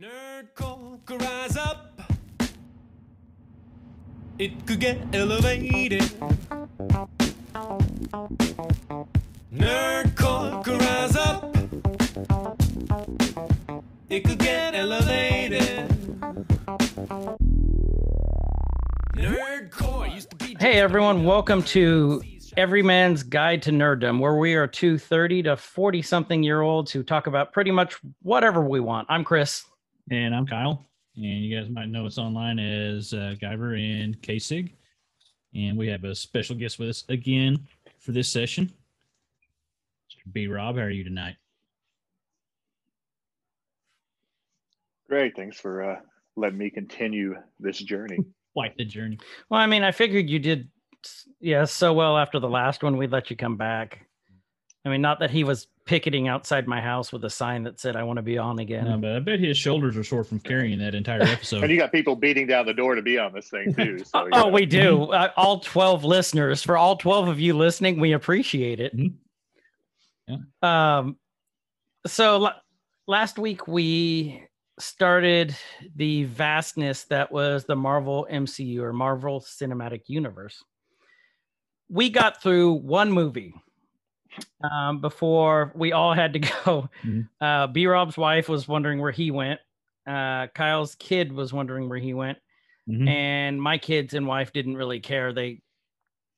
Nerdcore could rise up. It could get elevated. Nerdcore could rise up. It could get elevated. Nerdcore used to be. Hey everyone, welcome to Every Man's Guide to Nerddom, where we are two 30 to 40 something year olds who talk about pretty much whatever we want. I'm Chris. And I'm Kyle. And you guys might know us online as uh, Guyver and K-Sig. And we have a special guest with us again for this session. Mr. B Rob, how are you tonight? Great. Thanks for uh, letting me continue this journey. Quite the journey. Well, I mean, I figured you did yeah so well after the last one, we'd let you come back. I mean, not that he was picketing outside my house with a sign that said, I want to be on again. No, but I bet his shoulders are sore from carrying that entire episode. And you got people beating down the door to be on this thing too. So, you oh, we do. Uh, all 12 listeners, for all 12 of you listening, we appreciate it. Mhm. Um, so la- last week we started the vastness that was the Marvel MCU or Marvel Cinematic Universe. We got through one movie um, before we all had to go. Mhm. Uh, B Rob's wife was wondering where he went. Uh, Kyle's kid was wondering where he went Mhm. and my kids and wife didn't really care. They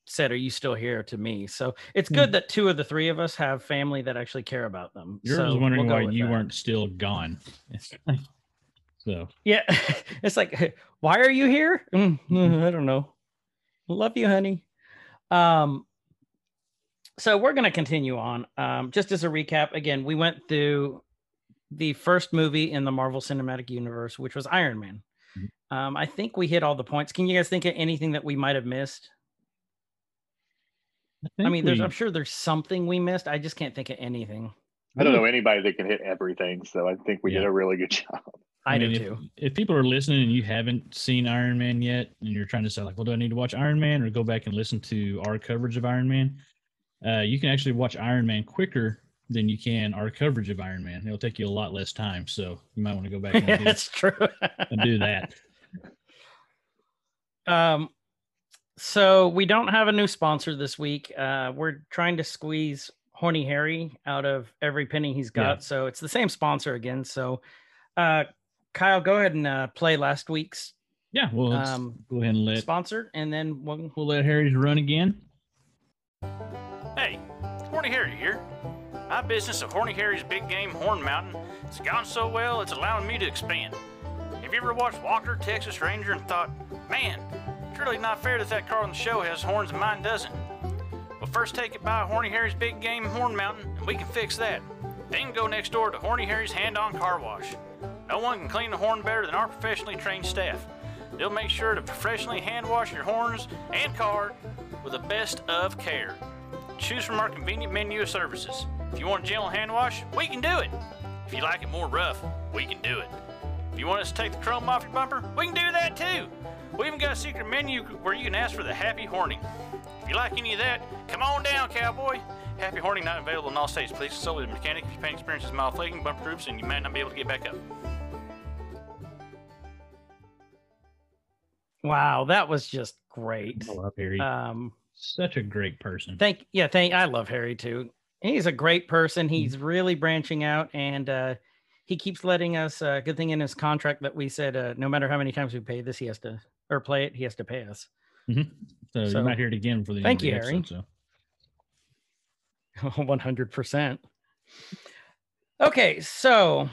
said, "Are you still here?" to me. So it's good that two of the three of us have family that actually care about them. You're so wondering we'll why you that. weren't still gone. so Yeah, it's like, why are you here? Mm, I don't know. Love you, honey. Um, so we're gonna continue on. Um, just as a recap, again, we went through the first movie in the Marvel Cinematic Universe, which was Iron Man. Mhm. Um, I think we hit all the points. Can you guys think of anything that we might have missed? I think mean, there's we- I'm sure there's something we missed. I just can't think of anything. I don't know anybody that can hit everything. So I think we did a really good job. I, do mean, too. if, if people are listening and you haven't seen Iron Man yet, and you're trying to say like, well, do I need to watch Iron Man or go back and listen to our coverage of Iron Man? Uh, you can actually watch Iron Man quicker than you can our coverage of Iron Man. It'll take you a lot less time, so you might want to go back and do, That's true. and do that. Um, so we don't have a new sponsor this week. Uh, we're trying to squeeze Horny Harry out of every penny he's got. Yeah. So it's the same sponsor again. So, uh, Kyle, go ahead and uh, play last week's Yeah, well, Um, go ahead and let sponsor, and then we'll. we'll let Harry's run again. Hey, Horny Harry here. My business of Horny Harry's Big Game Horn Mountain has gone so well it's allowing me to expand. Have you ever watched Walker, Texas Ranger and thought, man, it's really not fair that that car on the show has horns and mine doesn't? Well, first take it by Horny Harry's Big Game Horn Mountain and we can fix that. Then go next door to Horny Harry's Hand On Car Wash. No one can clean a horn better than our professionally trained staff. They'll make sure to professionally hand wash your horns and car with the best of care. Choose from our convenient menu of services. If you want a gentle hand wash, we can do it. If you like it more rough, we can do it. If you want us to take the chrome off your bumper, we can do that too. We even got a secret menu where you can ask for the happy horning. If you like any of that, come on down, cowboy. Happy horning not available in all states. Please consult with a mechanic if your paint experience is mild flaking, bumper groups, and you might not be able to get back up. Wow, that was just great. I love Harry. Um, Such a great person. thank yeah, thank. I love Harry too. He's a great person. He's really branching out, and uh, he keeps letting us. Uh, good thing in his contract that we said, uh, no matter how many times we pay this, he has to or play it, he has to pay us. so, so- you might hear it again for the Thank of the you, Harry. episode, so. One hundred percent. Okay, so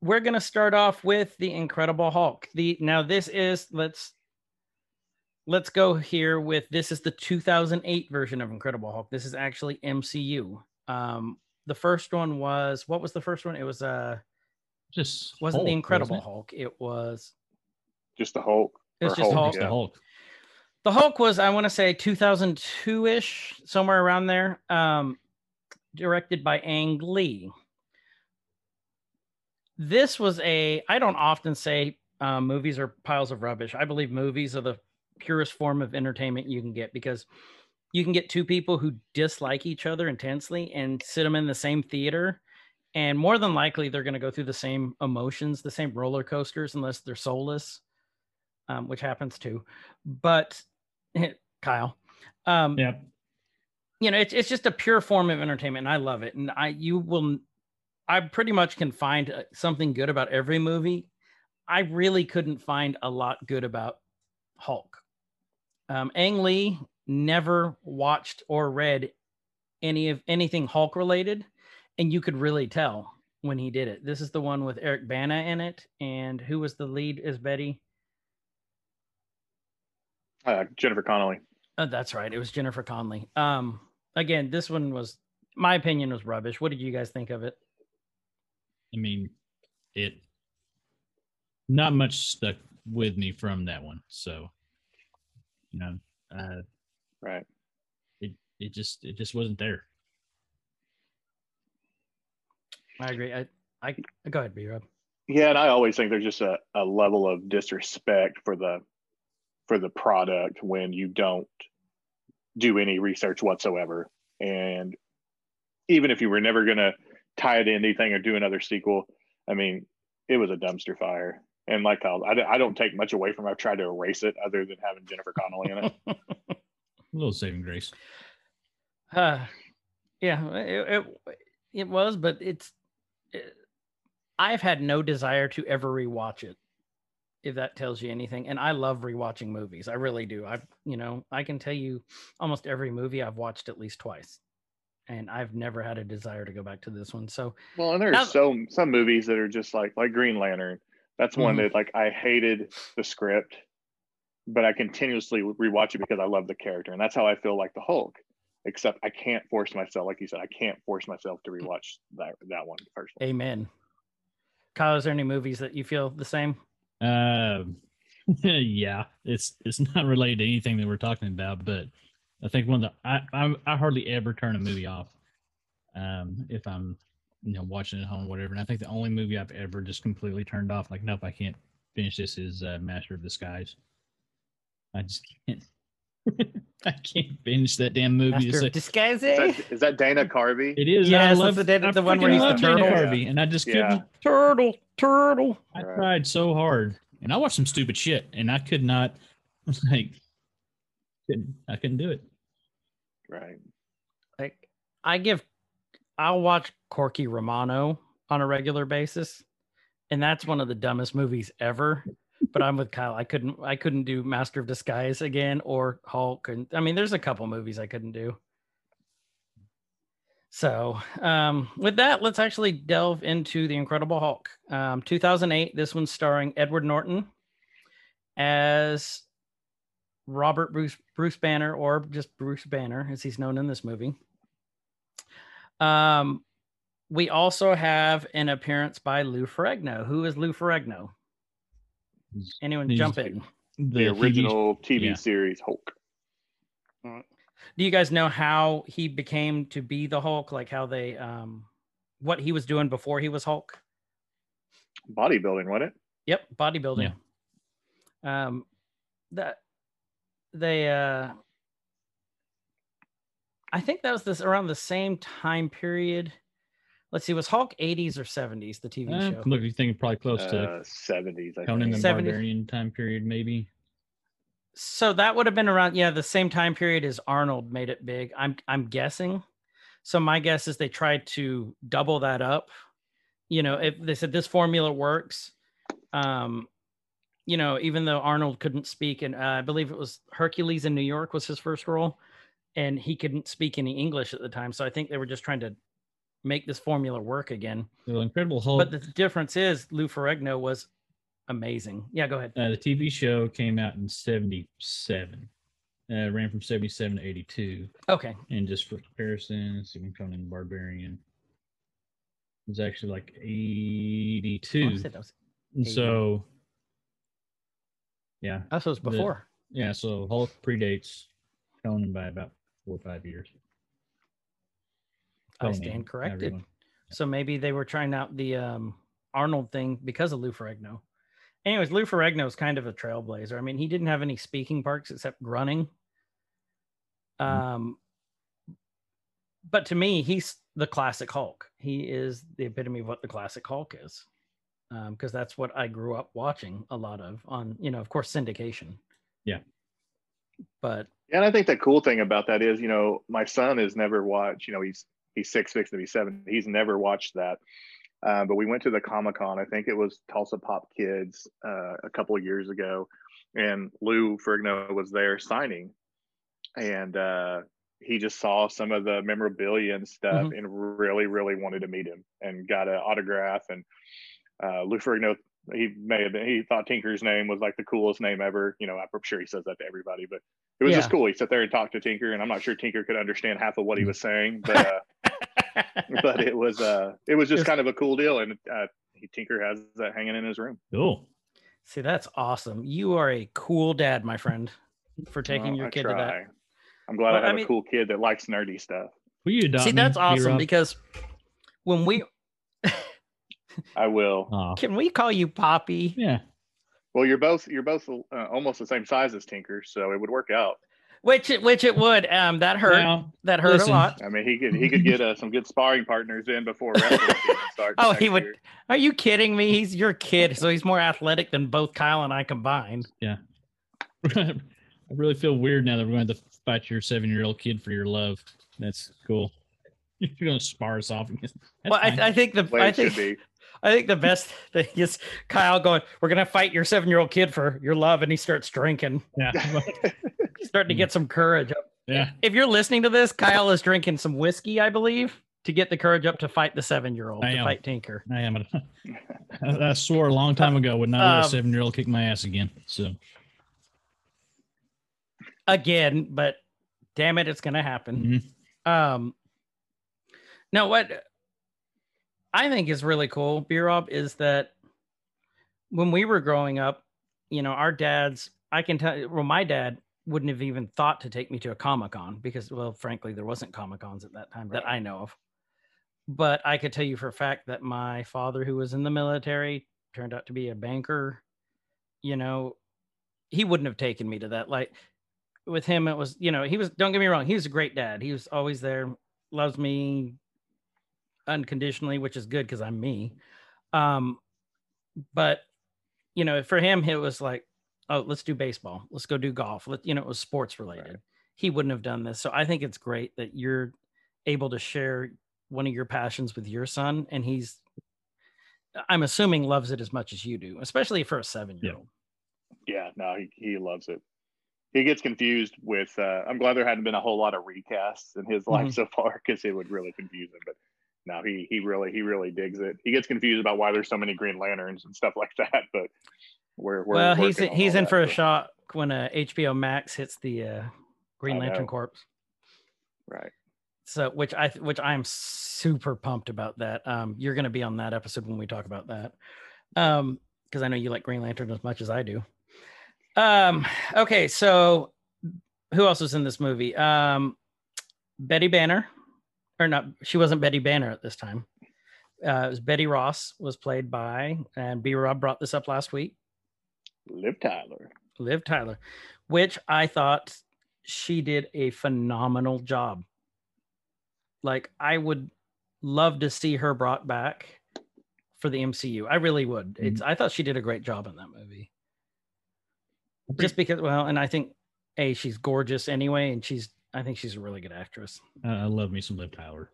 we're gonna start off with the Incredible Hulk. The now this is let's let's go here with this is the 2008 version of Incredible Hulk. This is actually MCU. Um, the first one was what was the first one? It was uh Just wasn't the Incredible wasn't it? Hulk. It was Just the Hulk. It was just Hulk. Just the. Hulk. the Hulk was I want to say 2002 ish, somewhere around there. Um, directed by Ang Lee. This was a I don't often say um, movies are piles of rubbish. I believe movies are the purest form of entertainment you can get because you can get two people who dislike each other intensely and sit them in the same theater and more than likely they're going to go through the same emotions, the same roller coasters, unless they're soulless, um, which happens too. But Kyle, um, Yeah. you know, it's it's just a pure form of entertainment, and I love it. And I you will, I pretty much can find uh, something good about every movie. I really couldn't find a lot good about Hulk. Um, Ang Lee never watched or read any of anything Hulk related, and you could really tell when he did it. This is the one with Eric Bana in it, and who was the lead as Betty? Uh, Jennifer Connelly. Oh, that's right. It was Jennifer Connelly. Um, again, this one was my opinion was rubbish. What did you guys think of it? I mean, it not much stuck with me from that one. So, you know, uh, Right. it it just it just wasn't there. I agree. I, I go ahead, B Rob. Yeah, and I always think there's just a, a level of disrespect for the for the product when you don't do any research whatsoever. And even if you were never gonna tie it to anything or do another sequel, I mean, it was a dumpster fire. And like Kyle, I, I don't take much away from. it. I've tried to erase it, other than having Jennifer Connelly in it. A little saving grace. Uh, yeah, it, it it was, but it's. It, I've had no desire to ever rewatch it, if that tells you anything. And I love rewatching movies. I really do. I, you know, I can tell you almost every movie I've watched at least twice, and I've never had a desire to go back to this one. So Well, and there's Now- so some movies that are just like like Green Lantern. That's one Mhm. that like I hated the script, but I continuously rewatch it because I love the character, and that's how I feel like the Hulk. Except I can't force myself, like you said, I can't force myself to rewatch that that one personally. Amen. Kyle, is there any movies that you feel the same? Um, yeah, it's it's not related to anything that we're talking about, but I think one of the I I, I hardly ever turn a movie off, um, if I'm you know watching at home, whatever. And I think the only movie I've ever just completely turned off, like nope, I can't finish this, is uh, Master of Disguise. I just can't. I can't finish that damn movie. It's Master of like- Disguise. Is that, is that Dana Carvey? it is. Yeah, I love the Dan- I the one where he's the love Dana turtle. Carvey, and I just Yeah. couldn't. Turtle, turtle. I Right. tried so hard, and I watched some stupid shit, and I could not. Like, couldn't I couldn't do it. Right. like I give I'll watch Corky Romano on a regular basis, and that's one of the dumbest movies ever. But I'm with Kyle. I couldn't I couldn't do Master of Disguise again or Hulk. And I mean there's a couple movies I couldn't do. So um with that, let's actually delve into the Incredible Hulk. Um 2008, this one's starring Edward Norton as Robert Bruce Bruce Banner, or just Bruce Banner, as he's known in this movie. Um, we also have an appearance by Lou Ferrigno. Who is Lou Ferrigno? Anyone He's jump the- in? The, TV original TV yeah. series Hulk. Do you guys know how he became to be the Hulk? Like how they, um, what he was doing before he was Hulk? Bodybuilding, wasn't it? Yep, bodybuilding. Um, that they, uh, I think that was this around the same time period. Let's see, was Hulk 80s or 70s, the TV Uh, show? look, you think probably close to Uh, 70s, I Conan the think. 70s. Barbarian time period, maybe. So that would have been around, yeah, the same time period as Arnold made it big. I'm I'm guessing. So my guess is they tried to double that up. You know, if they said this formula works, um, you know, even though Arnold couldn't speak, and uh, I believe it was Hercules in New York was his first role, and he couldn't speak any English at the time. So I think they were just trying to make this formula work again. The Incredible Hulk. But the difference is Lou Ferrigno was amazing. Yeah, go ahead. uh, the TV show came out in '77. Uh, ran from '77 to '82. Okay. And just for comparison, see Conan Barbarian was actually like Oh, I 82. said that was, 80. so, yeah, that was The- before. yeah. So Hulk predates Conan by about four or five years. I stand corrected. want- So maybe they were trying out the um, Arnold thing because of Lou Ferrigno. Anyways, Lou Ferrigno is kind of a trailblazer. I mean, he didn't have any speaking parts except grunting. Mhm. Um, but to me, he's the classic Hulk. He is the epitome of what the classic Hulk is, because that's what I grew up watching a lot of on, you know, of course, syndication. Yeah. But yeah, And I think the cool thing about that is, you know, my son has never watched. You know, he's he's six, six to be seven. He's never watched that. Uh, but we went to the Comic Con. I think it was Tulsa Pop Kids uh, a couple of years ago, and Lou Ferrigno was there signing, and uh, he just saw some of the memorabilia and stuff, and really, really wanted to meet him and got an autograph. And uh, Lou Ferrigno, he may have been, he thought Tinker's name was like the coolest name ever. You know, I'm sure he says that to everybody, but it was just cool. He sat there and talked to Tinker, and I'm not sure Tinker could understand half of what he was saying, but uh, but it was uh it was just It's- kind of a cool deal, and uh, he, Tinker has that hanging in his room. Cool. see, that's awesome. You are a cool dad, my friend, for taking Well, your I kid to that. I'm glad Well, I I have mean- a cool kid that likes nerdy stuff. Will you adopt See, me, that's awesome because when we I will. Aw. can we call you Poppy? yeah. Well, you're both you're both uh, almost the same size as Tinker, so it would work out. Which it which it would. Um, that hurt. Now, that hurt listen. a lot. I mean, he could he could get uh, some good sparring partners in before wrestling season starts. Oh, next he would- year. Are you kidding me? He's your kid, so he's more athletic than both Kyle and I combined. Yeah. I really feel weird now that we're going to fight your seven-year-old kid for your love. That's cool. You're going to spar us off. That's well, I, fine. I think the Way I it should think be. I think the best thing is Kyle going. We're gonna fight your seven year old kid for your love, and he starts drinking, yeah, starting to get some courage. up. yeah. If you're listening to this, Kyle is drinking some whiskey, I believe, to get the courage up to fight the seven year old to am. fight Tinker. I am. A, I, I swore a long time ago would not let Um, a seven-year-old kick my ass again. So again, but damn it, it's gonna happen. mhm. Um, no, what I think is really cool, B Rob, is that when we were growing up, you know, our dads, I can tell you, well, my dad wouldn't have even thought to take me to a Comic Con because, well, frankly, there wasn't Comic Cons at that time that I know of. But I could tell you for a fact that my father, who was in the military, turned out to be a banker. You know, he wouldn't have taken me to that. Like with him, it was, you know, he was, don't get me wrong, he was a great dad. He was always there, loves me unconditionally, which is good because I'm me. Um, but you know, for him, it was like, oh, let's do baseball, let's go do golf. Let you know, it was sports related. He wouldn't have done this, so I think it's great that you're able to share one of your passions with your son, and he's, I'm assuming, loves it as much as you do, especially for a seven year old. Yeah, no, he, he loves it. He gets confused with. Uh, I'm glad there hadn't been a whole lot of recasts in his life Mhm. so far because it would really confuse him. But no, he he really he really digs it. He gets confused about why there's so many Green Lanterns and stuff like that. But we're, we're well, he's in, he's in that, for a shock when uh, HBO Max hits the uh, Green I Lantern. Corps. Right. So, which I which I'm super pumped about that. Um, you're going to be on that episode when we talk about that. Um, because I know you like Green Lantern as much as I do. Um, okay, so who else was in this movie? Um, Betty Banner, or not? She wasn't Betty Banner at this time. Uh, it was Betty Ross was played by, and B Rob brought this up last week. Liv Tyler. Liv Tyler, which I thought she did a phenomenal job. Like I would love to see her brought back for the MCU. I really would. It's I thought she did a great job in that movie. Just because well, and I think a she's gorgeous anyway and she's I think she's a really good actress. I, I love me some Liv Tyler.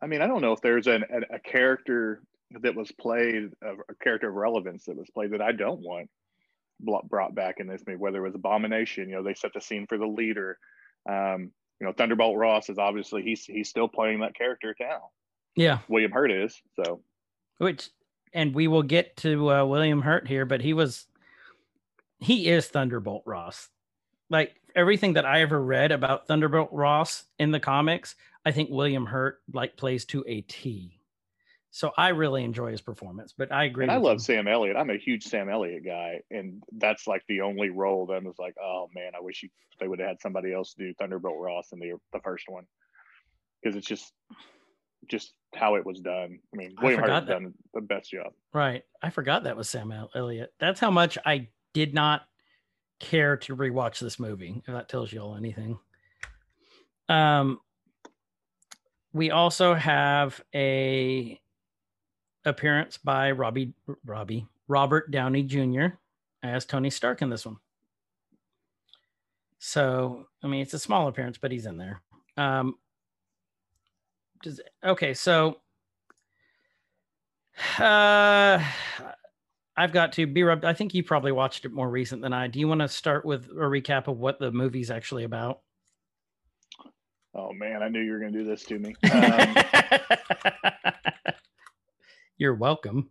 I mean, I don't know if there's an, a, a character that was played, a, a character of relevance that was played that I don't want blo- brought back in this movie. Whether it was Abomination, you know, they set the scene for the leader. Um, you know, Thunderbolt Ross is obviously he's he's still playing that character now. Yeah, William Hurt is so. which and we will get to uh, William Hurt here, but he was he is Thunderbolt Ross. Like everything that I ever read about Thunderbolt Ross in the comics, I think William Hurt like plays to a T. So I really enjoy his performance, but I agree. And I love you. Sam Elliott. I'm a huge Sam Elliott guy, and that's like the only role that I was like, oh man, I wish you, they would have had somebody else do Thunderbolt Ross in the the first one, because it's just just how it was done. I mean, William Hurt's done the best job. Right. I forgot that was Sam El- Elliott. That's how much I did not care to rewatch this movie. If that tells you all anything. Um. we also have a appearance by Robbie Robbie Robert Downey Jr. as Tony Stark in this one. So I mean, it's a small appearance, but he's in there. Um, does okay, so uh, I've got to be rubbed. I think you probably watched it more recent than I. Do you want to start with a recap of what the movie's actually about? Oh man, I knew you were going to do this to me. Um, You're welcome.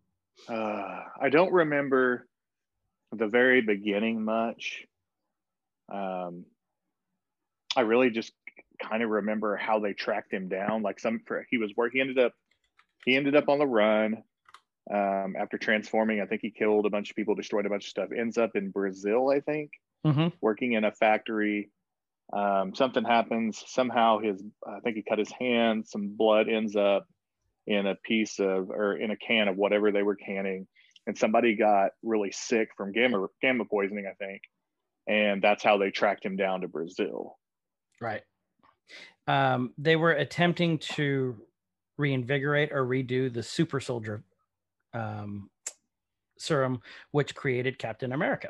uh, I don't remember the very beginning much. Um, I really just kind of remember how they tracked him down. Like some, for, he was where He ended up, he ended up on the run um, after transforming. I think he killed a bunch of people, destroyed a bunch of stuff. Ends up in Brazil, I think, Mhm. working in a factory. Um, something happens. Somehow his, I think he cut his hand. Some blood ends up in a piece of, or in a can of whatever they were canning, and somebody got really sick from gamma gamma poisoning, I think, and that's how they tracked him down to Brazil. Right. Um, they were attempting to reinvigorate or redo the super soldier um, serum, which created Captain America.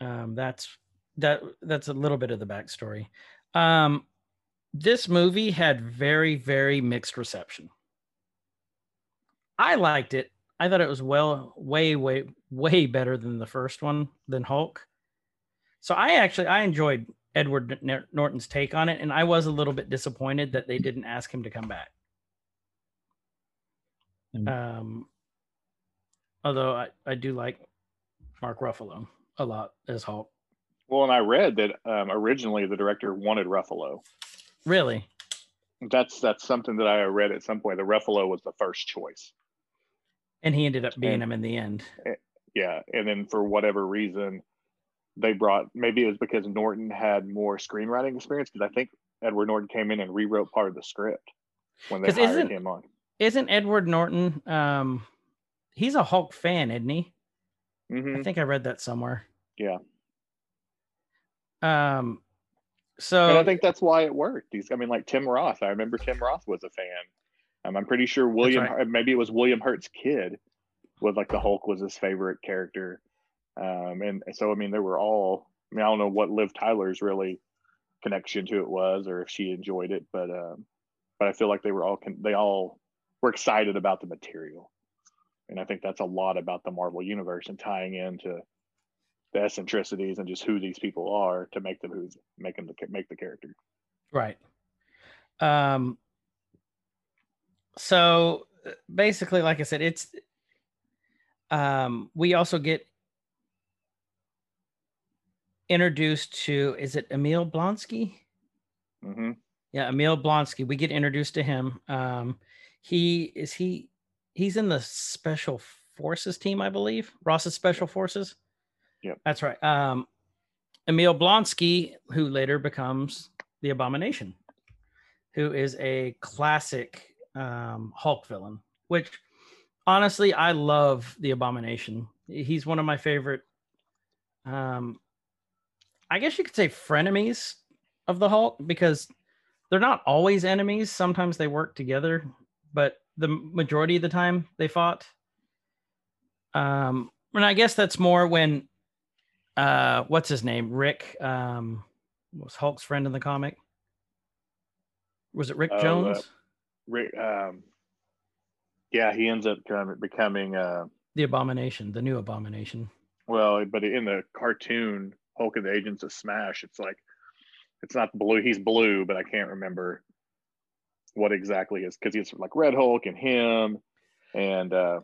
Um, that's that. That's a little bit of the backstory. Um, this movie had very, very mixed reception. I liked it. I thought it was well, way, way, way better than the first one, than Hulk. So I actually I enjoyed Edward Norton's take on it, and I was a little bit disappointed that they didn't ask him to come back. Mm. Um, although I, I do like Mark Ruffalo a lot as Hulk. Well, and I read that um, originally the director wanted Ruffalo. Really, That's that's something that I read at some point. The Ruffalo was the first choice. and he ended up being And- him in the end. Yeah, and then for whatever reason, they brought maybe it was because Norton had more screenwriting experience because I think Edward Norton came in and rewrote part of the script when they hired him on. Isn't Edward Norton? Um, he's a Hulk fan, isn't he? hmm I think I read that somewhere. Yeah. Um, And so I think that's why it worked. These, I mean, like Tim Roth. I remember Tim Roth was a fan. Um, I'm pretty sure William, right. Maybe it was William Hurt's kid, was like the Hulk was his favorite character. Um, and so I mean, they were all. I mean, I don't know what Liv Tyler's really connection to it was, or if she enjoyed it, but um, but I feel like they were all con- they all were excited about the material, and I think that's a lot about the Marvel universe and tying into the eccentricities and just who these people are to make them who's make them the, make the character. Right. Um so basically like I said it's um we also get introduced to is it Emil Blonsky? Mm-hmm. Yeah, Emil Blonsky. We get introduced to him. Um he is he he's in the special forces team, I believe. Ross's special forces. Yeah, That's right. Um Emil Blonsky, who later becomes the Abomination, who is a classic um, Hulk villain. Which, honestly, I love the Abomination. He's one of my favorite. Um, I guess you could say frenemies of the Hulk because they're not always enemies. Sometimes they work together, but the majority of the time they fought. Um, and I guess that's more when uh what's his name rick um was hulk's friend in the comic was it rick Oh, uh, jones Rick, um, yeah, he ends up becoming uh, the abomination the new abomination well, but in the cartoon Hulk and the Agents of Smash, it's like it's not blue. He's blue, but I can't remember what exactly is because he's like Red Hulk and him and uh,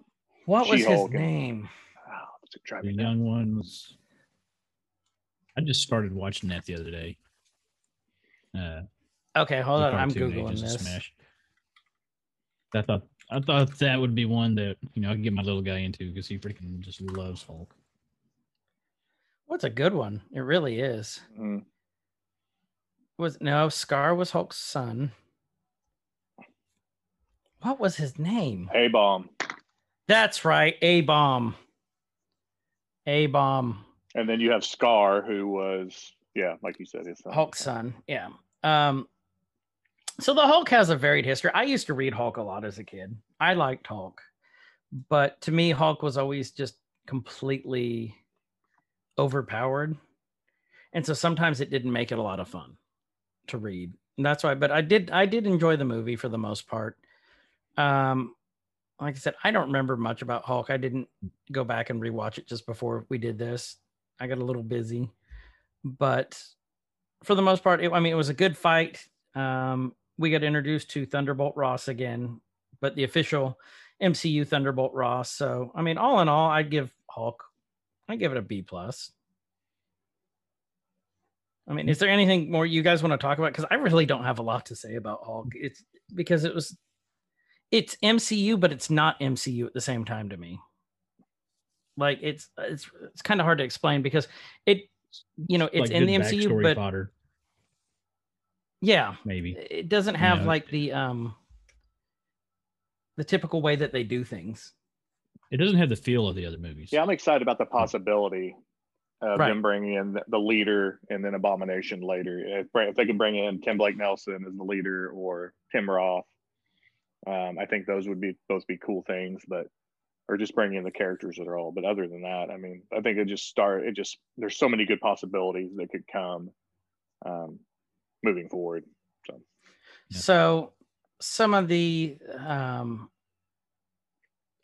what was his She-Hulk and- name oh, what's it The driving me young one was. I just started watching that the other day. Uh, okay hold on i'm cartoon googling this Smash. I thought I thought that would be one that you know I could get my little guy into because he freaking just loves Hulk. what's a good one it really is Mhm. was no scar was hulk's son what was his name A bomb, that's right a bomb a bomb and then you have Scar, who was yeah, like you said, his son. Hulk's son. Yeah. Um so the Hulk has a varied history. I used to read Hulk a lot as a kid. I liked Hulk, but to me, Hulk was always just completely overpowered, and so sometimes it didn't make it a lot of fun to read. And that's why. But I did. I did enjoy the movie for the most part. Um, like I said, I don't remember much about Hulk. I didn't go back and rewatch it just before we did this. I got a little busy, but for the most part, it, I mean, it was a good fight. Um, we got introduced to Thunderbolt Ross again, but the official MCU Thunderbolt Ross. So, I mean, all in all, I'd give Hulk, I give it a B plus. I mean, is there anything more you guys want to talk about? Because I really don't have a lot to say about Hulk. It's because it was, it's MCU, but it's not MCU at the same time to me. Like it's it's it's kind of hard to explain because it, you know, it's Like in the MCU, but fodder, yeah, maybe. it doesn't have Yeah. like the um the typical way that they do things. It doesn't have the feel of the other movies. Yeah, I'm excited about the possibility of Right. them bringing in the, the leader and then Abomination later. If, if they can bring in Tim Blake Nelson as the leader or Tim Roth, um, I think those would be both be cool things. But or just bring in the characters that are all. But other than that, I mean, I think it just start. It just there's so many good possibilities that could come um, moving forward. So So some of the um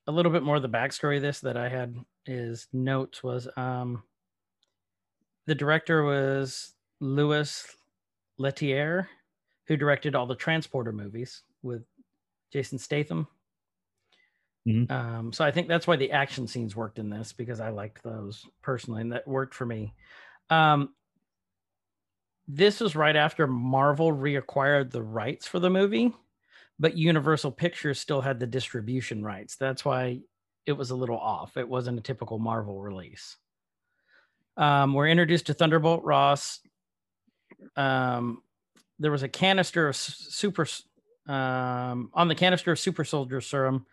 a little bit more of the backstory of this that I had is notes was um the director was Louis Leterrier, who directed all the Transporter movies with Jason Statham. Mhm. Um, so I think that's why the action scenes worked in this because I liked those personally, and that worked for me. Um, this was right after Marvel reacquired the rights for the movie, but Universal Pictures still had the distribution rights. That's why it was a little off. It wasn't a typical Marvel release. Um, we're introduced to Thunderbolt Ross. Um, there was a canister of super um, on the canister of super soldier serum.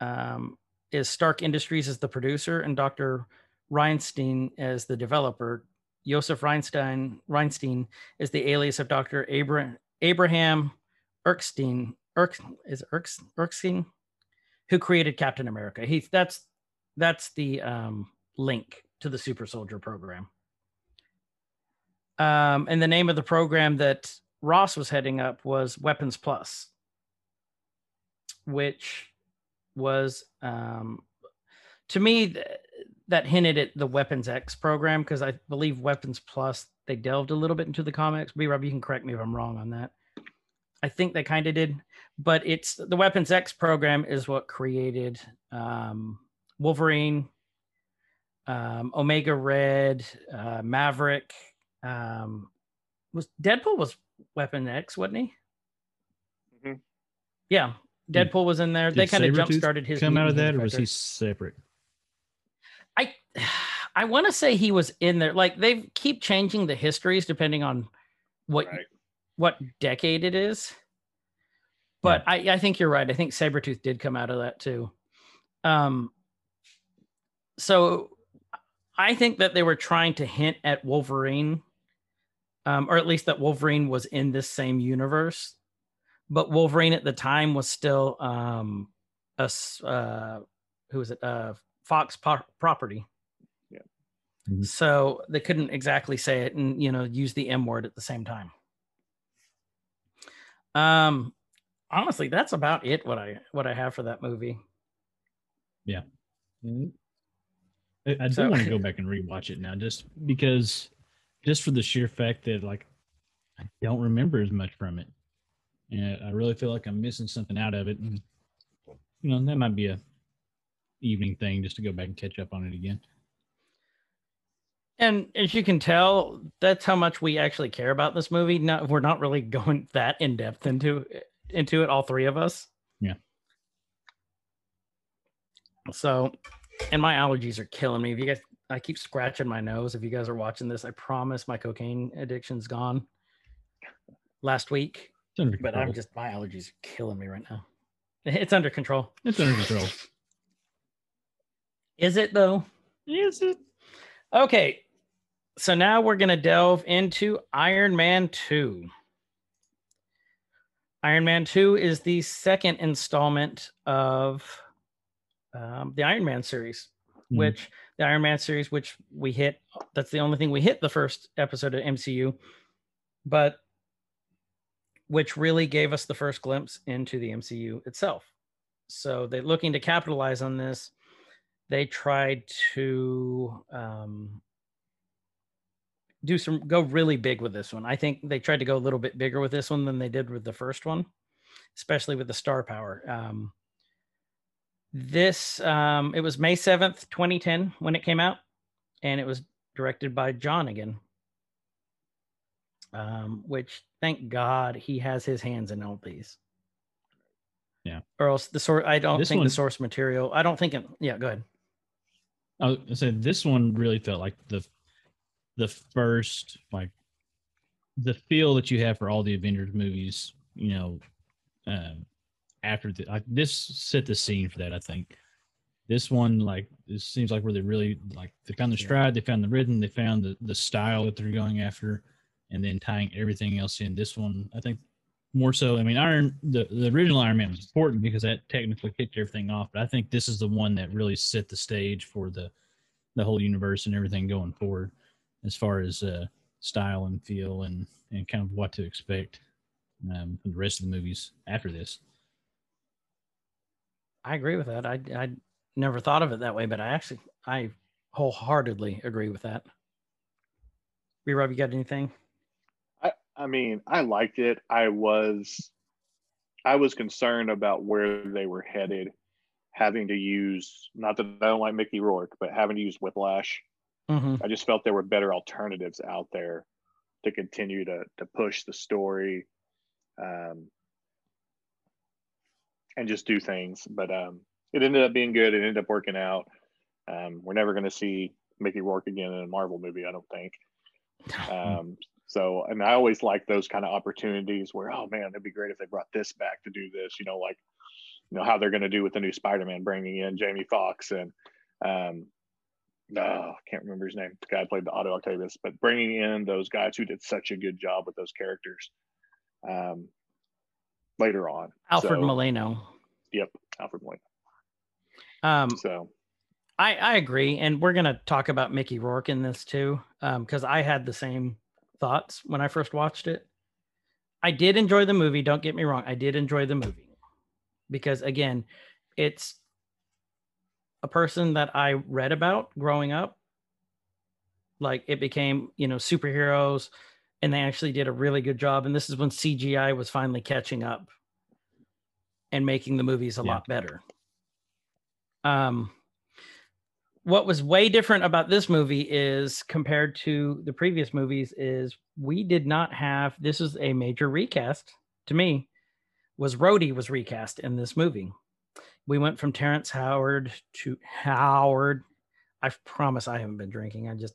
Um, is Stark Industries as the producer and Dr. Reinstein as the developer. Joseph Reinstein Reinstein is the alias of Dr. Abra- Abraham Erskine. Erk, is it Erks, Erskine, who created Captain America. He that's that's the um, link to the Super Soldier program. Um, and the name of the program that Ross was heading up was Weapons Plus, which was um, to me th- that hinted at the Weapons X program because I believe Weapons Plus they delved a little bit into the comics. B Rob, you can correct me if I'm wrong on that. I think they kind of did, but it's the Weapons X program is what created um, Wolverine, um, Omega Red, uh, Maverick. Um, was Deadpool was Weapon X, wasn't he? Mhm. Yeah, Deadpool was in there. they kind of jump started his come out of that, or was he separate? I I want to say he was in there. Like they keep changing the histories depending on what Right. what decade it is. But I, I think you're right. I think Sabretooth did come out of that too. Um so I think that they were trying to hint at Wolverine, um, or at least that Wolverine was in this same universe. But Wolverine at the time was still um a s- uh who was it? Uh Fox po- property. Yeah. Mhm. So they couldn't exactly say it and you know use the M word at the same time. Um honestly, that's about it what I what I have for that movie. Yeah i, I do So- want to go back and rewatch it now, just because, just for the sheer fact that like I don't remember as much from it, and I really feel like I'm missing something out of it. And you know, that might be a evening thing just to go back and catch up on it again. And as you can tell, that's how much we actually care about this movie. Not we're not really going that in depth into into it, all three of us. Yeah. So, and my allergies are killing me. If you guys, I keep scratching my nose. If you guys are watching this, I promise my cocaine addiction's gone. Last week, but. I'm just my allergies are killing me right now. It's under control. it's under control. Is it though? Is it? Okay. So now we're going to delve into Iron Man 2. Iron Man 2 is the second installment of um, the Iron Man series, Mhm. which the Iron Man series, which we hit, that's the only thing we hit the first episode of MCU, but which really gave us the first glimpse into the MCU itself. So they're looking to capitalize on this. They tried to um, do some go really big with this one. I think they tried to go a little bit bigger with this one than they did with the first one, especially with the star power. Um, this um, it was May seventh, twenty ten, when it came out, and it was directed by John again. Um, which thank God he has his hands in all these. Yeah. Or else the source. I don't This think one- the source material. I don't think it. Yeah. Go ahead. I said this one really felt like the the first like the feel that you have for all the Avengers movies. You know, um, after the like this set the scene for that. I think this one like it seems like where they really like they found the stride, they found the rhythm, they found the the style that they're going after, and then tying everything else in. This one, I think. More so, I mean, Iron the, the original Iron Man was important because that technically kicked everything off. But I think this is the one that really set the stage for the the whole universe and everything going forward as far as uh, style and feel and, and kind of what to expect um, for the rest of the movies after this. I agree with that. I I never thought of it that way, but I actually I wholeheartedly agree with that. B Rob, you got anything? I, I mean, I liked it. I was, I was concerned about where they were headed, having to use not that I don't like Mickey Rourke, but having to use Whiplash. hmm I just felt there were better alternatives out there to continue to to push the story, um, and just do things. But um, it ended up being good. It ended up working out. Um, we're never going to see Mickey Rourke again in a Marvel movie, I don't think. Um, so, and I always like those kind of opportunities where, oh man, it'd be great if they brought this back to do this. You know, like you know how they're going to do with the new Spider-Man, bringing in Jamie Foxx and um, no, I can't remember his name. The guy played the Otto Octavius, but bringing in those guys who did such a good job with those characters um, later on. Alfred So- Molino. Yep, Alfred Molina. Um, So I I agree, and we're gonna talk about Mickey Rourke in this too, because I had the same thoughts when I first watched it. I did enjoy the movie. Don't get me wrong. I did enjoy the movie because again, it's a person that I read about growing up. Like it became, you know, superheroes, and they actually did a really good job. And this is when CGI was finally catching up and making the movies a Yeah. lot better. Um, what was way different about this movie is compared to the previous movies is we did not have this is a major recast to me was Rhodey was recast in this movie. We went from Terrence Howard to Howard. I promise I haven't been drinking. I just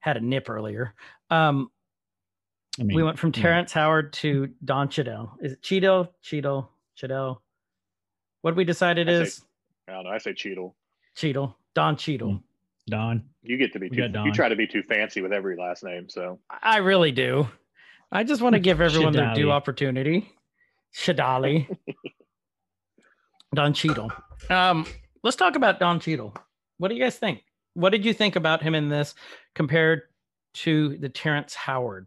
had a nip earlier. Um, I mean, we went from yeah. Terrence Howard to Don Cheadle. Is it Cheadle? Cheadle? Cheadle? What we decided I say- is I don't know. I say Cheadle. Cheadle. Don Cheadle. Mm. Don. You get to be We too. got Don. You try to be too fancy with every last name. So I really do. I just want to give everyone their due opportunity. Shadali. Don Cheadle. Um, let's talk about Don Cheadle. What do you guys think? What did you think about him in this compared to the Terrence Howard?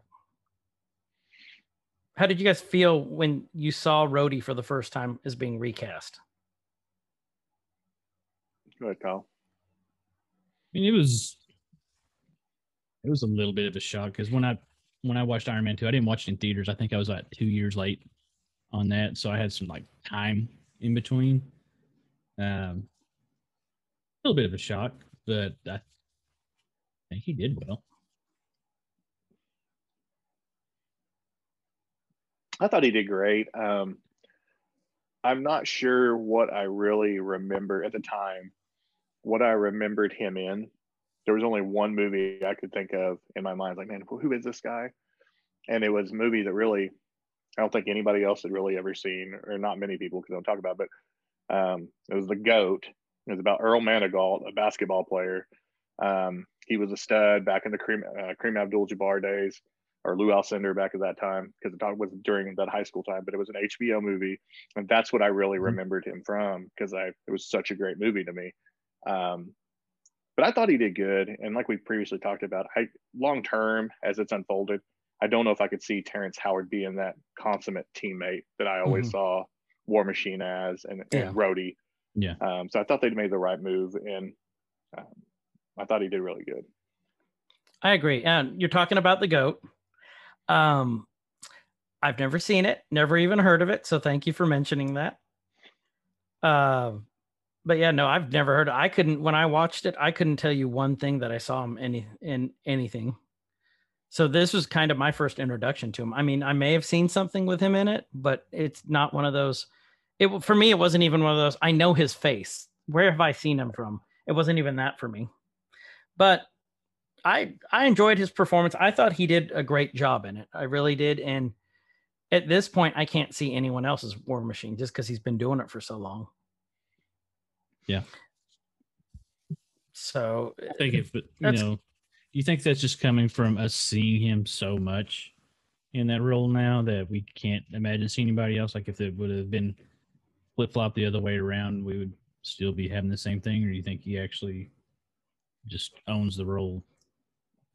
How did you guys feel when you saw Rhodey for the first time as being recast? go ahead, Kyle. I mean, it was it was a little bit of a shock because when I when I watched Iron Man two, I didn't watch it in theaters. I think I was like two years late on that, so I had some like time in between. Um, a little bit of a shock, but I think he did well. I thought he did great. Um, I'm not sure what I really remember at the time, what I remembered him in. There was only one movie I could think of in my mind, like, man, who is this guy? And it was a movie that really, I don't think anybody else had really ever seen, or not many people because I don't talk about, it, but um, it was The Goat. It was about Earl Manigault, a basketball player. Um, he was a stud back in the Kareem, uh, Kareem Abdul-Jabbar days. Or Lew Alcindor back at that time because it was during that high school time, but it was an HBO movie, and that's what I really Mhm. remembered him from because I it was such a great movie to me. Um, but I thought he did good, and like we previously talked about, I long term as it's unfolded, I don't know if I could see Terrence Howard being that consummate teammate that I always Mhm. saw War Machine as and, Yeah. and Rhodey. Yeah. Um, so I thought they'd made the right move, and um, I thought he did really good. I agree. And you're talking about the goat. Um, I've never seen it, never even heard of it. So thank you for mentioning that. Um, but yeah, no, I've never heard. I couldn't when I watched it. I couldn't tell you one thing that I saw him any in anything. So this was kind of my first introduction to him. I mean, I may have seen something with him in it, but it's not one of those. It for me, it wasn't even one of those. I know his face. Where have I seen him from? It wasn't even that for me. But I I enjoyed his performance. I thought he did a great job in it. I really did. And at this point, I can't see anyone else's War Machine just because he's been doing it for so long. Yeah. So I think if you know, you think that's just coming from us seeing him so much in that role now that we can't imagine seeing anybody else? Like if it would have been flip flop the other way around, we would still be having the same thing, or do you think he actually just owns the role?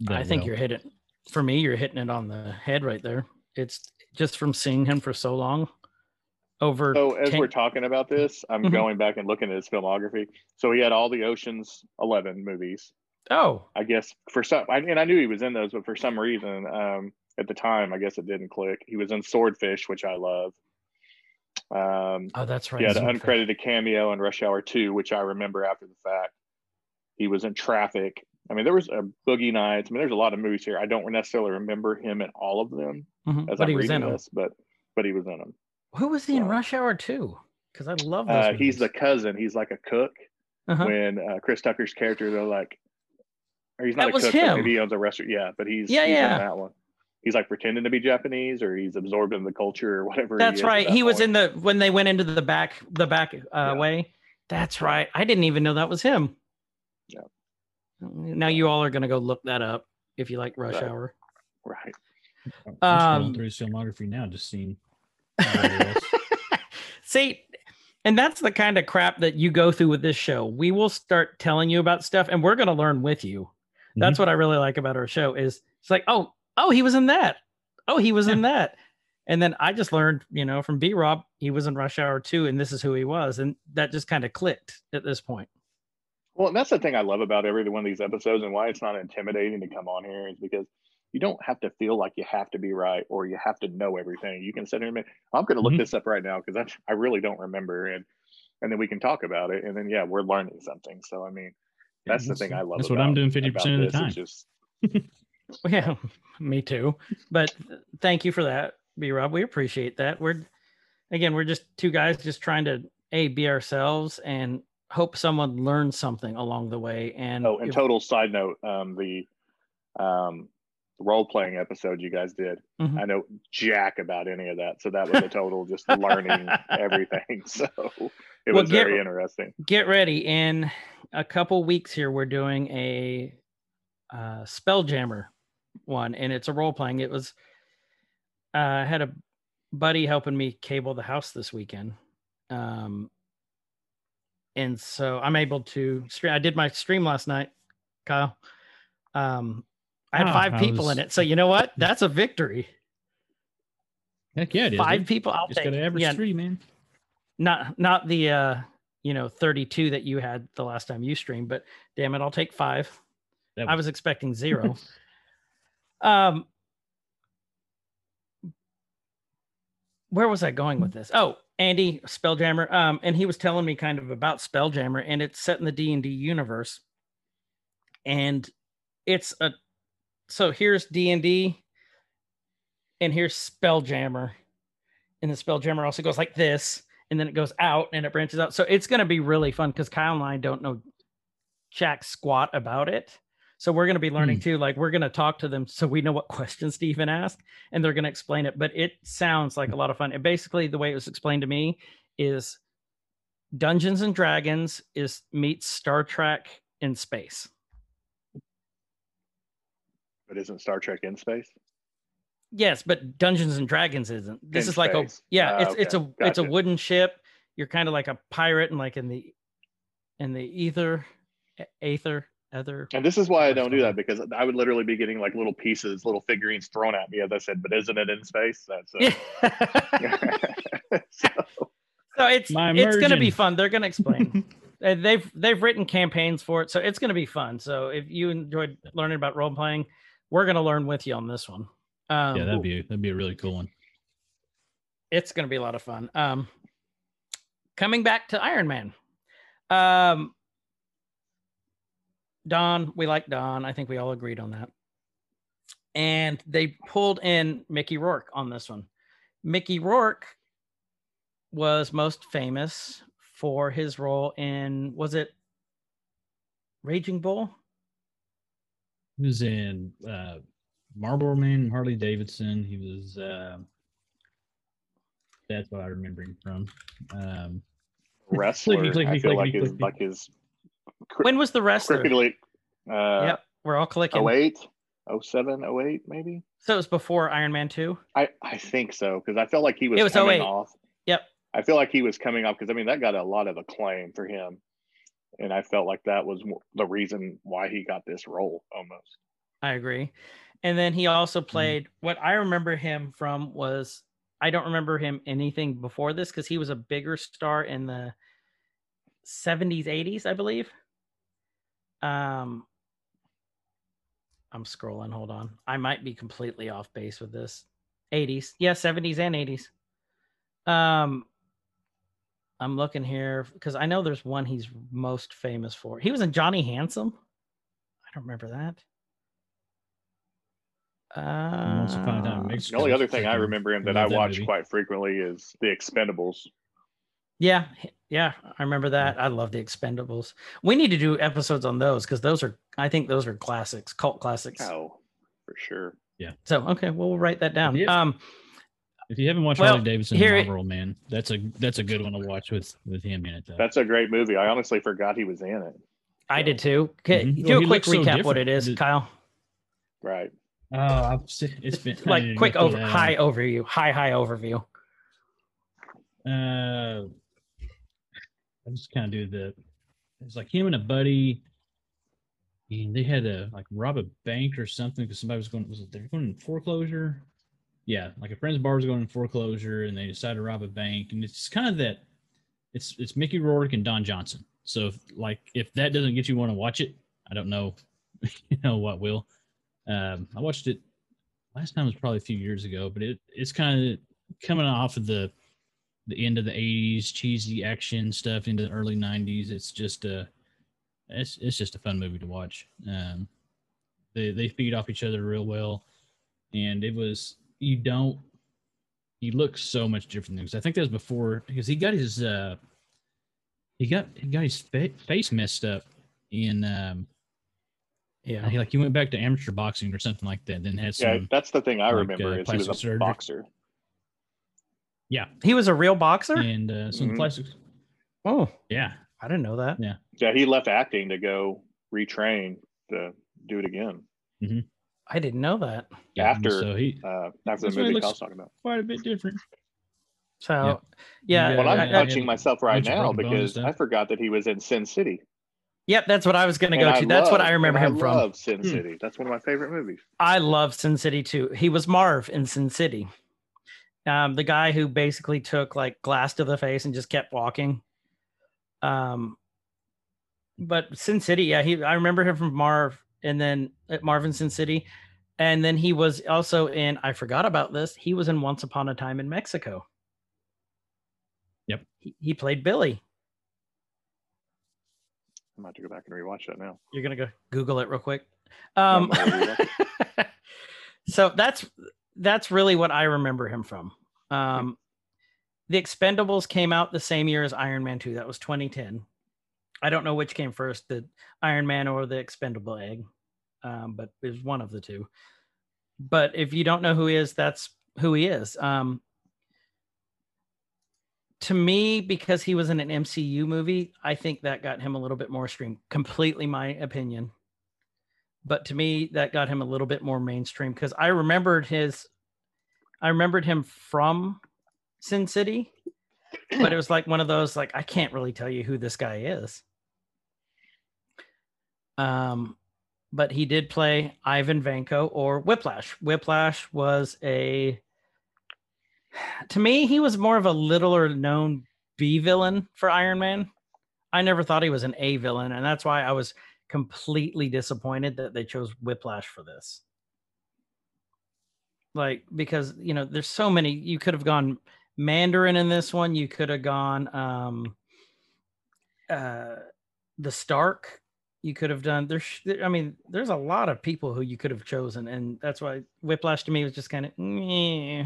I that think well? you're hitting for me, you're hitting it on the head right there. It's just from seeing him for so long over So as 10 we're talking about this, I'm Mhm. going back and looking at his filmography. So he had all the Ocean's Eleven movies. Oh, I guess for some, I, and I knew he was in those, but for some reason, um, at the time, I guess it didn't click. He was in Swordfish, which I love. Um, oh, that's right. Yeah, had an Swordfish. uncredited cameo in Rush Hour Two, which I remember after the fact. He was in Traffic. I mean, there was a Boogie Nights. I mean, there's a lot of movies here. I don't necessarily remember him in all of them Mhm, as But I'm he reading them. this, but but he was in them. Who was he in Rush Hour too? Because I love those. Uh, he's the cousin. He's like a cook. Uh-huh. When uh, Chris Tucker's character, they're like, or he's not That a cook, him. maybe he owns a restaurant. Yeah, but he's Yeah, he's yeah. in that one. He's like pretending to be Japanese, or he's absorbed in the culture, or whatever. That's at right. that He was point. in the when they went into the back the back uh, Yeah. way. That's right. I didn't even know that was him. Yeah. Now you all are gonna go look that up if you like Rush Right. Hour. right. I'm scrolling Um, through his filmography now, just seeing. See, and that's the kind of crap that you go through with this show. We will start telling you about stuff, and we're gonna learn with you. That's Mm-hmm. what I really like about our show. Is it's like, oh, oh, he was in that. Oh, he was in that. And then I just learned, you know, from B Rob, he was in Rush Hour 2, and this is who he was. And that just kind of clicked at this point. Well, and that's the thing I love about every one of these episodes, and why it's not intimidating to come on here is because you don't have to feel like you have to be right or you have to know everything. You can sit here and be, I'm going to look Mhm. this up right now because I I really don't remember, and and then we can talk about it, and then yeah, we're learning something. So I mean, Yeah, that's the thing I love. That's what I'm doing 50% of the time. Just Yeah, me too. But thank you for that, B Rob. We appreciate that. We're again, we're just two guys just trying to a be ourselves and hope someone learns something along the way. And Oh, and if- total side note, um, the um, role playing episode you guys did, Mhm. I know jack about any of that, so that was a total just learning everything. So it Well, was get- very interesting. get ready. In a couple weeks here, we're doing a uh, Spelljammer one, and it's a role playing. It was uh, I had a buddy helping me cable the house this weekend, um, and so I'm able to stream. I did my stream last night, Kyle. Um, I had Ah, five I people in it, so you know what? That's a victory. Heck yeah, is. Five dude. people. I'll Just take. to average yeah, three, man. not not the uh you know 32 that you had the last time you streamed but damn it i'll take five That i was expecting zero um where was i going with this oh andy spelljammer um and he was telling me kind of about spelljammer and it's set in the d&d universe. And it's a so here's d&d and here's spelljammer. And the spelljammer also goes like this and then it goes out and it branches out. So it's going to be really fun because kyle and i don't know jack squat about it so we're going to be learning too like we're going to talk to them so we know what questions to even ask and they're going to explain it but it sounds like a lot of fun and basically the way it was explained to me is dungeons and dragons is meets star trek in space But isn't Star Trek in space? Yes, but Dungeons and Dragons isn't. This In is like a yeah, Ah, it's it's a okay. it's a wooden ship. You're kind of like a pirate and like in the in the ether a- aether ether. And this is why I don't do that because I would literally be getting like little pieces, little figurines thrown at me as I said, but isn't it in space? That's uh, so, so it's it's going to be fun. They're going to explain. They've they've written campaigns for it, so it's going to be fun. So if you enjoyed learning about role playing, we're going to learn with you on this one. Um, yeah, that'd be that'd be a really cool one. it's going to be a lot of fun. Um, coming back to Iron Man, um, Don, we like Don. I think we all agreed on that. And they pulled in Mickey Rourke on this one. Mickey Rourke was most famous for his role in was it Raging Bull? He was in uh, Marlboro Man, Harley Davidson. He was. um that's what I remember him from. Um, wrestler, clicky, I feel clicky, like his clicky. like his cr- When was the wrestler? cricketing uh yep, we're all clicking. 08, 07, 08 maybe. So it was before Iron Man 2. I I think so because I felt like he was, It was coming 08. off. Yep. I feel like he was coming off because I mean that got a lot of acclaim for him, and I felt like that was the reason why he got this role almost. I agree. And then he also played what I remember him from was I don't remember him anything before this because he was a bigger star in the 70s, 80s, I believe. Um I'm scrolling, hold on. I might be completely off base with this. 80s. Yeah, 70s and 80s. Um I'm looking here because I know there's one he's most famous for. He was in Johnny Handsome. I don't remember that. Uh, Once Upon a Time in Mexico. The only other thing I remember him that I watch movie. quite frequently is The Expendables. Yeah, h- yeah, I remember that. I love the Expendables. We need to do episodes on those because those are, I think, those are classics, cult classics. Oh, for sure. Yeah. So, okay, well, we'll write that down. Yep. Um, If you haven't watched Well, Harley Davidson here it- Man, that's a that's a good one to watch with with him in it. Though. That's a great movie. I honestly forgot he was in it. I did too. Okay, Mhm. do Well, a quick looks so recap what it is, The- Kyle. Right. oh, I've it's been Like quick over, high overview, high high overview. Uh, I just kind of do the. It's like him and a buddy. And they had to like rob a bank or something because somebody was going. Was it they were going in foreclosure? Yeah, like a friend's bar was going in foreclosure, and they decided to rob a bank. And it's kind of that. It's it's Mickey Rourke and Don Johnson. So if, like if that doesn't get you want to watch it, I don't know, you know what will. Um, I watched it last time was probably a few years ago, but it it's kind of coming off of the the end of the 80s cheesy action stuff into the early 90s it's just a it's, it's just a fun movie to watch. Um they they feed off each other real well. And it was you don't he looks so much different because i think that was before because he got his uh he got he got his fa- face messed up in um Yeah, he like he went back to amateur boxing or something like that then had some Yeah, that's the thing I like, remember uh, is he was a surgery. boxer. Yeah he was a real boxer. and uh some Mhm. plastics Oh, yeah I didn't know that. Yeah, yeah, he left acting to go retrain to do it again I didn't know that. yeah, After- so he uh, after That's the movie I was talking about. quite a bit different So, yeah, Yeah, Well, I'm I- I- yeah. touching myself right now broken bones and because. I forgot that he was in Sin City. yep, that's what I was going to go to. That's what I remember and him from. love Sin Hmm. City. That's one of my favorite movies. I love Sin City too. He was Marv in Sin City. Um, the guy who basically took like glass to the face and just kept walking. Um, but Sin City, yeah, he I remember him from Marv and then at Marv in Sin City. And then he was also in, I forgot about this. He was in Once Upon a Time in Mexico. Yep. He, he played Billy. I'm about to go back and rewatch that now. You're gonna go Google it real quick. Um, I'm so that's that's really what I remember him from. Um, the Expendables came out the same year as Iron Man 2. That was 2010. I don't know which came first, the Iron Man or the Expendable Egg, um, but it was one of the two. But if you don't know who he is, that's who he is. Um, to me, because he was in an MCU movie, I think that got him a little bit more stream. Completely my opinion. But to me, that got him a little bit more mainstream because I remembered his I remembered him from Sin City, but it was like one of those like I can't really tell you who this guy is. Um, but he did play Ivan Vanko or Whiplash. Whiplash was a to me he was more of a littler known B villain for Iron Man. I never thought he was an A villain, and that's why I was completely disappointed that they chose Whiplash for this. Like because you know there's so many you could have gone Mandarin in this one, you could have gone um uh the Stark you could have done there's i mean there's a lot of people who you could have chosen and that's why whiplash to me was just kind of Meh.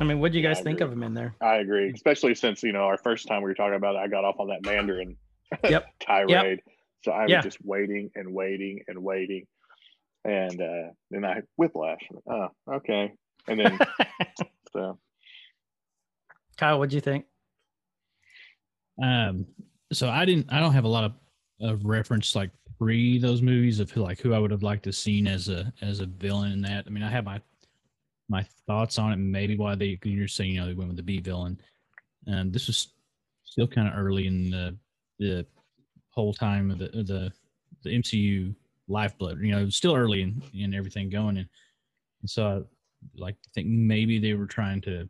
i mean what do you guys I think agree. of him in there I agree, especially since you know our first time we were talking about it, I got off on that Mandarin Yep. tirade. So I was Yeah. just waiting and waiting and waiting, and uh, then I whiplash. Oh, okay, and then so kyle what'd you think Um, so I didn't. I don't have a lot of, of reference like pre those movies of who like who I would have liked to seen as a as a villain in that. I mean, I have my my thoughts on it. Maybe why they you're saying you know they went with the B villain. And this was still kind of early in the the whole time of the the the MCU lifeblood. You know, still early in, in everything going, and, and so I like to think maybe they were trying to.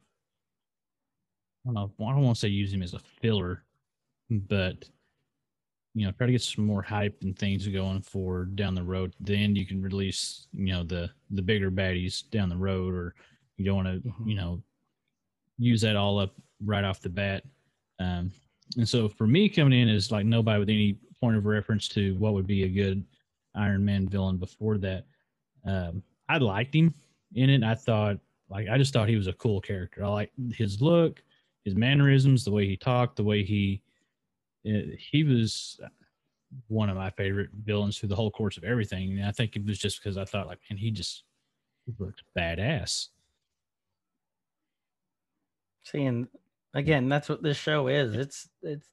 I don't know. I don't want to say use him as a filler, but you know, try to get some more hype and things going for down the road. Then you can release, you know, the the bigger baddies down the road, or you don't want to, you know, use that all up right off the bat. Um, and so for me, coming in is like nobody with any point of reference to what would be a good Iron Man villain before that. Um, I liked him in it. I thought, like, I just thought he was a cool character. I like his look, his mannerisms, the way he talked, the way he uh, he was one of my favorite villains through the whole course of everything. And I think it was just because I thought like, and he just looked badass. see and again that's what this show is. It's it's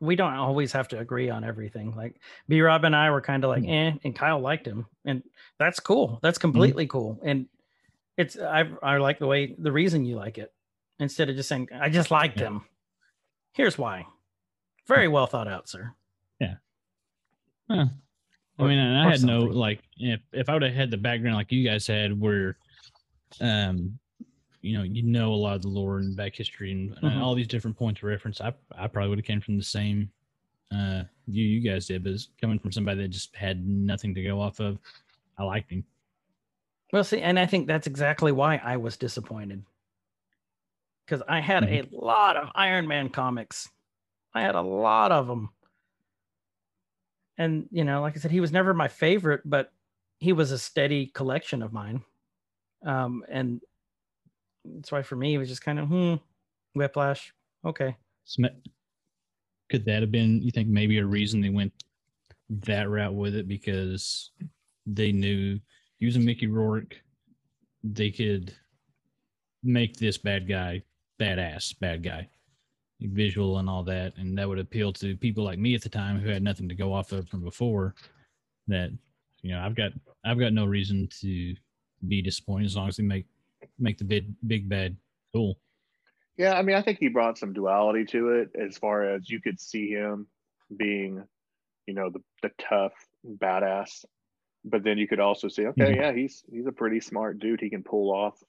we don't always have to agree on everything. Like b rob and i were kind of like eh and kyle liked him and that's cool. That's completely cool. And it's i i like the way the reason you like it instead of just saying i just liked Yeah. him. Here's why. Very well thought out sir. Huh. I mean, and I had no like if if I would have had the background like you guys had, where, um, you know, you know a lot of the lore and back history and, and Mhm. all these different points of reference. I I probably would have came from the same, uh, you you guys did, but it's coming from somebody that just had nothing to go off of. I liked him. Well, see, and I think that's exactly why I was disappointed. Because I had a lot of Iron Man comics. I had a lot of them. And, you know, like I said, he was never my favorite, but he was a steady collection of mine. Um, and that's why for me, it was just kind of, hmm, whiplash. Okay. Could that have been, you think, maybe a reason they went that route with it because they knew using Mickey Rourke, they could make this bad guy badass, bad guy, visual and all that, and that would appeal to people like me at the time who had nothing to go off of from before. That you know, I've got I've got no reason to be disappointed as long as they make make the big big bad cool. Yeah, I mean, I think he brought some duality to it as far as you could see him being, you know, the, the tough badass, but then you could also see, okay, Mhm. yeah, he's he's a pretty smart dude. He can pull off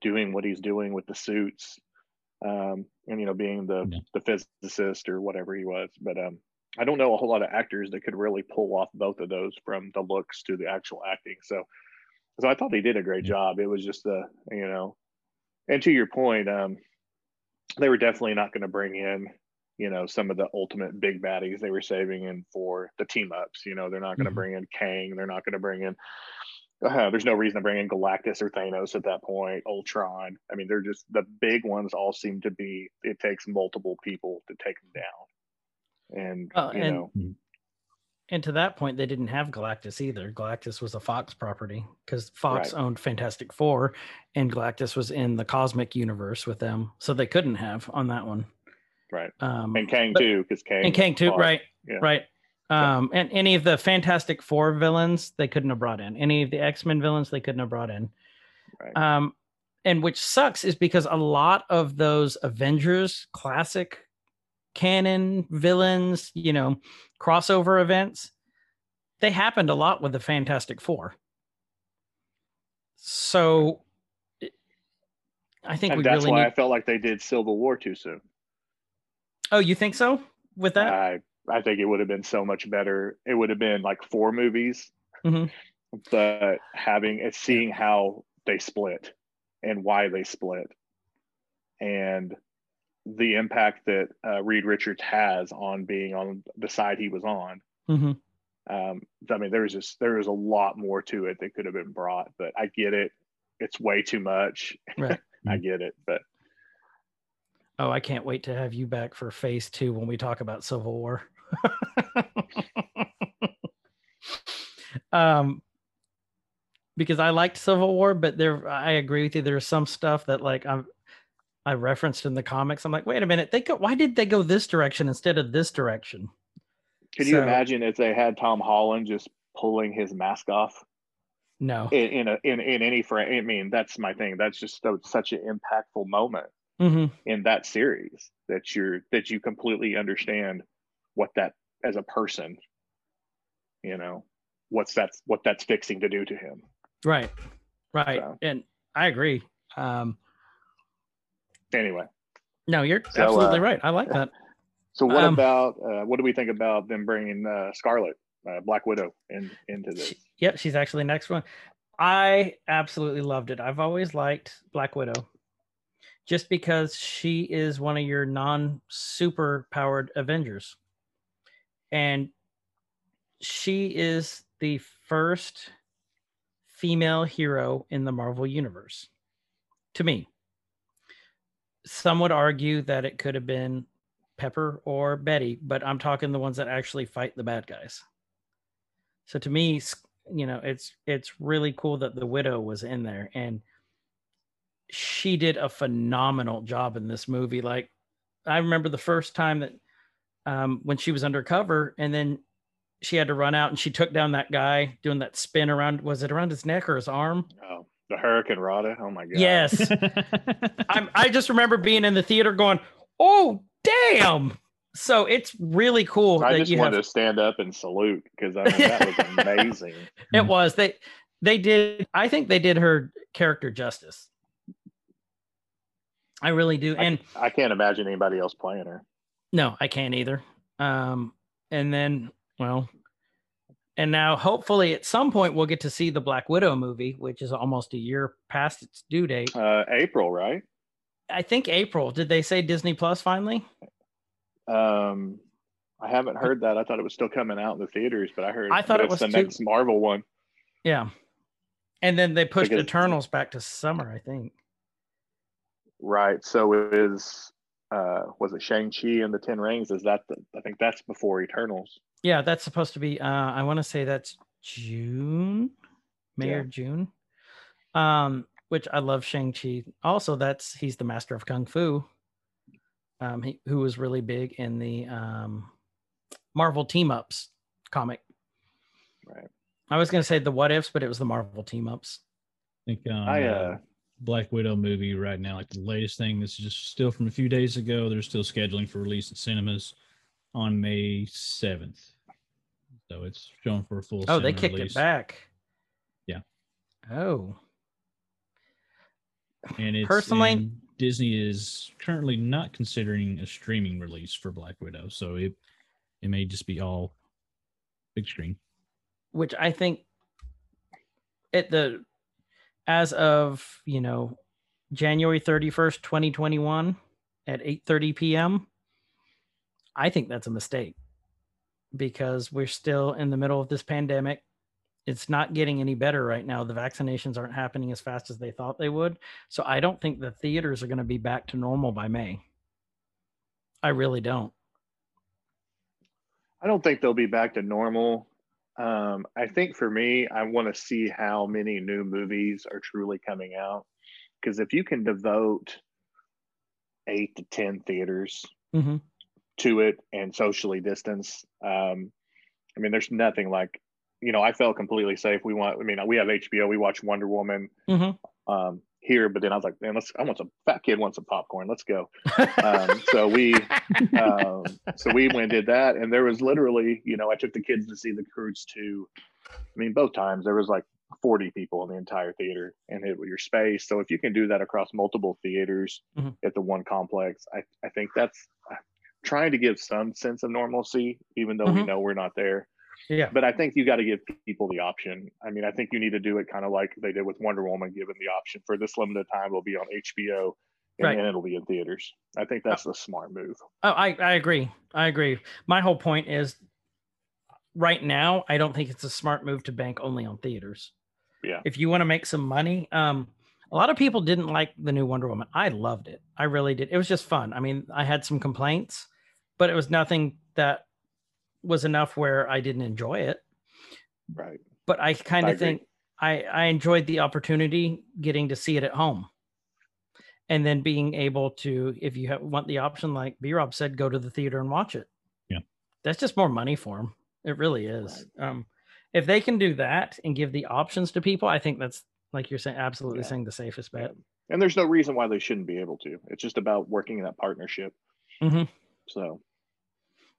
doing what he's doing with the suits, um, and you know, being the Yeah. the physicist or whatever he was. But um, I don't know a whole lot of actors that could really pull off both of those from the looks to the actual acting. So, so I thought he did a great job. It was just the you know, and to your point, um, they were definitely not going to bring in, you know, some of the ultimate big baddies they were saving in for the team ups. You know, they're not going to Mhm. bring in Kang. They're not going to bring in. Uh, there's no reason to bring in Galactus or Thanos at that point. Ultron. I mean, they're just the big ones. All seem to be. It takes multiple people to take them down, and Well, you and- know, And to that point, they didn't have Galactus either. Galactus was a Fox property because Fox Right. owned Fantastic Four, and Galactus was in the cosmic universe with them, so they couldn't have on that one. right. Um, And Kang but- too, because Kang and Kang too, fought- right? yeah. Right. Um, and any of the Fantastic Four villains they couldn't have brought in. Any of the X Men villains they couldn't have brought in. Right. Um, and which sucks is because a lot of those Avengers classic canon villains, you know, crossover events, they happened a lot with the Fantastic Four. So I think that's really why need. I felt like they did Civil War too soon. oh, you think so with that? I I think it would have been so much better. It would have been like four movies, Mhm. but having it, seeing how they split and why they split, and the impact that uh, Reed Richards has on being on the side he was on. hmm Um, I mean, there's just there is a lot more to it that could have been brought, but I get it. It's way too much. Right. I get it, but Oh, I can't wait to have you back for phase two when we talk about Civil War. um, because I liked Civil War, but there, I agree with you. There's some stuff that like I'm, I referenced in the comics. I'm like, wait a minute, they go. Why did they go this direction instead of this direction? can you imagine if they had Tom Holland just pulling his mask off? No. in, in a in, in any frame. I mean, that's my thing. That's just so, such an impactful moment hmm in that series that you're that you completely understand what that as a person, you know, what's that's what that's fixing to do to him. Right. Right. So. And I agree. Um, Anyway, no, you're So, absolutely uh, right. I like that. so what Um, about uh, what do we think about them bringing uh, Scarlet, uh, Black Widow, in into this? She- Yep, she's actually next one. I absolutely loved it. I've always liked Black Widow just because she is one of your non super powered Avengers. And she is the first female hero in the Marvel Universe to me. Some would argue that it could have been Pepper or Betty, but I'm talking the ones that actually fight the bad guys. So to me, you know, it's it's really cool that the widow was in there and she did a phenomenal job in this movie. Like I remember the first time that um when she was undercover and then she had to run out and she took down that guy doing that spin around was it around his neck or his arm? Oh, the Hurricanrana. Oh my god. Yes. I'm, I just remember being in the theater going, "Oh, damn!" So it's really cool I that just you wanted have. to stand up and salute because I mean that was amazing. It was they they did. I think they did her character justice. I really do, and I can't imagine anybody else playing her. no, I can't either. Um, and then well, and now hopefully at some point we'll get to see the Black Widow movie, which is almost a year past its due date. Uh, April, right? I think April. Did they say Disney Plus finally? Um, I haven't heard that. I thought it was still coming out in the theaters, but I heard I thought it was the too- next Marvel one. Yeah. And then they pushed Because- Eternals back to summer, I think. Right. So is uh was it Shang Chi and the Ten Rings? Is that the, I think that's before Eternals. Yeah, that's supposed to be uh I want to say that's June, May Yeah. or June. Um which I love Shang-Chi. Also that's he's the master of kung fu. Um he, who was really big in the um Marvel team ups comic. Right. I was going to say the what ifs, but it was the Marvel team ups. I think on I, uh, uh, Black Widow movie right now, like the latest thing. This is just still from a few days ago. They're still scheduling for release at cinemas on May seventh. So it's shown for a full. Oh, they kicked release. it back. Yeah. Oh. And it's Personally- and Disney is currently not considering a streaming release for Black Widow, so it it may just be all big screen. which I think at the as of you know January 31st, 2021 at 8:30 p.m. I think that's a mistake because we're still in the middle of this pandemic. It's not getting any better right now. The vaccinations aren't happening as fast as they thought they would. So I don't think the theaters are going to be back to normal by May. I really don't. I don't think they'll be back to normal. Um, I think for me, I want to see how many new movies are truly coming out. Because if you can devote eight to 10 theaters Mhm. to it and socially distance, um, I mean, there's nothing like, you know, I felt completely safe. We want, I mean, we have HBO, we watch Wonder Woman Mhm. um, here. But then I was like, man, let's. I want some fat kid wants some popcorn. Let's go. Um, so we, um, so we went and did that, and there was literally, you know, I took the kids to see the Croods too. I mean, both times there was like 40 people in the entire theater and it your space. So if you can do that across multiple theaters Mhm. at the one complex, I, I think that's trying to give some sense of normalcy, even though we Mhm. know we're not there. Yeah. But I think you got to give people the option. I mean, I think you need to do it kind of like they did with Wonder Woman, given the option for this limited time, it'll be on HBO and Right. then it'll be in theaters. I think that's the smart move. Oh, I, I agree. I agree. My whole point is right now, I don't think it's a smart move to bank only on theaters. Yeah. If you want to make some money, um, a lot of people didn't like the new Wonder Woman. I loved it. I really did. It was just fun. I mean, I had some complaints, but it was nothing that was enough where I didn't enjoy it. Right. But I kind of think I, I enjoyed the opportunity getting to see it at home. And then being able to, if you have, want the option, like B Rob said, go to the theater and watch it. Yeah. That's just more money for them. It really is. Um, if they can do that and give the options to people, I think that's like you're saying, absolutely Yeah. saying the safest bet. And there's no reason why they shouldn't be able to. It's just about working in that partnership. Mm-hmm. So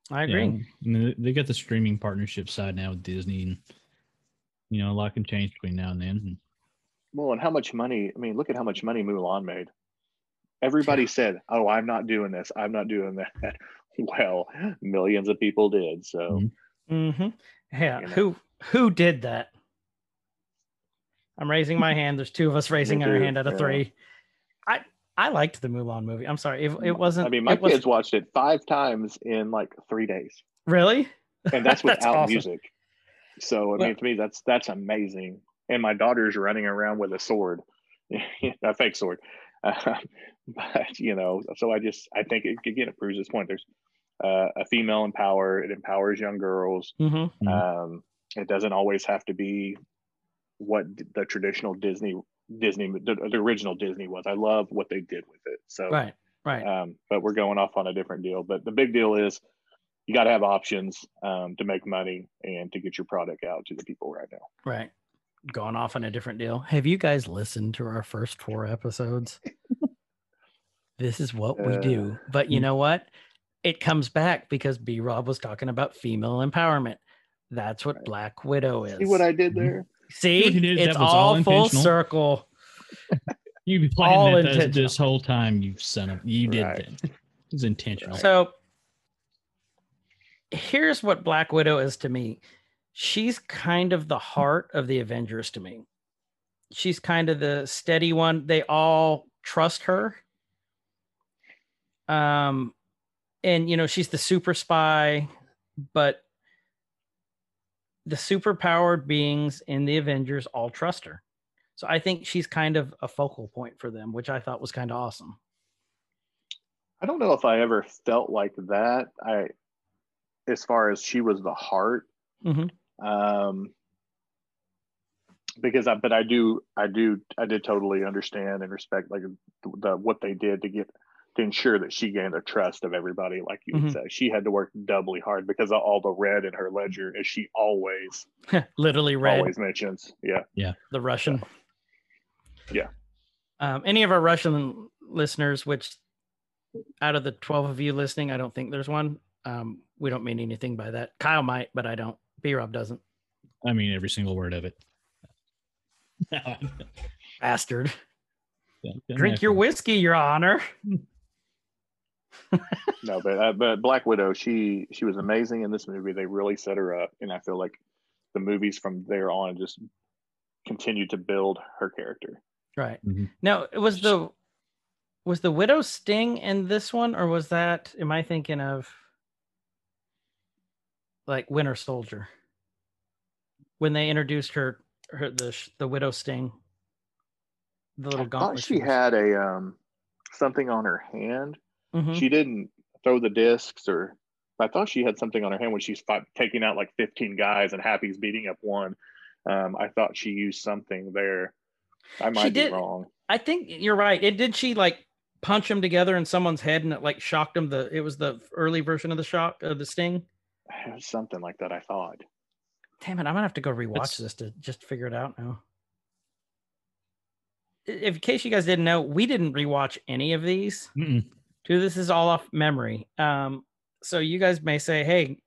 I Yeah, agree. and they- they got the streaming partnership side now with Disney, and you know a lot can change between now and then. Well, and how much money? I mean, look at how much money Mulan made. Everybody said, "Oh, I'm not doing this. I'm not doing that." Well, millions of people did. So Mhm. hmm Yeah. You know. Who who did that? I'm raising my hand. There's two of us raising our hand out of yeah. three. I I liked the Mulan movie. I'm sorry. It, it wasn't. I mean, my it was, kids watched it five times in like three days, really. and that's That's without awesome. music. So I Well- mean, to me, that's that's amazing. And my daughter's running around with a sword, a fake sword. Uh, but you know, so I just I think it again it proves this point. There's uh, a female in power. It empowers young girls. hmm Mhm. Um, it doesn't always have to be what the traditional Disney Disney the, the original Disney was. I love what they did with it. So Right. Right. um, but we're going off on a different deal. But the big deal is you got to have options um, to make money and to get your product out to the people right now. Right. Going off on a different deal. Have you guys listened to our first four episodes? this is what we Uh, do. But you mm. know what? It comes back because B Rob was talking about female empowerment. That's what Right. Black Widow is. See what I did Mhm. there? See, what you did? it's That all all full circle. You be All planning that this, this whole time, you son of you did Right. that. It was intentional. So here's what Black Widow is to me. She's kind of the heart of the Avengers to me. She's kind of the steady one. They all trust her. Um and you know, she's the super spy, but the superpowered beings in the Avengers all trust her. So I think she's kind of a focal point for them, which I thought was kind of awesome. I don't know if I ever felt like that. I, as far as she was the heart, Mhm. um, because I, but I do, I do, I did totally understand and respect like the, the what they did to get to ensure that she gained the trust of everybody. Like you Mhm. would say, she had to work doubly hard because of all the red in her ledger, as she always, Literally red. always mentions. Yeah, Yeah. the Russian. Yeah. Um, any of our Russian listeners, which out of the 12 of you listening, I don't think there's one. Um, we don't mean anything by that. Kyle might, but I don't. B Rob doesn't. I mean every single word of it. Bastard. Don't Drink your whiskey, Your Honor. no, but uh, but Black Widow, she she was amazing in this movie. They really set her up, and I feel like the movies from there on just continued to build her character. Right. Mhm. Now, it was the was the Widow Sting in this one, or was that? Am I thinking of like Winter Soldier when they introduced her, her the the Widow Sting, the little I thought gauntlet. she had a um something on her hand. Mhm. She didn't throw the discs, or I thought she had something on her hand when she's fight, taking out like fifteen guys, and Happy's beating up one. Um, I thought she used something there. I might be did. wrong. I think you're right. It did she like punch them together in someone's head and it like shocked them. The it was the early version of the shock of the sting. It was something like that. I thought. Damn it! I'm gonna have to go rewatch It's- this to just figure it out now. if in case you guys didn't know, we didn't rewatch any of these. Mm-mm. Too, this is all off memory. Um, so you guys may say, "Hey,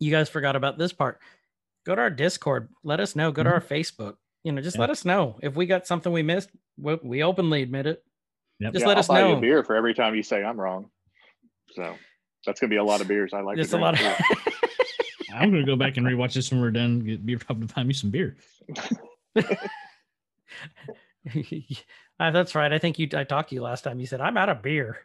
you guys forgot about this part." Go to our Discord. Let us know. Go to our Facebook. You know, just Yeah. let us know if we got something we missed. We, we openly admit it. Yep. Just Yeah, let I'll us buy you know. a beer for every time you say I'm wrong. So that's gonna be a lot of beers. I like. to Just a lot of. I'm gonna go back and rewatch this when we're done. Get beer pub to find me some beer. Uh, that's right. I think you. I talked to you last time. You said I'm out of beer.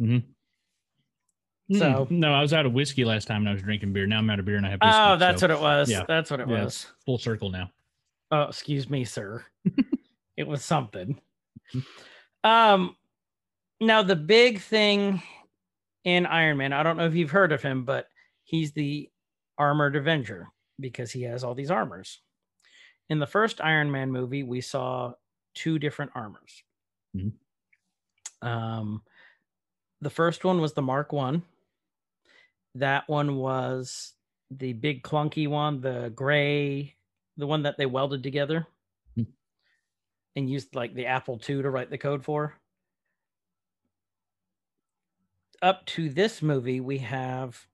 Mm-hmm. So- no, I was out of whiskey last time and I was drinking beer. Now I'm out of beer and I have whiskey. Oh, that's so what it was. yeah. That's what it Yeah. was. full circle now. Oh, excuse me, sir. it was something. Um, now the big thing in Iron Man, I don't know if you've heard of him, but he's the armored Avenger because he has all these armors. In the first Iron Man movie, we saw two different armors. Mhm. Um, the first one was the Mark One. That one was the big clunky one, the gray, the one that they welded together Hmm. and used like the Apple II to write the code for. Up to this movie, we have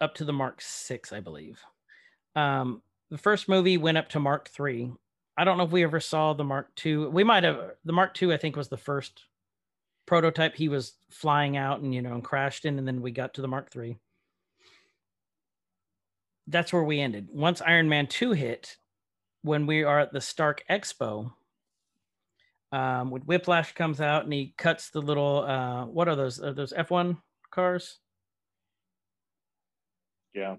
up to the Mark Six, I believe. Um, the first movie went up to Mark Three. I don't know if we ever saw the Mark II. We might have the Mark II, I think, was the first prototype he was flying out and you know and crashed in, and then we got to the Mark III. That's where we ended. Once Iron Man 2 hit, when we are at the Stark Expo, um, when Whiplash comes out and he cuts the little uh, what are those? Are those F1 cars?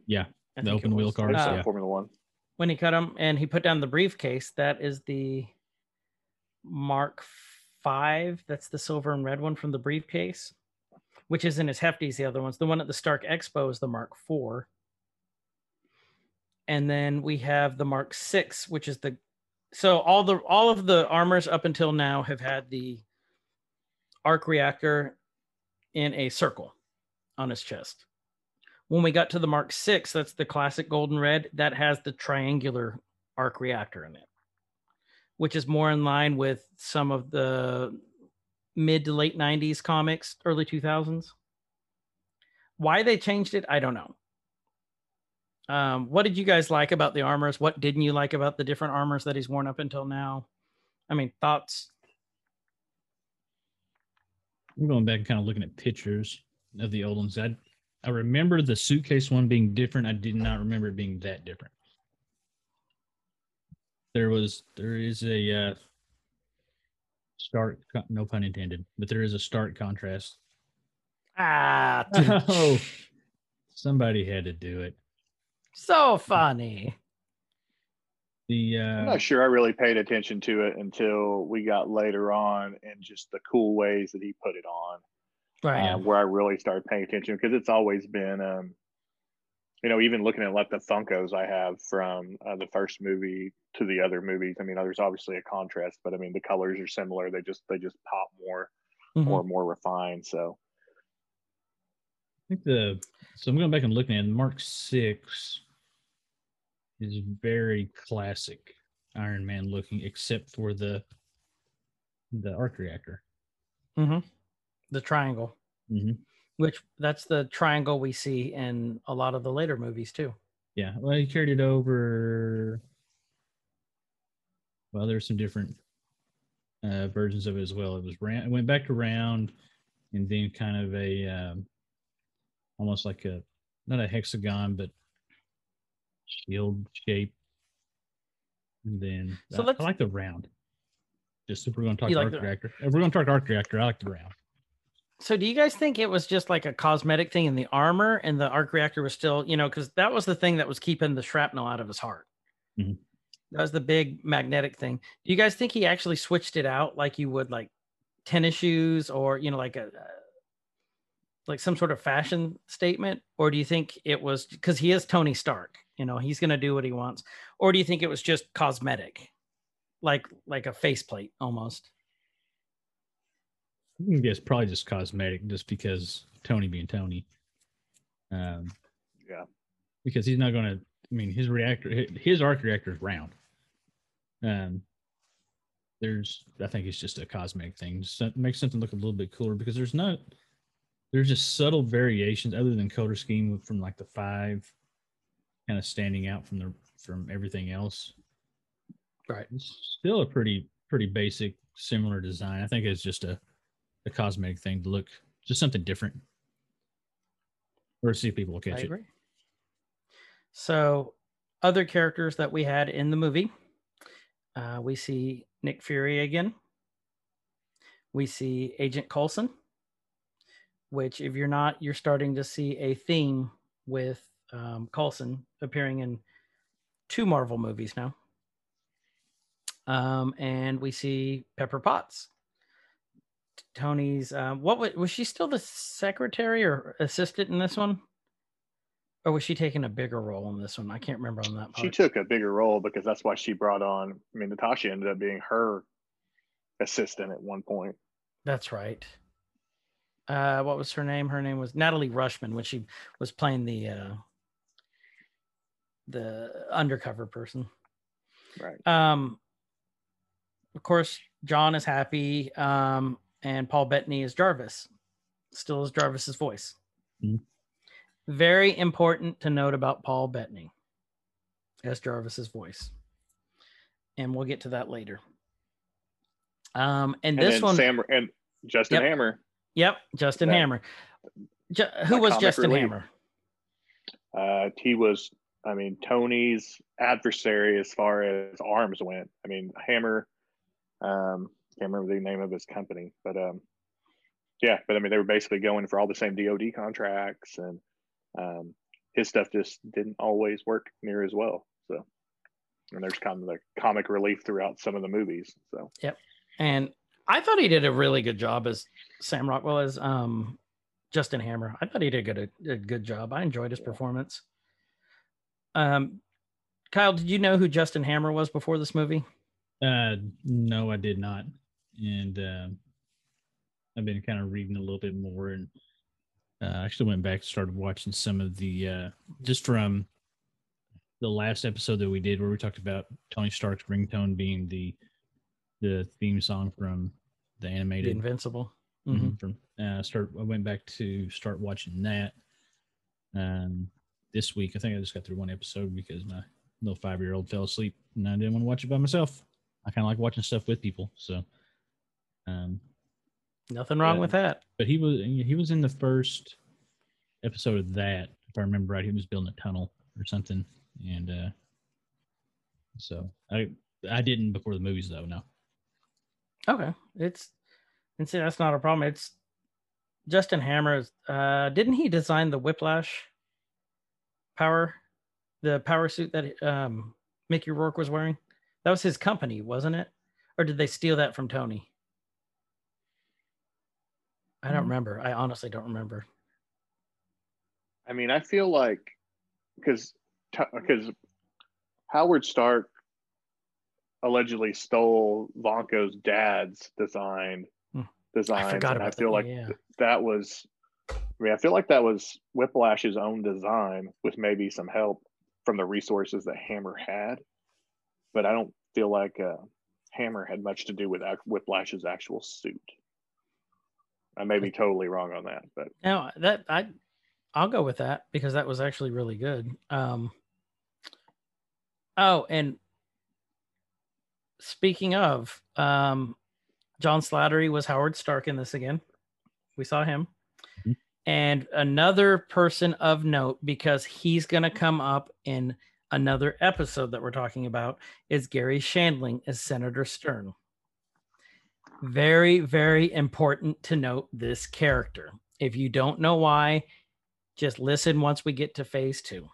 Yeah, I The open wheel cars, Uh, uh, yeah. Formula One. When he cut him and he put down the briefcase. That is the mark five. That's the silver and red one from the briefcase which isn't as hefty as the other ones. The one at the stark expo is the mark four. And then we have the mark six which is the so all the all of the armors up until now have had the arc reactor in a circle on his chest when we got to the Mark Six, that's the classic golden red that has the triangular arc reactor in it, which is more in line with some of the mid to late 90s comics, early 2000s. Why they changed it, I don't know. Um, what did you guys like about the armors? What didn't you like about the different armors that he's worn up until now? I mean, thoughts? I'm going back and kind of looking at pictures of the old ones. I I remember the suitcase one being different. I did not remember it being that different. There was there is a uh, stark, no pun intended, but there is a stark contrast. Ah, Oh, somebody had to do it. so funny. The I'm uh, not sure I really paid attention to it until we got later on and just the cool ways that he put it on. Right. uh, where I really started paying attention because it's always been, um, you know, even looking at like the Funkos I have from uh, the first movie to the other movies. I mean, there's obviously a contrast, but I mean the colors are similar. They just they just pop more Mhm. more more refined. So I think the so I'm going back and looking at Mark Six is very classic Iron Man looking, except for the the arc reactor. hmm The triangle. hmm which that's the triangle we see in a lot of the later movies too. Yeah, well, he carried it over. Well, there's some different uh, versions of it as well. It was round. It went back to round, and then kind of a um, almost like a not a hexagon, but shield shape. And then So I- I like the round. Just if we're going to talk You like arc the- reactor, if we're going to talk arc reactor, I like the round. So do you guys think it was just like a cosmetic thing in the armor and the arc reactor was still, you know, because that was the thing that was keeping the shrapnel out of his heart. Mhm. That was the big magnetic thing. Do you guys think he actually switched it out like you would like tennis shoes or, you know, like a like some sort of fashion statement? Or do you think it was because he is Tony Stark, you know, he's gonna do what he wants, or do you think it was just cosmetic? Like like a faceplate almost. I think it's probably just cosmetic, just because Tony being Tony. Um, yeah, because he's not going to. I mean, his reactor, his arc reactor is round. Um, there's, I think it's just a cosmetic thing. Just to make something look a little bit cooler because there's not, there's just subtle variations other than color scheme from like the five, kind of standing out from the from everything else. Right. It's still a pretty pretty basic, similar design. I think it's just a a cosmetic thing to look just something different, or see if people will I catch it. So, other characters that we had in the movie, uh, we see Nick Fury again. We see Agent Coulson, which, if you're not, you're starting to see a theme with um, Coulson appearing in two Marvel movies now. Um, and we see Pepper Potts. Tony's um, what was, was she still the secretary or assistant in this one? Or was she taking a bigger role in this one? I can't remember on that part. She took a bigger role because that's why she brought on. I mean, Natasha ended up being her assistant at one point. That's right. Uh, what was her name? Her name was Natalie Rushman when she was playing the uh, the undercover person. Right. Um, of course, Jon is happy, um, and Paul Bettany is Jarvis, still is Jarvis's voice. Mhm. Very important to note about Paul Bettany as Jarvis's voice, and we'll get to that later. Um, and, And this one, Sam and Justin Yep. Hammer. yep, Justin that- Hammer. Ju- who was Justin relief. Hammer? Uh, he was, I mean, Tony's adversary as far as arms went. I mean, Hammer. Um, can't remember the name of his company, but um, yeah, but I mean, they were basically going for all the same DoD contracts, and um, his stuff just didn't always work near as well. So, and there's kind of the comic relief throughout some of the movies. So, yep. and I thought he did a really good job as Sam Rockwell as um Justin Hammer. I thought he did a good a good job. I enjoyed his Yeah. performance. Um, Kyle, did you know who Justin Hammer was before this movie? Uh, no, I did not, and um, I've been kind of reading a little bit more, and uh, I actually went back and started watching some of the uh, just from the last episode that we did where we talked about Tony Stark's ringtone being the the theme song from the The animated Invincible. Mhm, Mhm. From uh, start, I went back to start watching that. Um, this week I think I just got through one episode because my little five year old fell asleep and I didn't want to watch it by myself. I kind of like watching stuff with people. So, um, Nothing wrong with that. but he was he was in the first episode of that, if I remember right. He was building a tunnel or something, and uh, so I I didn't before the movies though. No, Okay, it's and see that's not a problem. It's Justin Hammer. Uh, didn't he design the Whiplash power, the power suit that um Mickey Rourke was wearing? That was his company, wasn't it? Or did they steal that from Tony? I don't Mhm. remember. I honestly don't remember. I mean, I feel like because because Howard Stark allegedly stole Vanko's dad's design Hmm. design. I forgot and about I feel that. like yeah. th- that was. I mean, I feel like that was Whiplash's own design with maybe some help from the resources that Hammer had, but I don't feel like uh, Hammer had much to do with ac- Whiplash's actual suit. I may be totally wrong on that, but No, that I I'll go with that because that was actually really good. Um Oh, and speaking of, um John Slattery was Howard Stark in this again. We saw him. Mhm. And another person of note because he's going to come up in another episode that we're talking about is Garry Shandling as Senator Stern. Very, very important to note this character. If you don't know why, just listen once we get to phase two.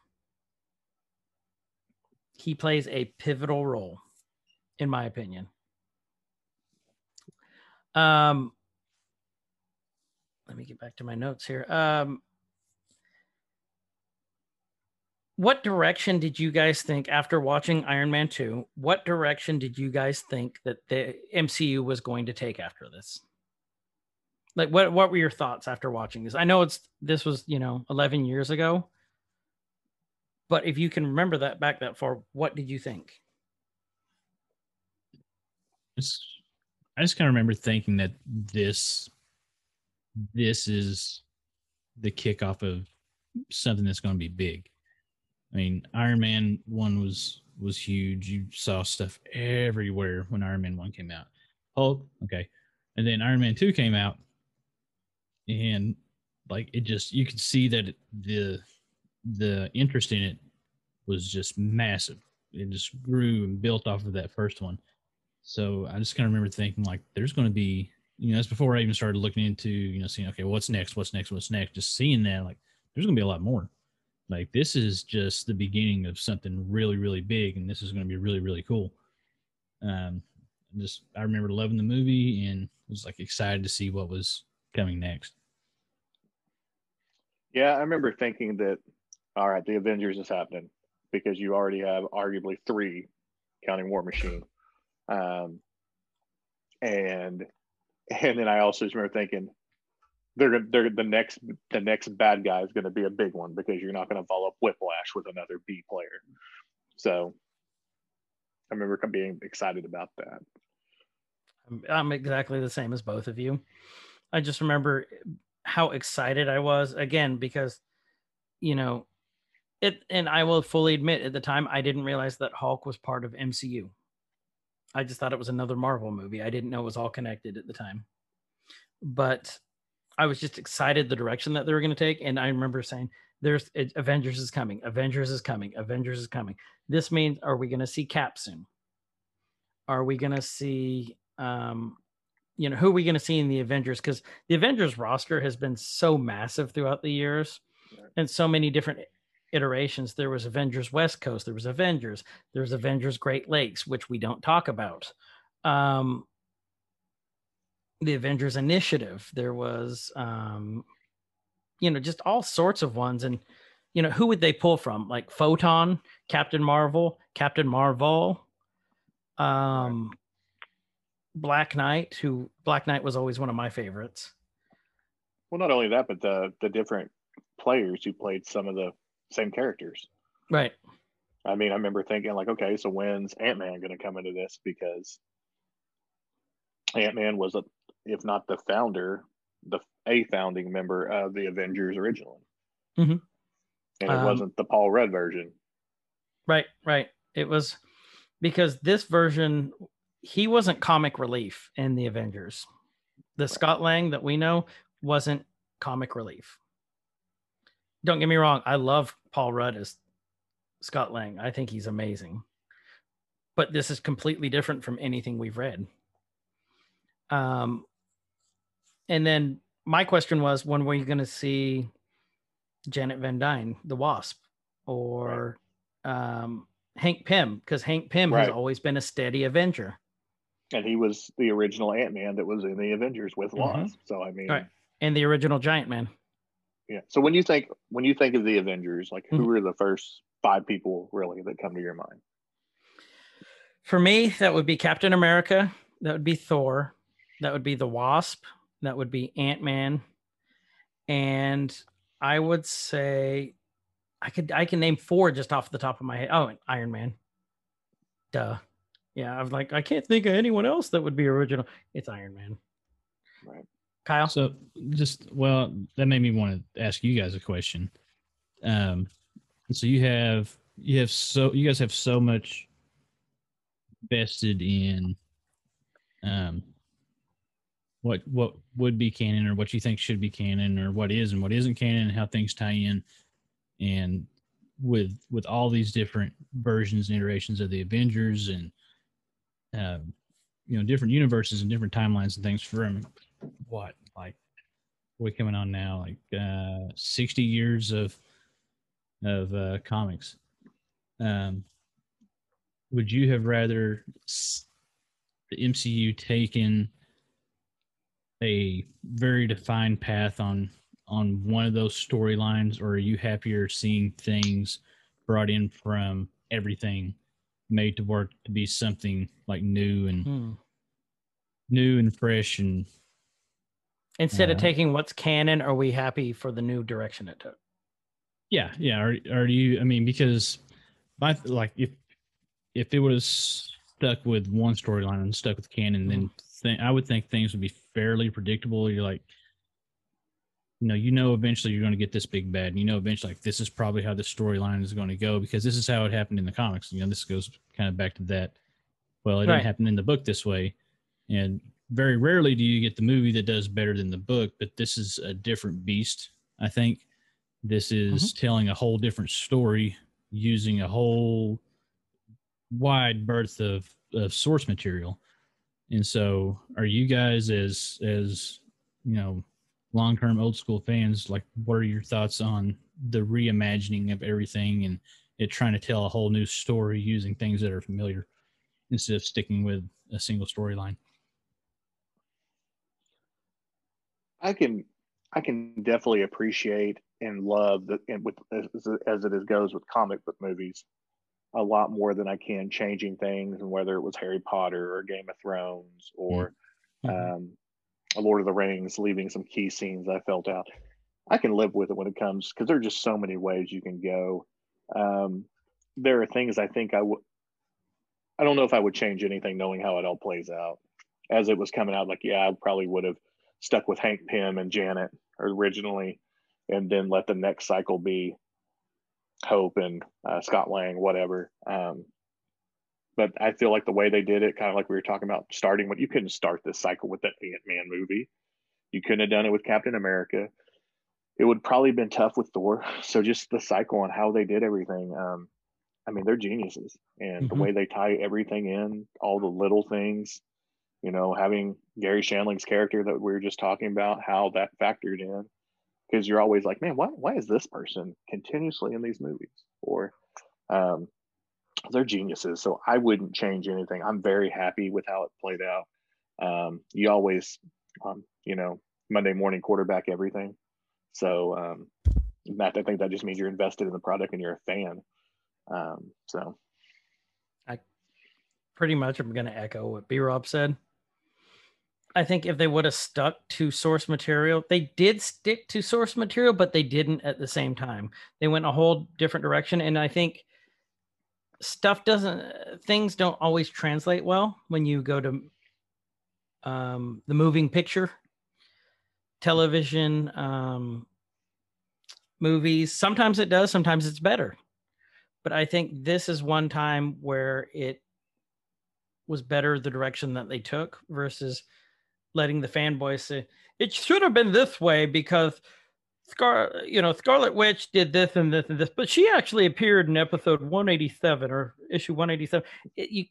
He plays a pivotal role, in my opinion. Um, let me get back to my notes here. Um, what direction did you guys think after watching Iron Man 2? What direction did you guys think that the MCU was going to take after this? Like what what were your thoughts after watching this? I know it's this was, you know, 11 years ago. But if you can remember that back that far, what did you think? just I just kind of remember thinking that this this is the kickoff of something that's going to be big. I mean, Iron Man one was was huge. You saw stuff everywhere when Iron Man one came out. Hulk, okay, and then Iron Man two came out, and like it just you could see that the the interest in it was just massive. It just grew and built off of that first one. So I just kind of remember thinking like, there's going to be, you know, that's before I even started looking into, you know, seeing okay, what's next, what's next, what's next. Just seeing that, like, there's going to be a lot more. Like this is just the beginning of something really, really big, and this is going to be really, really cool. Um, just I remember loving the movie and was like excited to see what was coming next. Yeah, I remember thinking that, all right, the Avengers is happening because you already have arguably three, counting War Machine, um, and and then I also remember thinking they're they're the next the next bad guy is going to be a big one because you're not going to follow up Whiplash with another B player. So I remember being excited about that. I'm exactly the same as both of you. I just remember how excited I was again because, you know, it, and I will fully admit at the time I didn't realize that Hulk was part of MCU. I just thought it was another Marvel movie. I didn't know it was all connected at the time. But I was just excited the direction that they were going to take. And I remember saying, there's it, Avengers is coming, Avengers is coming, Avengers is coming. This means, are we going to see Cap soon? Are we going to see, um, you know, who are we going to see in the Avengers? Because the Avengers roster has been so massive throughout the years and so many different iterations. There was Avengers West Coast, there was Avengers, there was Avengers Great Lakes, which we don't talk about. Um, the Avengers Initiative. There was, um, you know, just all sorts of ones. And, you know, who would they pull from? Like Photon, Captain Marvel, Captain Marvel, um, Black Knight, who Black Knight was always one of my favorites. Well, not only that, but the the different players who played some of the same characters. Right. I mean, I remember thinking like, okay, so when's Ant Man going to come into this? Because Ant Man was a, if not the founder, the a founding member of the Avengers originally, Mhm. and it Um, wasn't the Paul Rudd version. Right, right. It was because this version, he wasn't comic relief in the Avengers. The Scott Lang that we know wasn't comic relief. Don't get me wrong, I love Paul Rudd as Scott Lang. I think he's amazing. But this is completely different from anything we've read. Um, and then my question was when were you going to see Janet Van Dyne, the Wasp, or um, Hank Pym? Because Hank Pym has always been a steady Avenger. And he was the original Ant Man that was in the Avengers with Mhm. Wasp. So I mean, Right. And the original Giant Man. yeah. So when you think when you think of the Avengers, like who Mhm. are the first five people really that come to your mind? For me, that would be Captain America. That would be Thor. That would be the Wasp. That would be Ant Man. And I would say I could I can name four just off the top of my head. Oh, and Iron Man. Duh. Yeah, I was like, I can't think of anyone else that would be original. It's Iron Man. Right. Kyle. So just well, that made me want to ask you guys a question. Um, so you have you have so you guys have so much vested in um what what would be canon or what you think should be canon or what is and what isn't canon and how things tie in. And with with all these different versions and iterations of the avengers and um you know different universes and different timelines and things from what like are coming on now like uh 60 years of of uh comics. Um would you have rather the mcu taken a very defined path on on one of those storylines or are you happier seeing things brought in from everything made to work to be something like new and Hmm. new and fresh and Instead of Uh, taking what's canon, are we happy for the new direction it took? Yeah, yeah. Are are you? I mean, because my like if if it was stuck with one storyline and stuck with canon, then th- I would think things would be fairly predictable. You're like, you know, you know, eventually you're going to get this big bad. And you know, eventually, like this is probably how the storyline is going to go because this is how it happened in the comics. You know, this goes kind of back to that. Well, it Right. didn't happen in the book this way, and very rarely do you get the movie that does better than the book. But this is a different beast. I think this is mm-hmm. telling a whole different story using a whole wide berth of, of source material. And so are you guys as as you know long term old school fans, like what are your thoughts on the reimagining of everything and it trying to tell a whole new story using things that are familiar instead of sticking with a single storyline? I can I can definitely appreciate and love the and with as, as it is goes with comic book movies a lot more than I can changing things and whether it was Harry Potter or Game of Thrones or Mhm. um, Lord of the Rings, leaving some key scenes I felt out. I can live with it when it comes because there are just so many ways you can go. Um, there are things I think I would. I don't know if I would change anything knowing how it all plays out. As it was coming out, like yeah, I probably would have stuck with Hank Pym and Janet originally, and then let the next cycle be Hope and uh, Scott Lang, whatever. Um, but I feel like the way they did it, kind of like we were talking about, starting with you couldn't start this cycle with that Ant Man movie. You couldn't have done it with Captain America. It would probably been tough with Thor. So just the cycle and how they did everything. Um, I mean, they're geniuses, and the Mhm. way they tie everything in, all the little things. You know, having Garry Shandling's character that we were just talking about, how that factored in, because you're always like, man, why why is this person continuously in these movies? Or um, they're geniuses. So I wouldn't change anything. I'm very happy with how it played out. Um, you always, um, you know, Monday morning quarterback everything. So um, Matt, I think that just means you're invested in the product and you're a fan. Um, so I pretty much I'm going to echo what B Rob said. I think if they would have stuck to source material, they did stick to source material, but they didn't at the same time. They went a whole different direction. And I think stuff doesn't, things don't always translate well when you go to um, the moving picture, television, um, movies. Sometimes it does, sometimes it's better. But I think this is one time where it was better the direction that they took versus letting the fanboys say it should have been this way because Scar, you know, Scarlet Witch did this and this and this, but she actually appeared in episode 187 or issue 187. It, you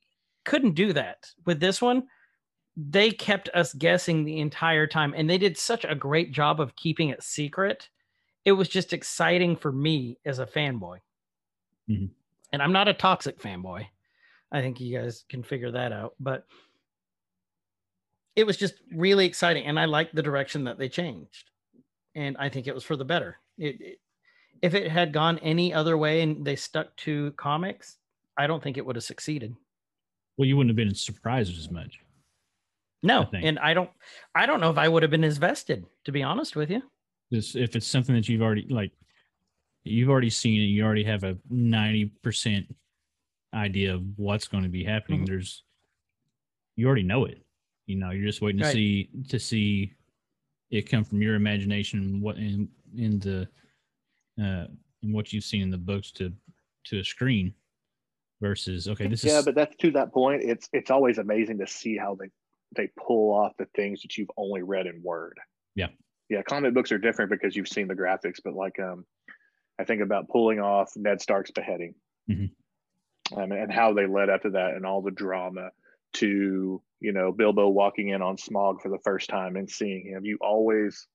couldn't do that with this one. They kept us guessing the entire time, and they did such a great job of keeping it secret. It was just exciting for me as a fanboy. Mhm. And I'm not a toxic fanboy. I think you guys can figure that out. But it was just really exciting, and I liked the direction that they changed, and I think it was for the better. It, it- if it had gone any other way and they stuck to comics, I don't think it would have succeeded. Well, you wouldn't have been surprised as much. No, think. and I don't, I don't know if I would have been as vested, to be honest with you. Just if it's something that you've already like, you've already seen it, you already have a ninety percent idea of what's going to be happening. Mhm. There's, you already know it. You know, you're just waiting to see to see it come from your imagination. What in in the uh in what you've seen in the books to to a screen versus okay, this yeah, is but that's to that point. It's it's always amazing to see how they they pull off the things that you've only read in word. Yeah. Yeah, comic books are different because you've seen the graphics, but like um I think about pulling off Ned Stark's beheading. Mhm. Um, and how they led up to that and all the drama to, you know, Bilbo walking in on Smaug for the first time and seeing him. You always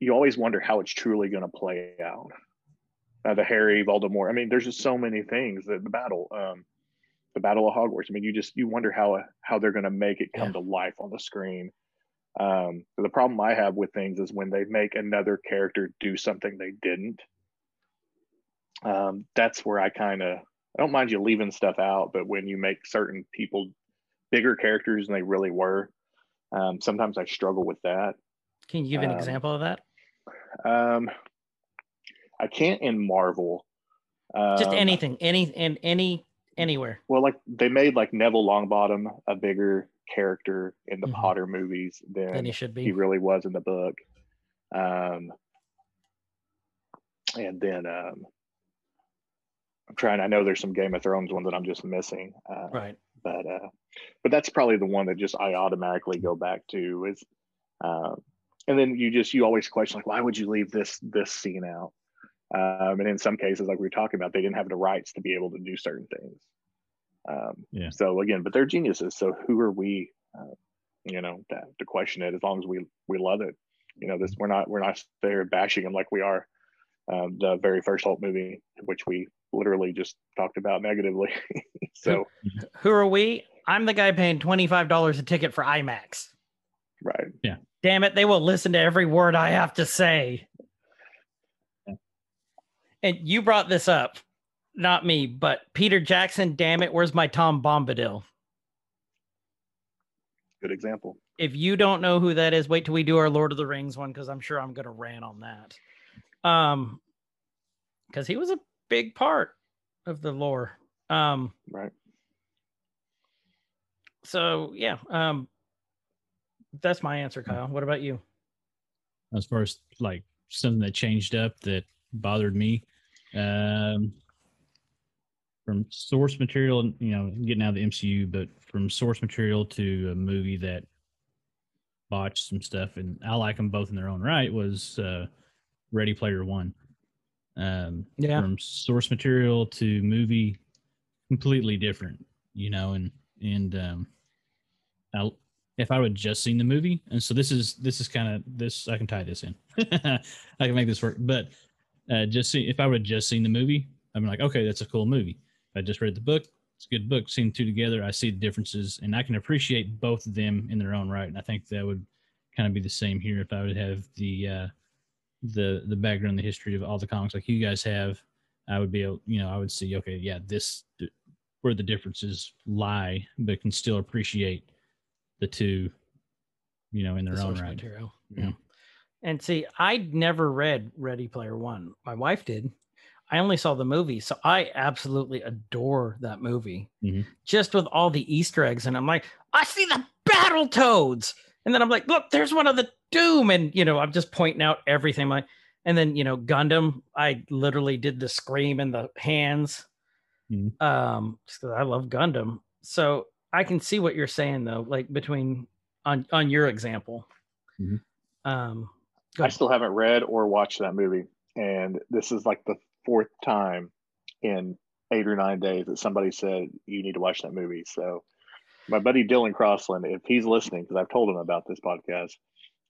you always wonder how it's truly going to play out. Uh, the Harry Voldemort. I mean, there's just so many things. The, the battle, um, the Battle of Hogwarts. I mean, you just you wonder how how they're going to make it come Yeah. to life on the screen. Um, the problem I have with things is when they make another character do something they didn't. Um, that's where I kind of I don't mind you leaving stuff out, but when you make certain people bigger characters than they really were, um, sometimes I struggle with that. Can you give an Um, example of that? Um, I can't in Marvel. Just Um, anything, any and any anywhere. Well, like they made like Neville Longbottom a bigger character in the Mhm. Potter movies than Than he should be. he really was in the book. Um, and then um, I'm trying. I know there's some Game of Thrones one that I'm just missing. Uh, Right. But uh but that's probably the one that just i automatically go back to is uh, and then you just you always question like why would you leave this this scene out? Um and in some cases like we were talking about they didn't have the rights to be able to do certain things. Um Yeah. so again but they're geniuses. So who are we uh, you know to, to question it as long as we we love it? You know this we're not we're not there bashing them like we are um, the very first Hulk movie, which we literally just talked about negatively. so, Who are we? I'm the guy paying $25 a ticket for IMAX. right. Yeah. Damn it, they will listen to every word I have to say. And you brought this up, not me, but Peter Jackson, damn it, where's my Tom Bombadil? Good example. If you don't know who that is, wait till we do our Lord of the Rings one because I'm sure I'm going to rant on that. Um, because he was a big part of the lore. Um, Right. so yeah, um, that's my answer, Kyle. What about you? as far as like something that changed up that bothered me um from source material you know getting out of the mcu but from source material to a movie that botched some stuff and i like them both in their own right was uh ready player one um Yeah. from source material to movie completely different you know and and um I, if I would just seen the movie, and so this is this is kind of this I can tie this in. I can make this work, but uh, just see if I would have just seen the movie, I'm like, okay, that's a cool movie. If I just read the book, it's a good book. Seen two together, I see the differences, and I can appreciate both of them in their own right. And I think that would kind of be the same here if I would have the uh, the the background, the history of all the comics like you guys have. I would be able, you know, I would see, okay, yeah, this where the differences lie, but can still appreciate the two, you know, in their the own right. material. Yeah. And see, I'd never read Ready Player One. My wife did. I only saw the movie, so I absolutely adore that movie. Mhm. Just with all the Easter eggs, and I'm like, I see the battle toads, and then I'm like, look, there's one of the Doom, and you know, I'm just pointing out everything. Like, and then you know, Gundam, I literally did the scream and the hands, Mhm. um, just because I love Gundam. So I can see what you're saying though, like between on on your example. Mhm. Um, I still haven't read or watched that movie, and this is like the fourth time in eight or nine days that somebody said you need to watch that movie. So, my buddy Dylan Crossland, if he's listening, because I've told him about this podcast,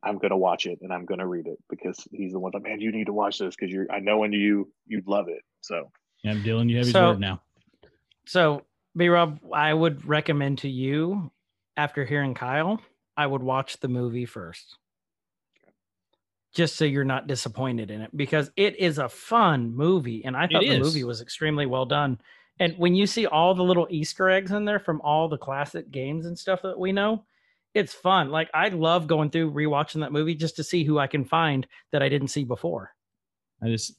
I'm gonna watch it and I'm gonna read it because he's the one that man, you need to watch this because you're I know and you you'd love it. So Yeah, Dylan, you have his So- word now. So, B Rob, I would recommend to you after hearing Kyle, I would watch the movie first. Just so you're not disappointed in it because it is a fun movie and I thought the movie was extremely well done. And when you see all the little Easter eggs in there from all the classic games and stuff that we know, it's fun. Like I love going through rewatching that movie just to see who I can find that I didn't see before. I just,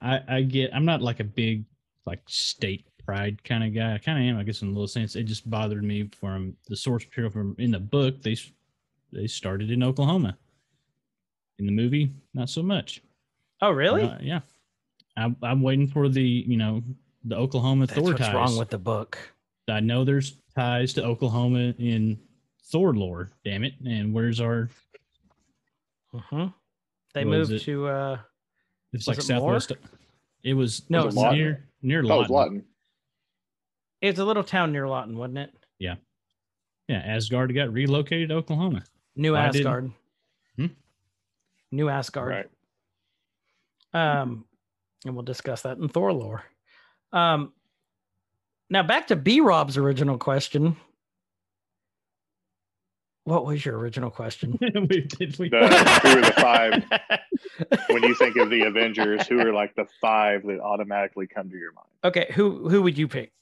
I, I get, I'm not like a big like state pride kind of guy. I kind of am, I guess, in a little sense. It just bothered me from the source material from in the book. They, they started in Oklahoma. In the movie, not so much. Oh, really? Uh, yeah. I'm, I'm waiting for the, you know, the Oklahoma That's Thor what's ties. wrong with the book. I know there's ties to Oklahoma in Thor lore. Damn it! And where's our? hmm They moved it- to uh It's like it Moore? Southwest. It was No, it was Lawton. near near that was Lawton. Lawton. it's a little town near Lawton, wasn't it? Yeah, yeah. Asgard got relocated to Oklahoma. New Why Asgard. Hmm? New Asgard. Right. Um, and we'll discuss that in Thor lore. Um, now back to B Rob's original question. What was your original question? we did we. The, who are the five when you think of the Avengers? Who are like the five that automatically come to your mind? okay, who who would you pick?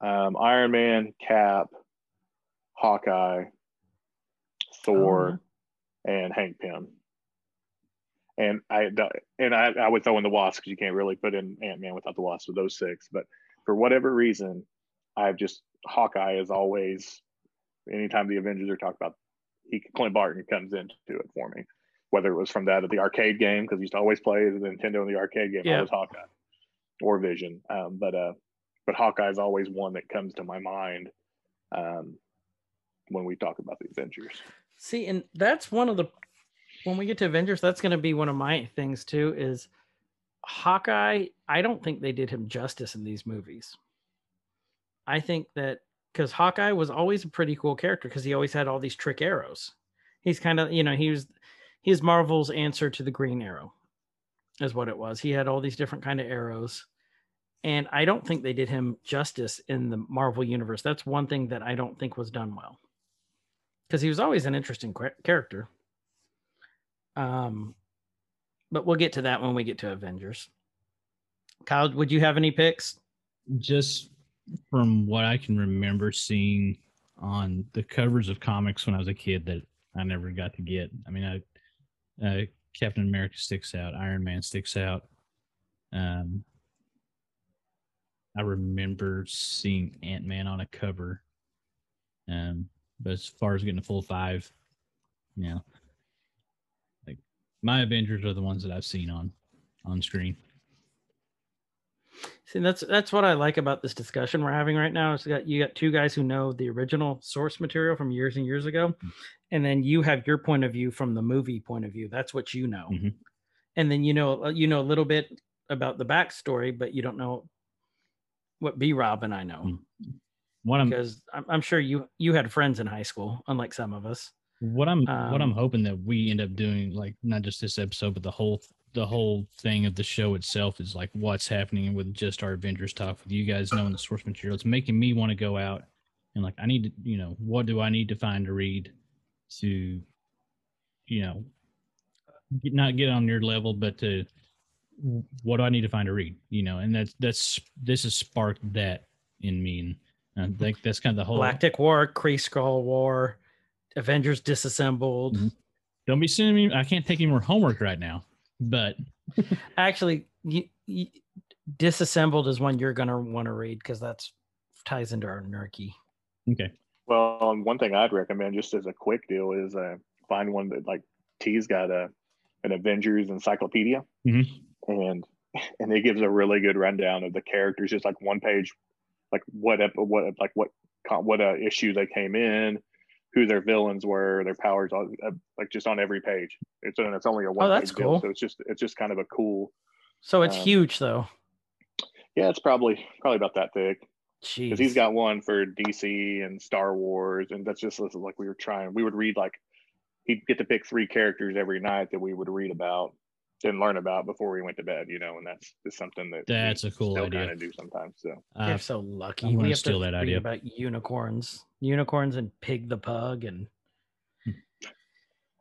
Um, Iron Man, Cap, Hawkeye, Thor, and Hank Pym. And I and I, I would throw in the Wasp because you can't really put in Ant Man without the Wasp with those six. But for whatever reason, I've just Hawkeye is always anytime the Avengers are talked about, he Clint Barton comes into it for me. Whether it was from that at the arcade game because he used to always play the Nintendo in the arcade game, Yeah. Was Hawkeye or Vision. Um, but uh, but Hawkeye is always one that comes to my mind um, when we talk about the Avengers. See, and that's one of the when we get to Avengers, that's going to be one of my things too. Is Hawkeye? I don't think they did him justice in these movies. I think that because Hawkeye was always a pretty cool character because he always had all these trick arrows. He's kind of you know he was he's Marvel's answer to the Green Arrow, is what it was. He had all these different kind of arrows. And I don't think they did him justice in the Marvel universe. That's one thing that I don't think was done well because he was always an interesting char- character. Um, but we'll get to that when we get to Avengers. Kyle, would you have any picks? just from what I can remember seeing on the covers of comics when I was a kid that I never got to get. I mean, I, uh, Captain America sticks out, Iron Man sticks out. Um, I remember seeing Ant Man on a cover. Um, but as far as getting a full five, you know, my Avengers are the ones that I've seen on on screen. See, that's that's what I like about this discussion we're having right now. Is that you got two guys who know the original source material from years and years ago, and then you have your point of view from the movie point of view. That's what you know, Mhm. and then you know uh, you know a little bit about the backstory, but you don't know what B Rob and I know Mm. What I'm because I'm, I'm sure you you had friends in high school, unlike some of us. What I'm what I'm Um, hoping that we end up doing, like not just this episode, but the whole the whole thing of the show itself is like what's happening with just our Avengers talk with you guys knowing the source material. It's making me want to go out and like I need to, you know, what do I need to find to read to, you know, get, not get on your level, but to what do I need to find to read, you know, and that's that's this has sparked that in me, and I think that's kind of the whole. Galactic War, Kree Skrull War, Avengers Disassembled. Mhm. Don't be sending me. I can't take any more homework right now. But Actually, you, you, Disassembled is one you're gonna want to read because that's ties into our Nerky. okay, Well, um, one thing I'd recommend just as a quick deal is uh, find one that like T's got a an Avengers encyclopedia, Mhm. and and it gives a really good rundown of the characters, just like one page, like what ep- what like what what uh, issue they came in, who their villains were, their powers, all, uh, like just on every page. It's and it's only a one. Oh, that's page deal, cool. so it's just it's just kind of a cool. So it's Um, huge though. Yeah, it's probably probably about that thick. Because he's got one for DC and Star Wars, and that's just like we were trying. We would read like he'd get to pick three characters every night that we would read about and learn about before we went to bed. You know, and that's just something that that's a cool still idea. kind of do sometimes. So You're uh, so lucky. I'm gonna we have steal to that read idea. about unicorns, unicorns, and Pig the Pug, and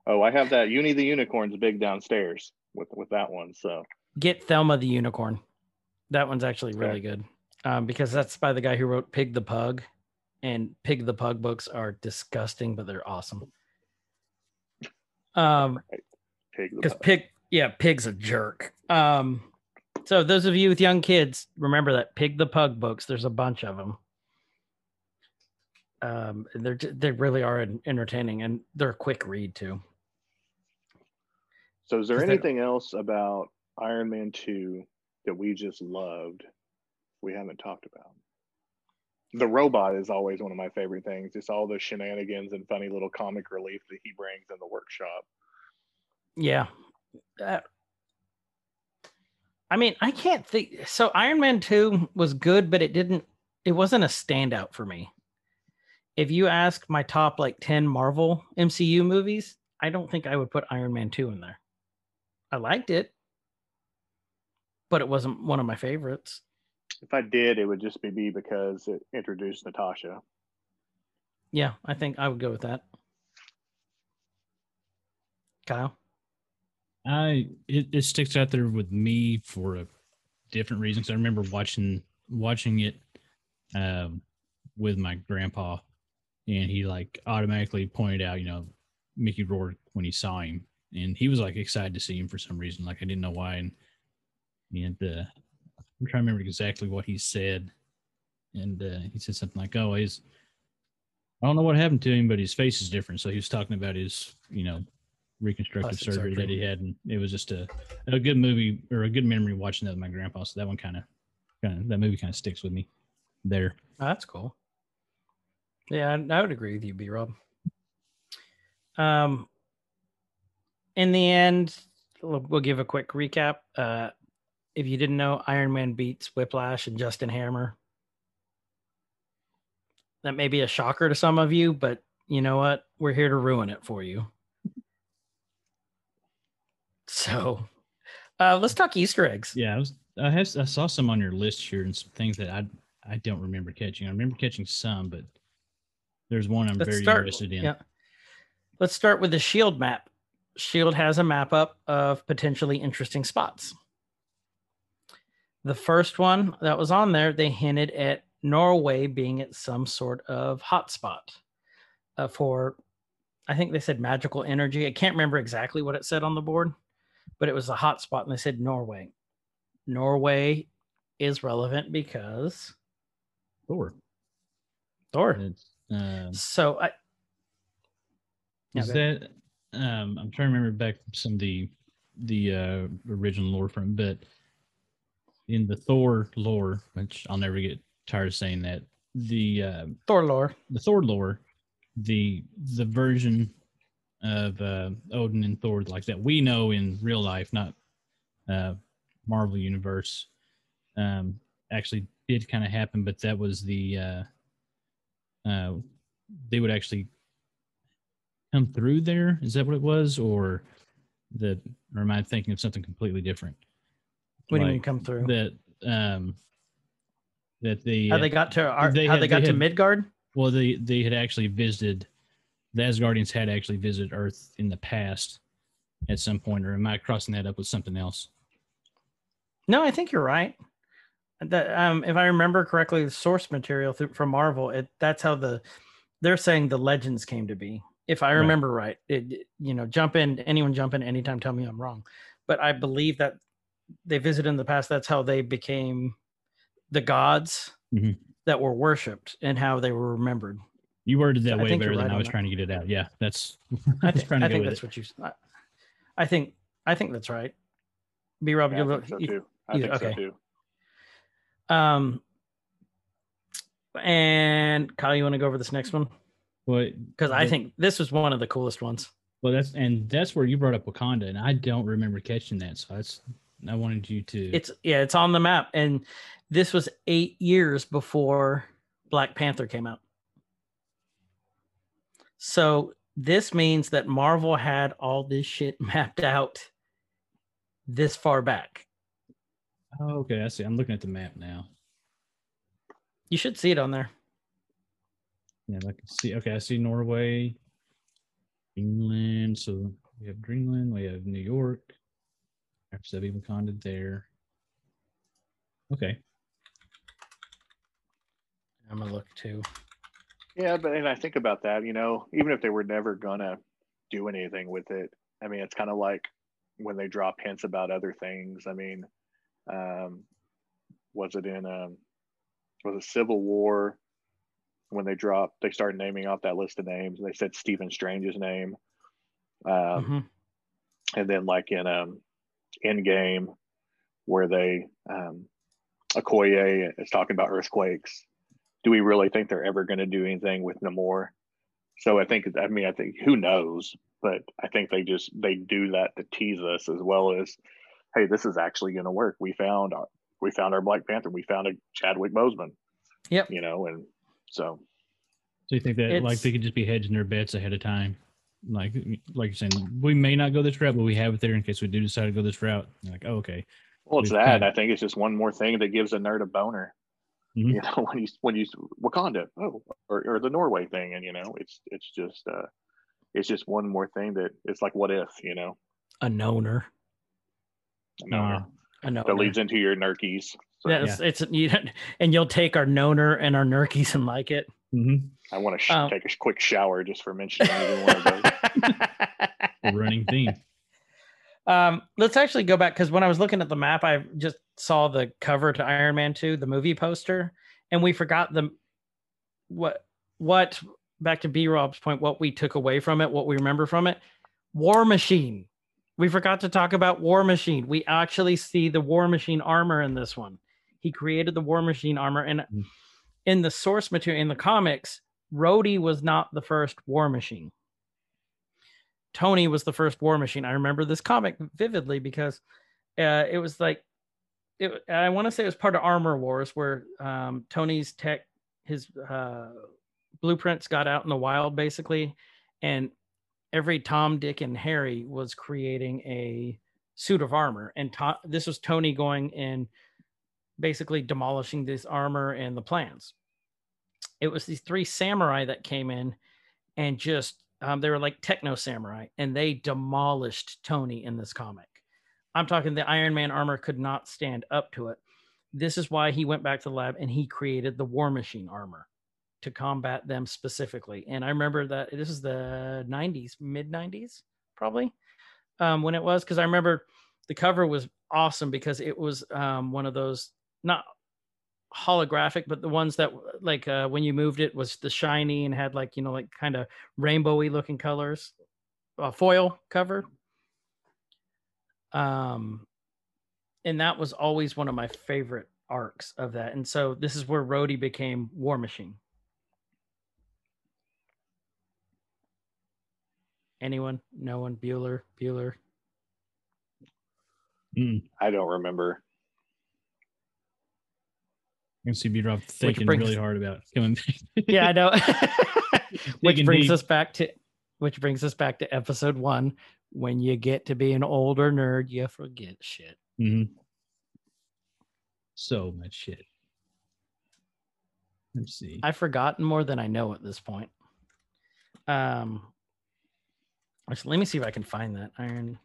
oh, I have that Uni the Unicorns big downstairs with with that one. So get Thelma the Unicorn. That one's actually really good um, because that's by the guy who wrote Pig the Pug, and Pig the Pug books are disgusting, but they're awesome. Um, pig the because Pig, yeah, Pig's a jerk. Um, so those of you with young kids, remember that Pig the Pug books. There's a bunch of them. Um, and they're they really are entertaining, and they're a quick read too. So is there anything else about Iron Man two that we just loved we haven't talked about? The robot is always one of my favorite things. Just all the shenanigans and funny little comic relief that he brings in the workshop. Yeah. Uh, I mean, I can't think. So Iron Man 2 was good, but it didn't, it wasn't a standout for me. If you ask my top like 10 Marvel MCU movies, I don't think I would put Iron Man 2 in there. I liked it, but it wasn't one of my favorites. If I did, it would just be be because it introduced Natasha. Yeah, I think I would go with that. Kyle? I it, it sticks out there with me for a different reason. 'cause I remember watching watching it um, with my grandpa, and he like automatically pointed out, you know, Mickey Rourke when he saw him, and he was like excited to see him for some reason. Like I didn't know why, and and uh, I'm trying to remember exactly what he said. and uh, he said something like, "Oh, he's I don't know what happened to him, but his face is different." So he was talking about his, you know, reconstructive Plastic surgery, that he had, and it was just a a good movie or a good memory watching that with my grandpa. So that one kind of, kind of that movie kind of sticks with me. There, Oh, that's cool. Yeah, I, I would agree with you, B Rob. Um, in the end, we'll, we'll give a quick recap. Uh, if you didn't know, Iron Man beats Whiplash and Justin Hammer. That may be a shocker to some of you, but you know what? We're here to ruin it for you. So, uh, let's talk Easter eggs. yeah, I was I have I saw some on your list here and some things that I I don't remember catching. I remember catching some, but there's one I'm Let's very start- interested in. Yeah. Let's start with the Shield map. Shield has a map up of potentially interesting spots. The first one that was on there, they hinted at Norway being at some sort of hotspot uh, for, I think they said magical energy. I can't remember exactly what it said on the board, but it was a hot spot and they said Norway. Norway is relevant because Thor. Thor. Um, So I. Yeah, is that um i'm trying to remember back some of the the uh original lore from but in the thor lore which i'll never get tired of saying that the uh Thor lore. the thor lore the the version of uh odin and thor like that we know in real life not uh marvel universe um actually did kind of happen but that was the uh uh they would actually come through there is that what it was or the or am i thinking of something completely different What do you mean come through? that um that the how they got to our, they how had- they they got to Midgard? well, they they had actually visited the Asgardians had actually visited Earth in the past at some point, or am I crossing that up with something else? No, I think you're right. That um, if I remember correctly, the source material through, from Marvel, it that's how the they're saying the legends came to be. If I remember right, it, you know, jump in, anyone jump in anytime, tell me I'm wrong. But I believe that they visited in the past. That's how they became the gods Mhm. that were worshipped and how they were remembered. You worded that I way better you're than right I on was that. trying to get it out. Yeah, that's. I, I was think, trying to I think that's it. what you. I, I think I think that's right. B Rob, Yeah, you I look. think so you- too. I you- think okay. so too. Um, and Kyle, you want to go over this next one? Well, Because I think this was one of the coolest ones. well, that's and that's where you brought up Wakanda, and I don't remember catching that. So that's I wanted you to. It's yeah, it's on the map, and this was eight years before Black Panther came out. So this means that Marvel had all this shit mapped out this far back. oh, okay. I see. I'm looking at the map now. You should see it on there. Yeah, I can see. Okay, I see Norway, England. So we have Greenland. We have New York. Perhaps they've even conded there. Okay. I'm gonna look too. Yeah, but and I think about that, you know, even if they were never gonna do anything with it, I mean, it's kind of like when they drop hints about other things. I mean, um, was it in um, was it Civil War when they dropped? They started naming off that list of names, and they said Stephen Strange's name, um, Mhm. and then like in um, Endgame, where they um, Okoye is talking about earthquakes. Do we really think they're ever going to do anything with Namor? So I think I mean I think who knows, but I think they just they do that to tease us as well as, hey, this is actually going to work. We found our, we found our Black Panther. We found a Chadwick Boseman. Yep. You know, and so So you think that like they could just be hedging their bets ahead of time? Like like you're saying, we may not go this route, but we have it there in case we do decide to go this route. You're like, oh, okay. well, it's We've that. kind I think it's just one more thing that gives a nerd a boner. Mhm. You know, when you when you Wakanda, oh, or, or the Norway thing, and you know, it's it's just uh, it's just one more thing that it's like what if, you know, A knower. I know, Uh, A knower. that leads into your nerkies. So Yeah, it's, it's you, and you'll take our knoner and our nerkies and like it. Mm-hmm. I want to sh- Um, take a quick shower just for mentioning either one of those. Running theme. Um, let's actually go back because when I was looking at the map, I just saw the cover to Iron Man 2, the movie poster, and we forgot the what what back to B Rob's point, what we took away from it, what we remember from it. War Machine. We forgot to talk about War Machine. We actually see the War Machine armor in this one. He created the War Machine armor, and Mm. in the source material in the comics, Rhodey was not the first War Machine. Tony was the first War Machine. I remember this comic vividly because uh, it was like it, I want to say it was part of Armor Wars where um, Tony's tech, his uh, blueprints got out in the wild basically, and every Tom, Dick, and Harry was creating a suit of armor, and to- this was Tony going and basically demolishing this armor and the plans. It was these three samurai that came in and just um, they were like techno samurai, and they demolished Tony in this comic. I'm talking the Iron Man armor could not stand up to it. This is why he went back to the lab and he created the War Machine armor to combat them specifically. And I remember that this is the 90s, mid 90s, probably um, when it was, because I remember the cover was awesome because it was um, one of those not holographic, but the ones that like uh, when you moved it was the shiny and had like you know like kind of rainbowy looking colors, uh, foil cover. Um, and that was always one of my favorite arcs of that. And so this is where Rhodey became War Machine. Anyone? No one? Bueller? Bueller? Mm. I don't remember. I can see B Rob thinking brings- really hard about coming back. Yeah, I know. which brings deep. us back to which brings us back to episode one. When you get to be an older nerd, you forget shit. Mhm. So much shit. Let's see. I've forgotten more than I know at this point. Um, actually, let me see if I can find that Iron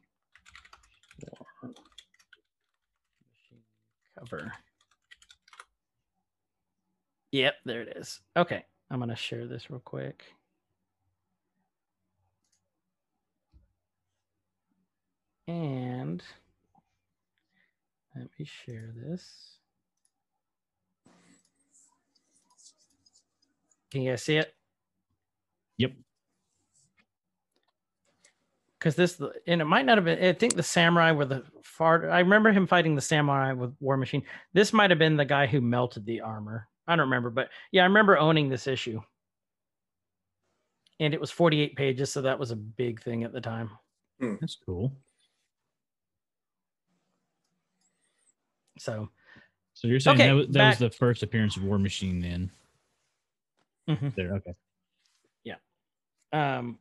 War cover. Yep, there it is. Okay, I'm gonna share this real quick. And let me share this. Can you guys see it? Yep. Because this, and it might not have been. I think the samurai were the far. I remember him fighting the samurai with War Machine. This might have been the guy who melted the armor. I don't remember, but yeah, I remember owning this issue. And it was 48 pages, so that was a big thing at the time. That's cool. So So you're saying Okay, that, was, that was the first appearance of War Machine then? Mhm. There, okay. Yeah. Um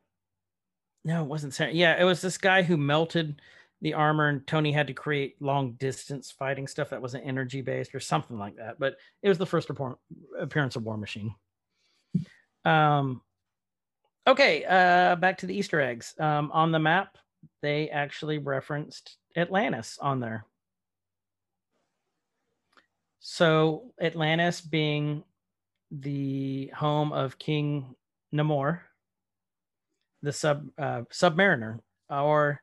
no it wasn't Sam. yeah it was this guy who melted the armor and tony had to create long distance fighting stuff that wasn't energy based or something like that but it was the first appearance of war machine. Um okay uh back to the easter eggs. Um on the map they actually referenced atlantis on there. So atlantis being the home of king namor the sub uh, submariner or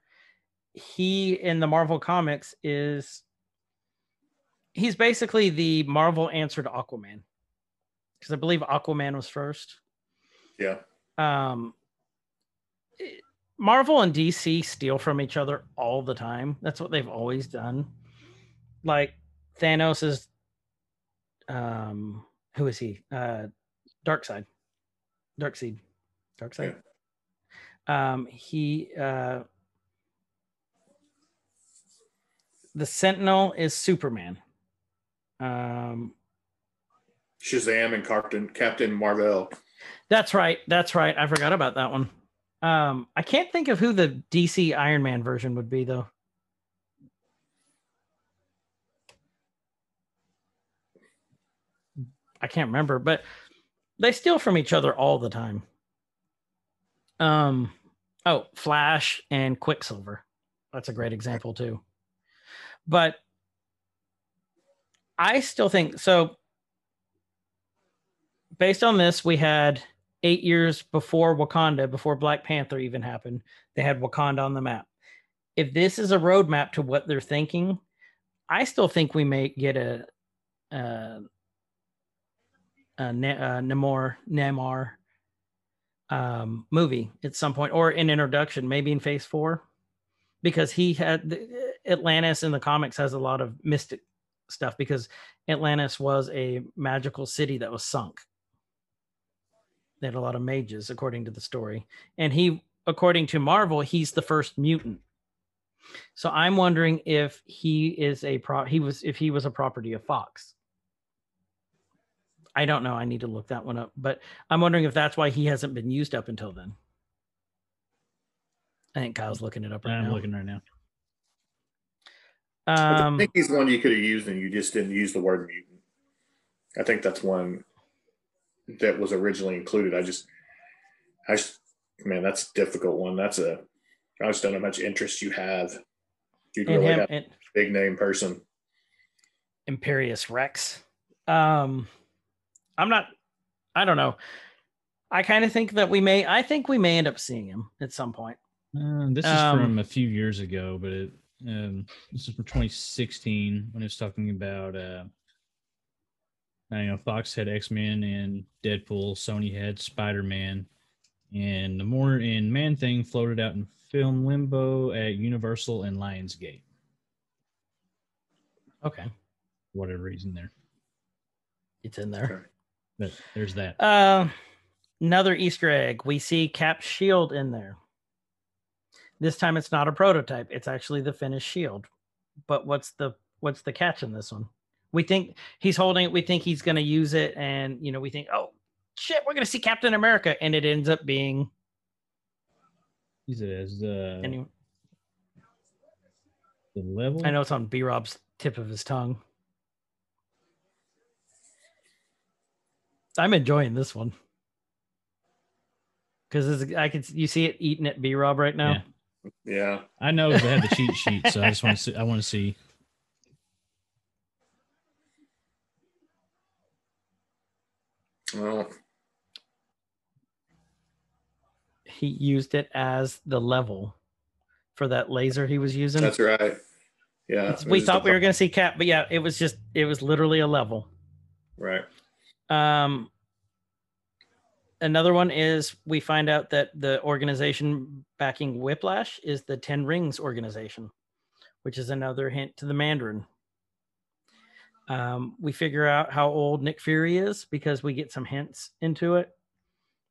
he in the marvel comics is he's basically the marvel answer to aquaman. Because i believe aquaman was first. Yeah. um it- marvel and dc steal from each other all the time. That's what they've always done. Like thanos is um who is he? Uh Darkseid dark seed Darkseid um he uh the sentinel is superman. Um Shazam and Captain Captain Marvel. that's right that's right. I forgot about that one. Um i can't think of who the dc iron man version would be though. I can't remember but they steal from each other all the time. Um oh flash and quicksilver. That's a great example too but i still think so based on this we had eight years before wakanda before black panther even happened they had wakanda on the map. If this is a roadmap to what they're thinking i still think we may get a uh, Na- uh, Namor Namor um, movie at some point, or an introduction, maybe in Phase Four, because he had the, uh, Atlantis in the comics has a lot of mystic stuff because Atlantis was a magical city that was sunk. They had a lot of mages, according to the story, and he, according to Marvel, he's the first mutant. So I'm wondering if he is a pro. He was if he was a property of Fox. I don't know. I need to look that one up, but I'm wondering if that's why he hasn't been used up until then. I think Kyle's looking it up right I'm now. looking right now. I Um, think he's one you could have used and you just didn't use the word mutant. I think that's one that was originally included. I just, I just, man, that's a difficult one. That's a, I just don't know how much interest you have. You'd really him have a and big name person. Imperius Rex. Um, I'm not. I don't know. I kind of think that we may. I think we may end up seeing him at some point. Uh, this is Um, from a few years ago, but it, um, this is from 2016 when it was talking about, uh, I know Fox had X Men and Deadpool, Sony had Spider Man, and Namor in Man Thing floated out in film limbo at Universal and Lionsgate. Okay, for Whatever reason there, it's in there. but there's that. Uh, another Easter egg. We see Cap shield in there. This time it's not a prototype. It's actually the finished shield. But what's the what's the catch in this one? We think he's holding it. We think he's going to use it, and you know we think, oh shit, we're going to see Captain America, and it ends up being He says uh, anyway. the level. I know it's on B Rob's tip of his tongue. I'm enjoying this one because I can you see it eating at B Rob right now. Yeah. Yeah. I know they had the cheat sheet, so I just want to see. I want to see. Well, He used it as the level for that laser he was using. that's right. Yeah. It's- we thought we were going to see Cap, but yeah, it was just it was literally a level. Right. Um, another one is we find out that the organization backing Whiplash is the Ten Rings organization, which is another hint to the Mandarin. Um, we figure out how old Nick Fury is because we get some hints into it.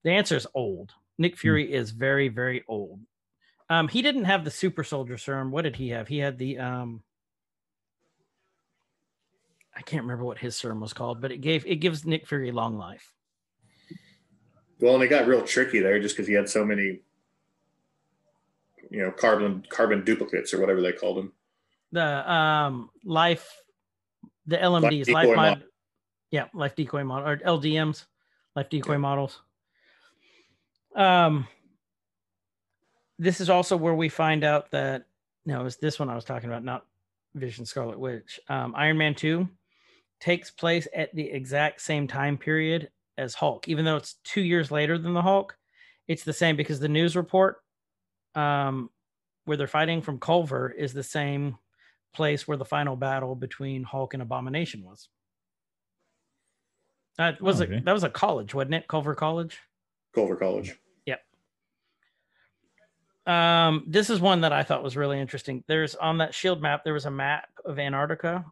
The answer is old. Nick Fury is very, very old. Um, he didn't have the super soldier serum. What did he have? He had the um, I can't remember what his serum was called, but it gave it gives Nick Fury long life. Well, and it got real tricky there just because he had so many, you know, carbon carbon duplicates or whatever they called them. The um life, the LMDs, decoy life mod, mod- yeah, life decoy model or LDMs, life decoy models. Um, this is also where we find out that no, it was this one I was talking about, not Vision Scarlet Witch. Um, Iron Man Two takes place at the exact same time period as Hulk, even though it's two years later than the Hulk. It's the same because the news report, um, where they're fighting from Culver, is the same place where the final battle between Hulk and Abomination was. That was Oh, a that was a college, wasn't it? Culver College. Culver College. Um, this is one that I thought was really interesting. There's on that shield map, there was a map of Antarctica.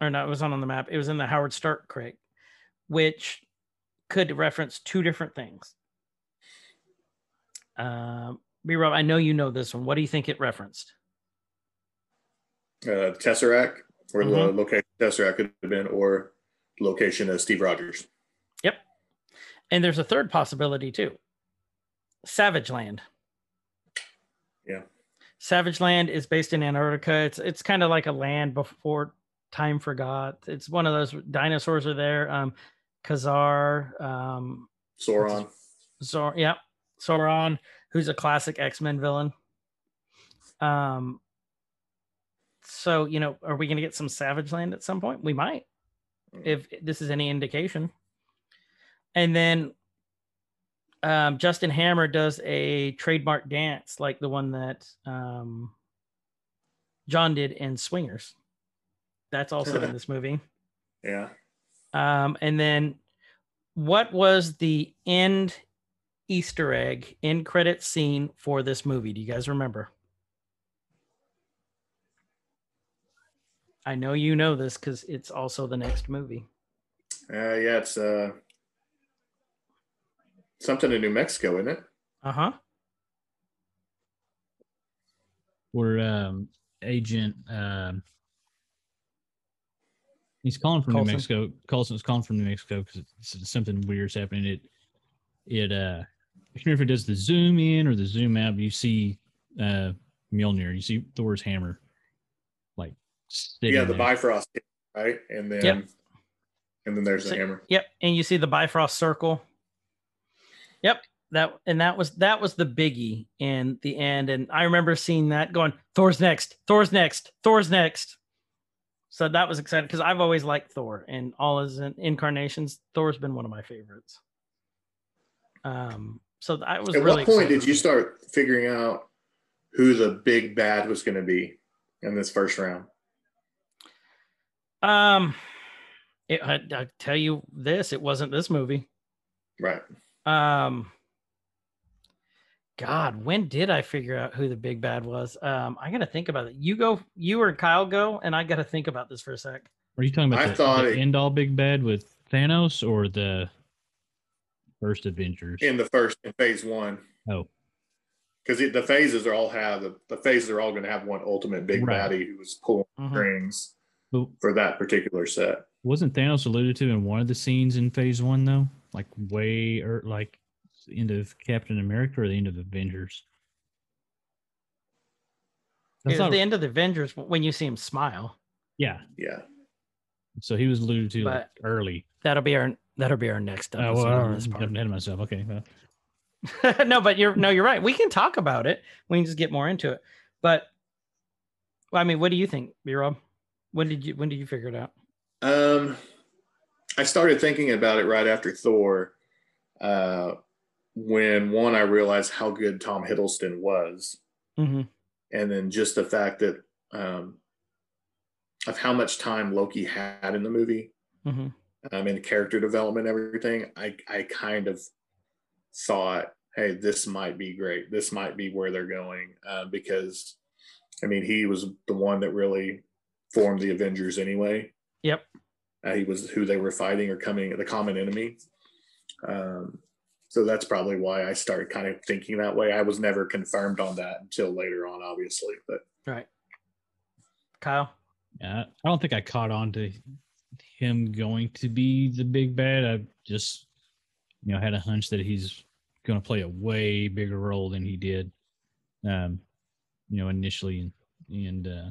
Or no, it was not on the map. It was in the Howard Stark crate, which could reference two different things. Um, B Rob, I know you know this one. What do you think it referenced? Uh, Tesseract, or the Mhm. location Tesseract could have been, or location of Steve Rogers. Yep. And there's a third possibility too. Savage Land. Yeah. Savage Land is based in Antarctica. It's it's kind of like a land before time forgot. It's one of those dinosaurs are there. Um Ka-Zar, um Sauron. Zor yeah, Sauron, who's a classic X-Men villain. Um so you know, are we gonna get some Savage Land at some point? We might if this is any indication. And then um, Justin Hammer does a trademark dance like the one that um, Jon did in Swingers. That's also in this movie. Yeah. Um, and then what was the end Easter egg in credit scene for this movie? Do you guys remember? I know you know this because it's also the next movie. Uh, yeah, it's uh, something in New Mexico, isn't it? Uh huh. Where um, agent um, he's calling from Coulson. New Mexico. Coulson's calling from New Mexico because something weird's happening. It it uh, I can't remember if it does the zoom in or the zoom out. But you see uh, Mjolnir. You see Thor's hammer, like yeah, the there. Bifrost, right? And then, Yep. and then there's the hammer. Yep, and you see the Bifrost circle. Yep, that and that was that was the biggie in the end, and I remember seeing that going, Thor's next, Thor's next, Thor's next. So that was exciting because I've always liked Thor and all his incarnations. Thor's been one of my favorites. Um, so I was At really. what point excited. did you start figuring out who the big bad was going to be in this first round? Um, it, I, I tell you this, it wasn't this movie. Right. Um, God, when did I figure out who the big bad was? Um, I gotta think about it. You go, you or Kyle go, and I gotta think about this for a sec. Are you talking about I the, thought the it- end all big bad with Thanos or the first Avengers? In the first in phase one. Oh. Because the phases are all have the, the phases are all going to have one ultimate big Right. baddie who was pulling Mhm. strings But for that particular set. wasn't Thanos alluded to in one of the scenes in Phase One though? Like way or like the end of Captain America or the end of Avengers? I It's thought- the end of the Avengers when you see him smile. yeah, Yeah. so he was alluded to like, early. That'll be our that'll be our next Oh, episode well, on this I'm part. jumping ahead of myself. Okay, well, no, but you're no, you're right. We can talk about it. We can just get more into it. But well, I mean, what do you think, B Rob? When did you when did you figure it out? Um, I started thinking about it right after Thor. Uh, when one, I realized how good Tom Hiddleston was, Mm-hmm. and then just the fact that um, of how much time Loki had in the movie, Mm-hmm. um, and character development, everything. I I kind of thought, hey, this might be great. This might be where they're going uh, because, I mean, he was the one that really formed the Avengers anyway. Yep. Uh, he was who they were fighting or coming the common enemy. Um, so that's probably why I started kind of thinking that way. I was never confirmed on that until later on, obviously. But Right. Kyle. yeah, I don't think I caught on to him going to be the big bad. I just, you know, had a hunch that he's going to play a way bigger role than he did, um, you know, initially, and, and uh,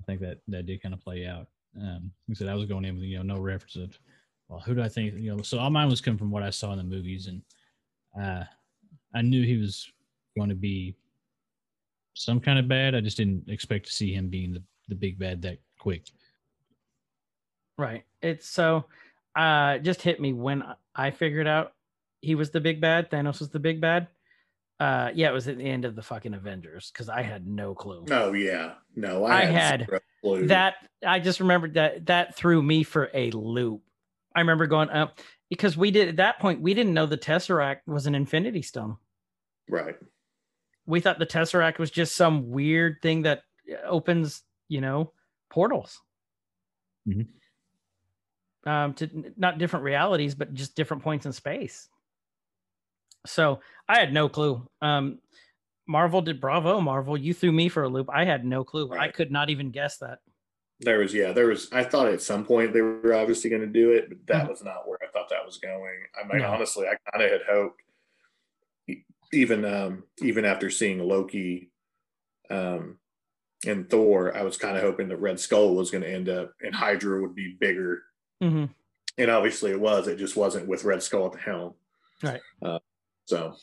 I think that that did kind of play out. Um, like I said I was going in with you know no reference of, well, who do I think you know? So all mine was coming from what I saw in the movies, and uh, I knew he was going to be some kind of bad. I just didn't expect to see him being the, the big bad that quick. Right. It's so uh it just hit me when I figured out he was the big bad, Thanos was the big bad. Uh yeah, it was at the end of the fucking Avengers because I had no clue. no, yeah, no, I, I had zero clue. That I just remembered that that threw me for a loop. I remember going up because we did at that point we didn't know the Tesseract was an Infinity Stone. right. We thought the Tesseract was just some weird thing that uh, opens, you know, portals. Mhm. Um, to not different realities, but just different points in space. So I had no clue. Um, Marvel did bravo, Marvel. You threw me for a loop. I had no clue. I could not even guess that. There was, yeah, there was. I thought at some point they were obviously going to do it, but that Mhm. was not where I thought that was going. I mean, No. honestly, I kind of had hoped, even um, even after seeing Loki, um, and Thor, I was kind of hoping that Red Skull was going to end up and Hydra would be bigger, mm-hmm. and obviously it was. It just wasn't with Red Skull at the helm. Right. Uh, so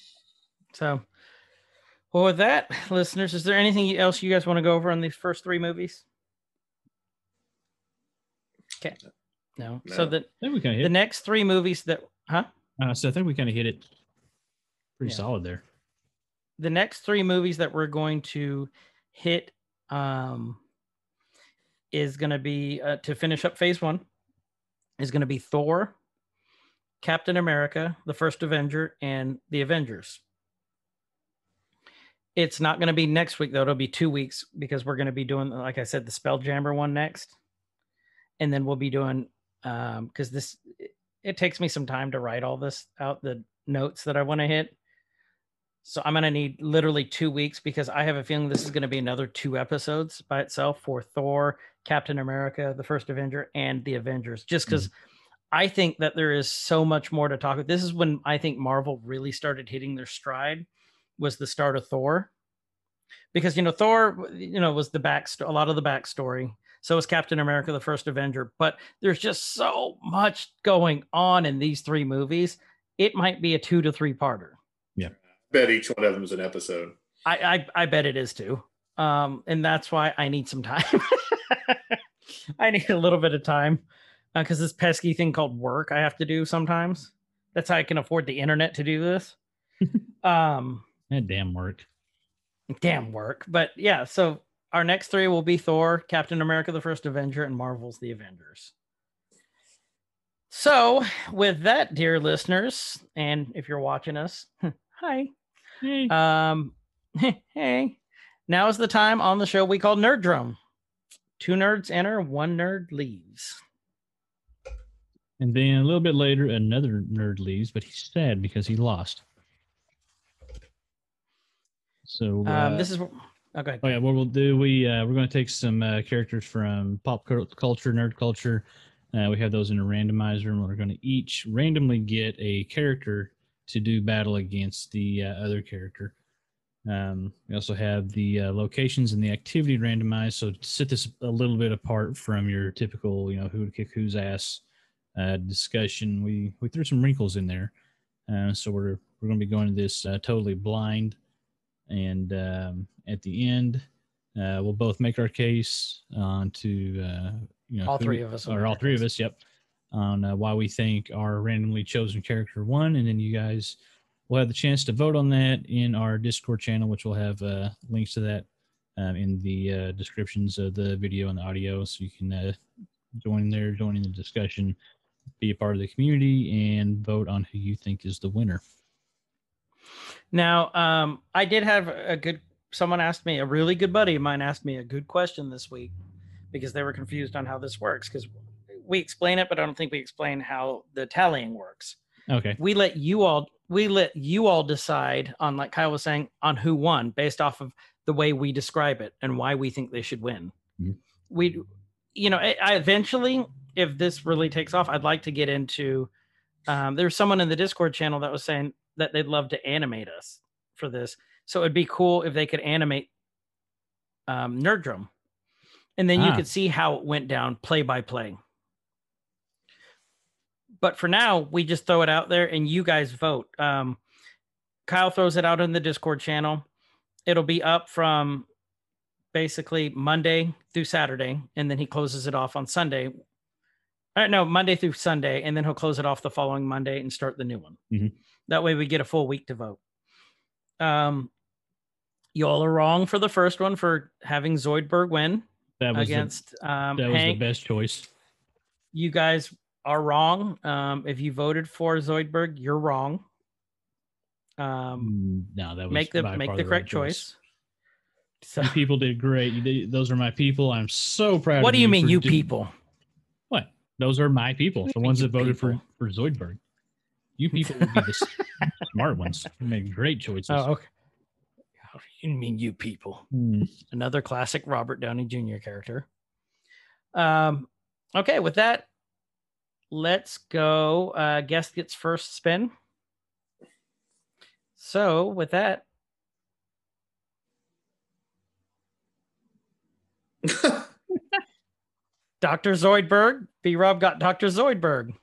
So, well, with that, listeners, is there anything else you guys want to go over on these first three movies? Okay. No. So No. the I think we kind of the next three movies that, huh? Uh, so I think we kind of hit it pretty Yeah. solid there. the next three movies that we're going to hit um is going to be uh, to finish up phase one is going to be Thor, Captain America, the First Avenger, and the Avengers. It's not going to be next week though; it'll be two weeks because we're going to be doing, like I said, the Spelljammer one next, and then we'll be doing um because this it, it takes me some time to write all this out the notes that I want to hit. So I'm gonna need literally two weeks because I have a feeling this is gonna be another two episodes by itself for Thor, Captain America, the First Avenger, and the Avengers. Just because I think that there is so much more to talk about. This is when I think Marvel really started hitting their stride. Was the start of Thor, because you know Thor, you know, was the back a lot of the backstory. So is Captain America, the First Avenger. But there's just so much going on in these three movies. It might be a two to three parter. Yeah. Bet each one of them is an episode. I, I I bet it is too. Um, and that's why I need some time. I need a little bit of time because this pesky thing called work I have to do sometimes. That's how I can afford the internet to do this. um, That damn work. damn work. But yeah, so our next three will be Thor, Captain America, the First Avenger, and Marvel's The Avengers. So, with that, dear listeners, and if you're watching us, hi. Hey. Um, hey, now is the time on the show we call Nerd Drum. Two nerds enter, one nerd leaves. And then a little bit later, another nerd leaves, but he's sad because he lost. So uh, Um, this is okay. Oh yeah, what we'll do we uh, we're going to take some uh, characters from pop culture, nerd culture. Uh, we have those in a randomizer, and we're going to each randomly get a character to do battle against the uh, other character. Um, we also have the uh, locations and the activity randomized, so set this a little bit apart from your typical, you know, who to kick whose ass uh, discussion. We we threw some wrinkles in there, so we're we're going to be going to this totally blind and um, at the end uh, we'll both make our case on to uh, you know All who- three of us or all three of us yep on uh, why we think our randomly chosen character won. And then you guys will have the chance to vote on that in our discord channel which will have uh, links to that um, in the uh, descriptions of the video and the audio. So you can uh, join there join in the discussion be a part of the community and vote on who you think is the winner Now, um, I did have a good. Someone asked me, a really good buddy of mine asked me a good question this week because they were confused on how this works. Because we explain it, but I don't think we explain how the tallying works. okay We let you all, we let you all decide on, like Kyle was saying, on who won based off of the way we describe it and why we think they should win. Mhm. We, you know, I, I eventually, if this really takes off, I'd like to get into. Um, there's someone in the Discord channel that was saying that they'd love to animate us for this. So it'd be cool if they could animate um, Nerd Drum, and then you Ah. could see how it went down play by play. But for now, we just throw it out there and you guys vote. Um, Kyle throws it out in the Discord channel. It'll be up from basically Monday through Saturday, and then he closes it off on Sunday. Uh, no, Monday through Sunday, and then he'll close it off the following Monday and start the new one. Mhm. That way, we get a full week to vote. Um, y'all are wrong for the first one for having Zoidberg win that was the, against um, that was the best choice You guys are wrong. Um, if you voted for Zoidberg, you're wrong. Um, Mm, no, that was make the make the right correct choice. So, You people did great. You did, those are my people. I'm so proud. what do you mean, you do- people? What? Those are my people. What The ones that voted for for Zoidberg. You people would be the smart ones. You made great choices. Oh, okay. How you mean, you people? Hmm. Another classic Robert Downey Jr. character. Um, okay, with that, let's go. Uh, guest gets first spin. So, with that, Dr. Zoidberg, B Rob got Dr. Zoidberg.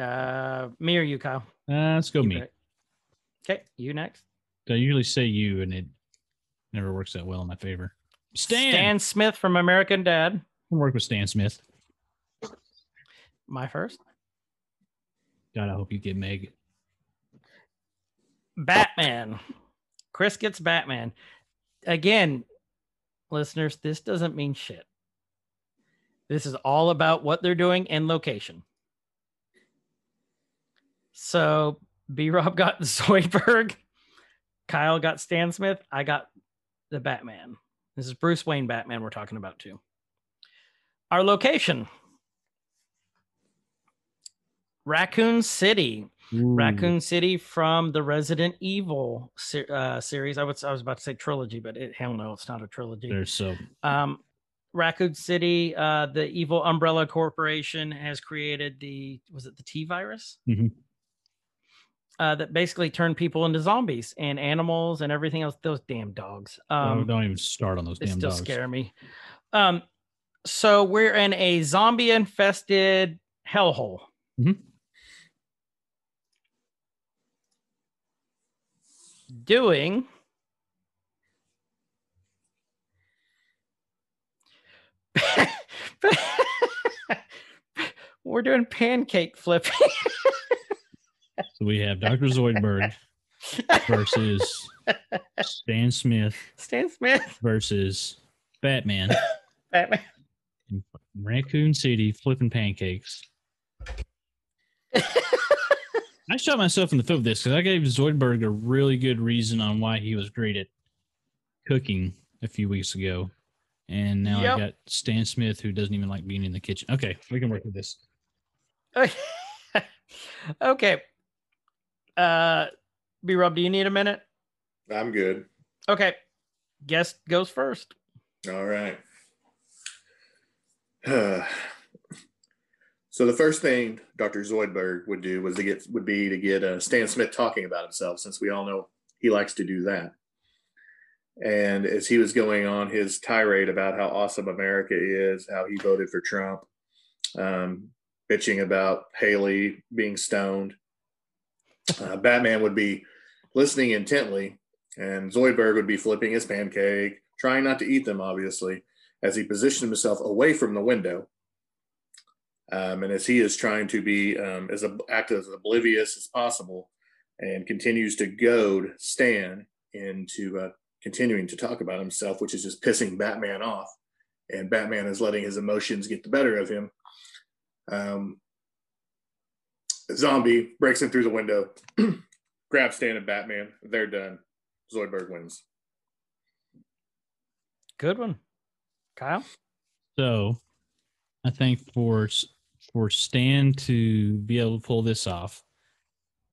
Uh, me or you, Kyle? Uh, let's go You me. Okay, you next. I usually say you, and it never works that well in my favor. Stan. Stan Smith from American Dad. I'll work with Stan Smith. My first. God, I hope you get Meg. Batman. Chris gets Batman. Again, listeners, this doesn't mean shit. This is all about what they're doing and location. So B Rob got Zoidberg, Kyle got Stan Smith, I got the Batman. This is Bruce Wayne Batman we're talking about too. Our location Raccoon City. Ooh, Raccoon City from the Resident Evil uh, series. I was I was about to say trilogy, but it, hell no, it's not a trilogy. There's so Um, Raccoon City, uh, the evil Umbrella Corporation has created the was it the T virus? Mhm. Uh, that basically turn people into zombies and animals and everything else. Those damn dogs. oh, Um, don't even start on those they damn still dogs. scare me. Um, so we're in a zombie infested hellhole. Mhm. Doing we're doing pancake flipping. So we have Dr. Zoidberg versus Stan Smith Stan Smith, versus Batman Batman. in Raccoon City flipping pancakes. I shot myself in the foot with this because I gave Zoidberg a really good reason on why he was great at cooking a few weeks ago. And now Yep. I got Stan Smith who doesn't even like being in the kitchen. Okay, we can work with this. okay. Uh B Rob, do you need a minute? I'm good. Okay. Guest goes first. All right. so the first thing Dr. Zoidberg would do was to get would be to get uh, Stan Smith talking about himself, since we all know he likes to do that. And as he was going on his tirade about how awesome America is, how he voted for Trump, um, bitching about Haley being stoned, uh, Batman would be listening intently, and Zoidberg would be flipping his pancake, trying not to eat them, obviously, as he positioned himself away from the window. Um, and as he is trying to be um, as act as oblivious as possible, and continues to goad Stan into uh, continuing to talk about himself, which is just pissing Batman off. And Batman is letting his emotions get the better of him. Um, zombie breaks in through the window, grabs Stan and Batman. They're done. Zoidberg wins. Good one. Kyle? So I think for for Stan to be able to pull this off,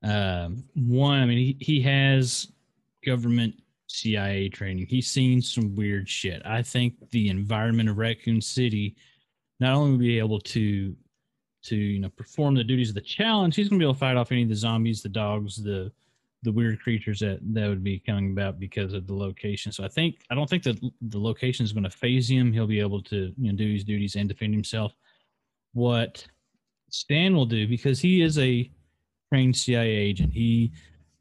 um, one, I mean, he, he has government CIA training. He's seen some weird shit. I think the environment of Raccoon City not only will be able to to you know perform the duties of the challenge, he's going to be able to fight off any of the zombies, the dogs, the the weird creatures that that would be coming about because of the location. So I think I don't think that the location is going to phase him. He'll be able to you know do his duties and defend himself. What Stan will do because he is a trained CIA agent. He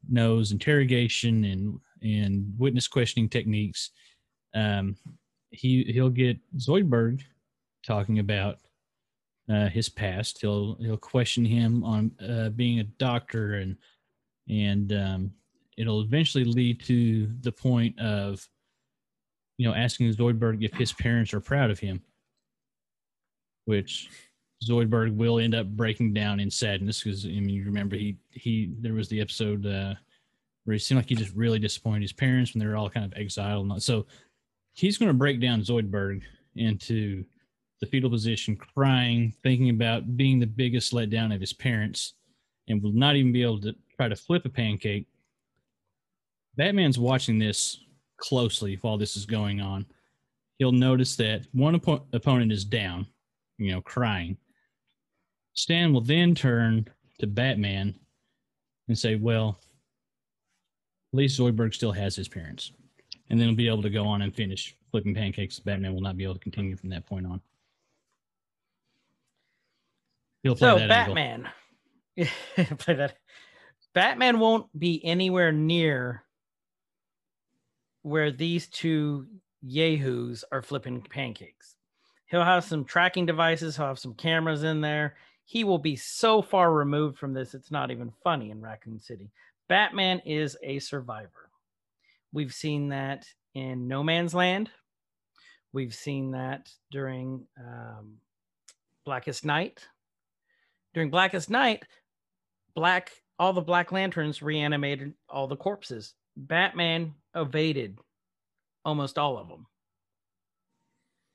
knows interrogation and and witness questioning techniques. Um, he he'll get Zoidberg talking about uh, his past. He'll he'll question him on uh, being a doctor and and um, it'll eventually lead to the point of you know asking Zoidberg if his parents are proud of him, which Zoidberg will end up breaking down in sadness because I mean you remember he he there was the episode uh, where it seemed like he just really disappointed his parents when they were all kind of exiled and so he's going to break down Zoidberg into the fetal position, crying, thinking about being the biggest letdown of his parents, and will not even be able to try to flip a pancake. Batman's watching this closely while this is going on. He'll notice that one oppo- opponent is down, you know, crying. Stan will then turn to Batman and say, Well, at least Zoidberg still has his parents. And then he'll be able to go on and finish flipping pancakes. Batman will not be able to continue from that point on. He'll play So that. Batman. play that. Batman won't be anywhere near where these two yahoos are flipping pancakes. He'll have some tracking devices, he'll have some cameras in there. He will be so far removed from this, it's not even funny in Raccoon City. Batman is a survivor. We've seen that in No Man's Land. We've seen that during um, Blackest Night. During Blackest Night, black all the Black Lanterns reanimated all the corpses. Batman evaded almost all of them.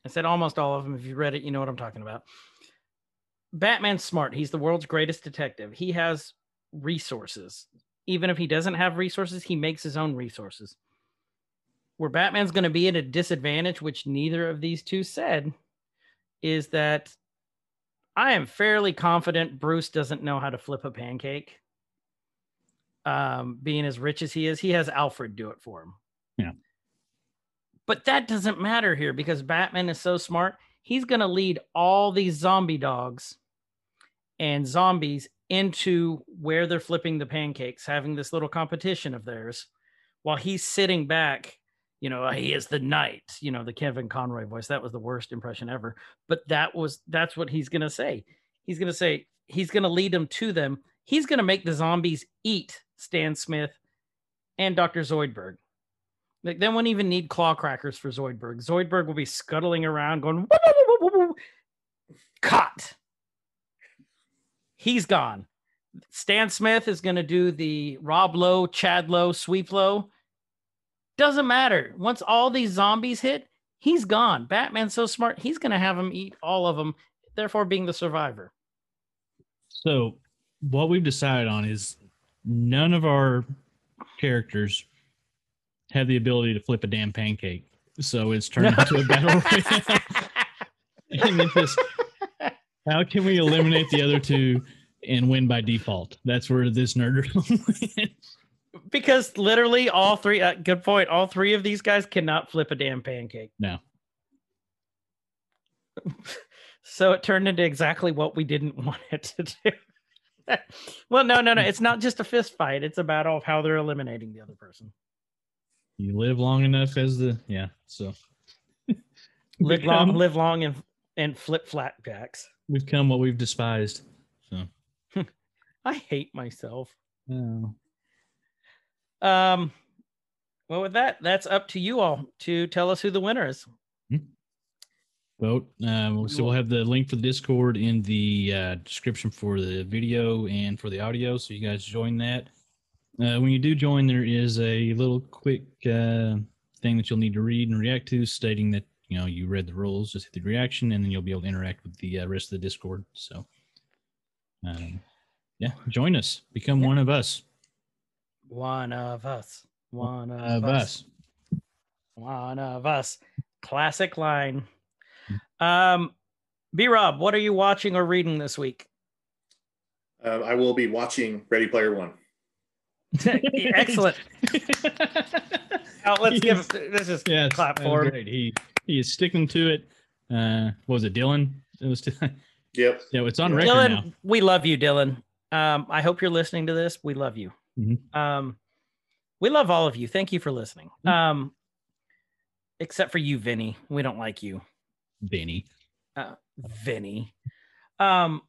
I said almost all of them. If you read it, you know what I'm talking about. Batman's smart. He's the world's greatest detective. He has resources. Even if he doesn't have resources, he makes his own resources. Where Batman's going to be at a disadvantage, which neither of these two said, is that I am fairly confident Bruce doesn't know how to flip a pancake. Um, being as rich as he is, he has Alfred do it for him. Yeah. But that doesn't matter here because Batman is so smart. He's going to lead all these zombie dogs and zombies into where they're flipping the pancakes, having this little competition of theirs while he's sitting back. You know, he is the knight, you know, the Kevin Conroy voice. That was the worst impression ever. But that was, that's what he's to say. He's to say, he's to lead them to them. He's to make the zombies eat Stan Smith and Dr. Zoidberg. Like they won't even need claw crackers for Zoidberg. Zoidberg will be scuttling around going, "Woo, woo, woo, woo, woo, woo." cut. He's gone. Stan Smith is to do the Rob Lowe, Chad Lowe, Sweep Lowe. Doesn't matter. Once all these zombies hit, he's gone. Batman's so smart, he's going to have them eat all of them, therefore being the survivor. So what we've decided on is none of our characters have the ability to flip a damn pancake. So it's turned into a battle royale. and it's just, how can we eliminate the other two and win by default? That's where this nerd went. Because literally all three, uh, good point, all three of these guys cannot flip a damn pancake. No. So it turned into exactly what we didn't want it to do. well, no, no, no. It's not just a fist fight. It's a battle of how they're eliminating the other person. You live long enough as the yeah. So Live long, live long, and and flip flat jacks. we've come what we've despised. So I hate myself. oh. Um, well, with that, that's up to you all to tell us who the winner is. vote. Um, so we'll have the link for the Discord in the uh, description for the video and for the audio. So you guys join that. Uh, when you do join, there is a little quick uh, thing that you'll need to read and react to, stating that you know you read the rules. Just hit the reaction, and then you'll be able to interact with the uh, rest of the Discord. So, um, yeah, join us. Become Yeah. one of us. One of us. One of, Of us. us. One of us. Classic line. Um, B Rob, what are you watching or reading this week? Um, I will be watching Ready Player One. Excellent. Oh, let's give this is Yeah, clap for him. He he is sticking to it. Uh, what was it Dylan? It was Yep. yeah. It's on record Dylan, now. we love you, Dylan. Um, I hope you're listening to this. We love you. Mhm. Um, we love all of you. Thank you for listening. Mhm. Um, except for you, Vinny. We don't like you, Benny. uh, Vinny. Um,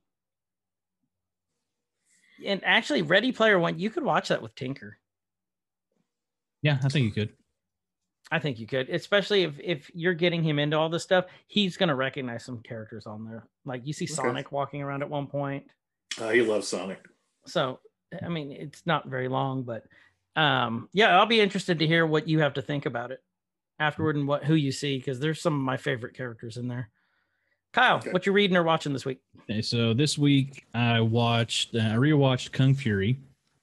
and actually, Ready Player One, you could watch that with Tinker. Yeah, I think you could. I think you could, especially if if you're getting him into all this stuff. He's gonna recognize some characters on there. Like you see Okay. Sonic walking around at one point. Uh, he loves Sonic. so i mean it's not very long but um yeah i'll be interested to hear what you have to think about it afterward and what who you see because there's some of my favorite characters in there kyle Okay. what you reading or watching this week Okay, so this week I watched, uh, I rewatched Kung Fury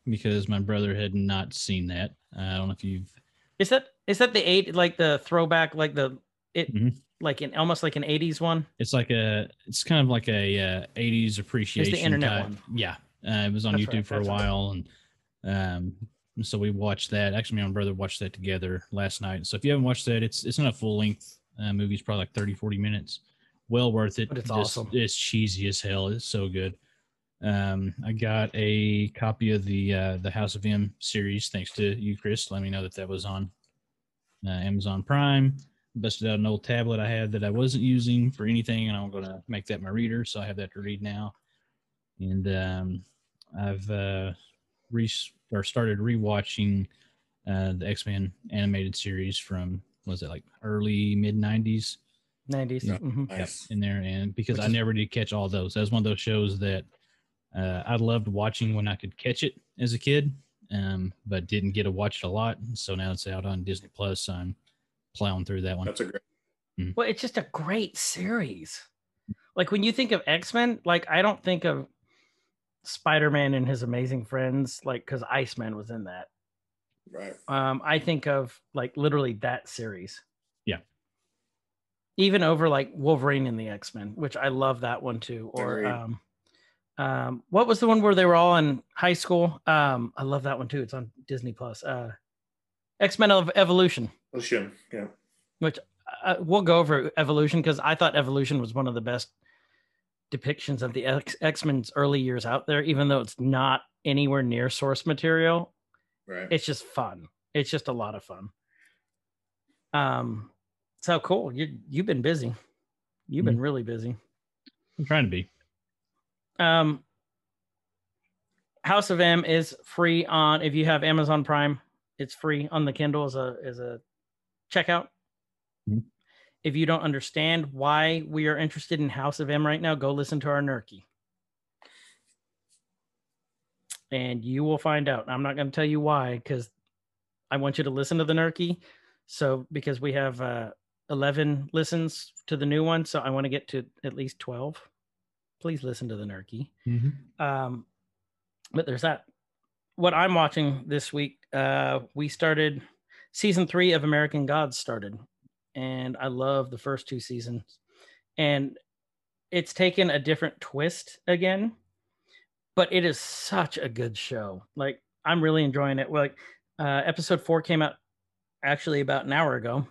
because my brother had not seen that. Uh, I don't know if you've. is that is that the eight like the throwback like the it Mhm. like an almost like an 80s one It's like a, it's kind of like a uh, '80s appreciation. internet type. one. Yeah, uh, it was on That's YouTube right, for a that's right. while, and um, so we watched that. Actually, me and my brother watched that together last night. So if you haven't watched that, it's it's not a full length uh, movie. It's probably like 30, 40 minutes. Well worth it. But it's Just- awesome. It's cheesy as hell. It's so good. Um, I got a copy of the uh, the House of M series thanks to you, Chris. Let me know that that was on uh, Amazon Prime. Busted out an old tablet I had that I wasn't using for anything, and I'm going to make that my reader. So I have that to read now. And um, I've uh, re- or started rewatching uh, the X Men animated series from was it like early mid '90s, 90s. No. Mhm. Yep, in there, and because Which I never did catch all those, that was one of those shows that uh, I loved watching when I could catch it as a kid, um, but didn't get to watch it a lot. So now it's out on Disney Plus. So I'm plowing through that one. That's a great. Well, it's just a great series. Like when you think of X Men, like I don't think of Spider Man and his amazing friends, like because Iceman was in that. Right. Um, I think of like literally that series. Yeah. Even over like Wolverine and the X Men, which I love that one too. Or Agreed. um, um, what was the one where they were all in high school? Um, I love that one too. It's on Disney Plus. Uh, X Men of Evolution. Ocean. Yeah. uh, we'll go over evolution because I thought evolution was one of the best depictions of the X Men's early years out there, even though it's not anywhere near source material. Right. It's just fun. It's just a lot of fun. Um, so cool. You you've been busy. You've been really busy. I'm trying to be. Um, House of M is free on if you have Amazon Prime. It's free on the Kindle as a as a checkout. Mhm. If you don't understand why we are interested in House of M right now, go listen to our Nerky. And you will find out. I'm not going to tell you why because I want you to listen to the Nerky. So because we have uh, 11 listens to the new one, so I want to get to at least 12. Please listen to the Nerky. Um, but there's that. What I'm watching this week, uh, we started season three of American Gods started, and I love the first two seasons, and it's taken a different twist again, but it is such a good show. Like I'm really enjoying it. Like uh, episode four came out actually about an hour ago,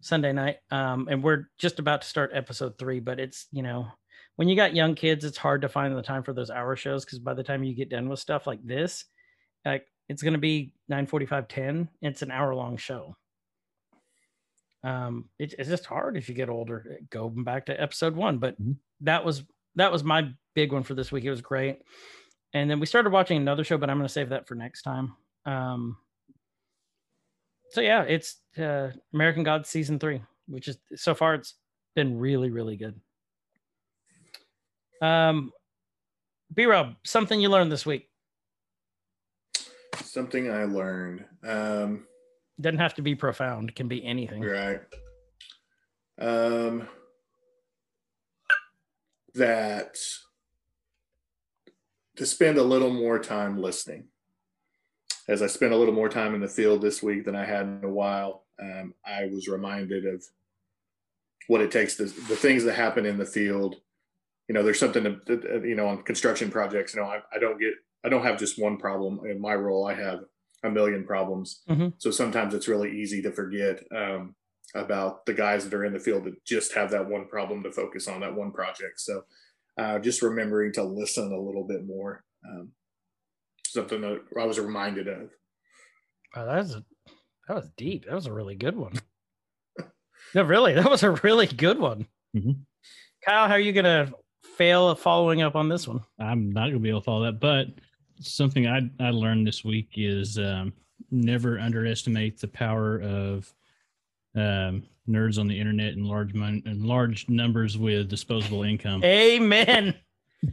Sunday night, um, and we're just about to start episode three. But it's you know when you got young kids, it's hard to find the time for those hour shows because by the time you get done with stuff like this, like it's going to be 9 45 10 it's an hour long show um it, it's just hard if you get older go back to episode one but Mhm. that was that was my big one for this week. It was great. And then we started watching another show but i'm going to save that for next time. Um so yeah it's uh american gods season three which is so far it's been really really good. Um b-rob something you learned this week? Something I learned. Um, doesn't have to be profound can be anything right. Um, that to spend a little more time listening. As I spent a little more time in the field this week than I had in a while, um, I was reminded of what it takes to the things that happen in the field. You know, there's something that, you know on construction projects. You know, I, I don't get, I don't have just one problem in my role. I have a million problems. Mhm. So sometimes it's really easy to forget um, about the guys that are in the field that just have that one problem to focus on, that one project. So uh, just remembering to listen a little bit more. Um, something that I was reminded of. Oh, that was a, that was deep. That was a really good one. no, really, that was a really good one. Mhm. Kyle, how are you gonna fail following up on this one? I'm not gonna be able to follow that, but something I I learned this week is um, never underestimate the power of um, nerds on the internet and large mon- and large numbers with disposable income. Amen.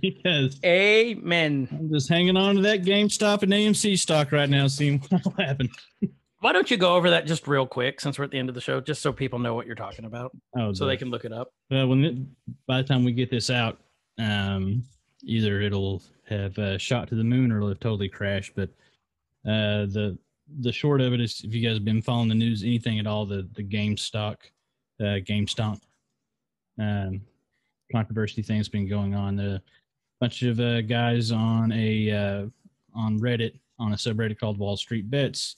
because Amen. I'm just hanging on to that GameStop and AMC stock right now, seeing what will happen. Why don't you go over that just real quick since we're at the end of the show, just so people know what you're talking about, Oh, so the- they can look it up. Well, when it, by the time we get this out, um, either it'll have uh, shot to the moon or have totally crashed. But uh, the the short of it is, if you guys have been following the news, anything at all, the the GameStop, uh, GameStop, um, controversy thing's been going on. A bunch of uh, guys on a uh, on Reddit on a subreddit called Wall Street Bets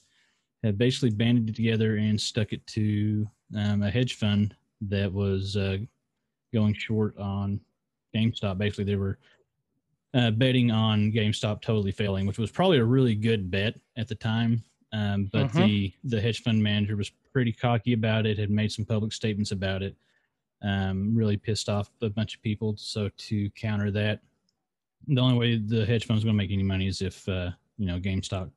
have basically banded together and stuck it to um, a hedge fund that was uh, going short on GameStop. Basically, they were uh, betting on GameStop totally failing, which was probably a really good bet at the time. Um, but Mhm. the the hedge fund manager was pretty cocky about it, had made some public statements about it, um, really pissed off a bunch of people. So to counter that, the only way the hedge fund was going to make any money is if uh, you know GameStop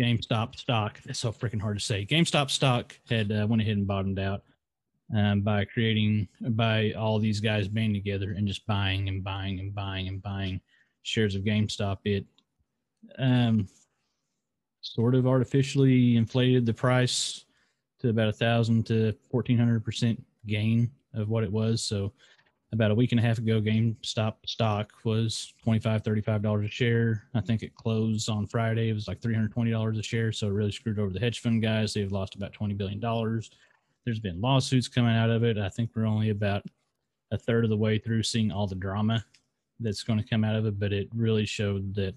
GameStop stock. That's so freaking hard to say. GameStop stock had uh, went ahead and bottomed out, um, by creating by all these guys being together and just buying and buying and buying and buying shares of GameStop. It um, sort of artificially inflated the price to about a thousand to fourteen hundred percent gain of what it was. So about a week and a half ago, GameStop stock was 25 $35 a share. I think it closed on Friday. It was like $320 a share. So it really screwed over the hedge fund guys. They've lost about $20 billion. There's been lawsuits coming out of it. I think we're only about a third of the way through seeing all the drama that's going to come out of it, but it really showed that,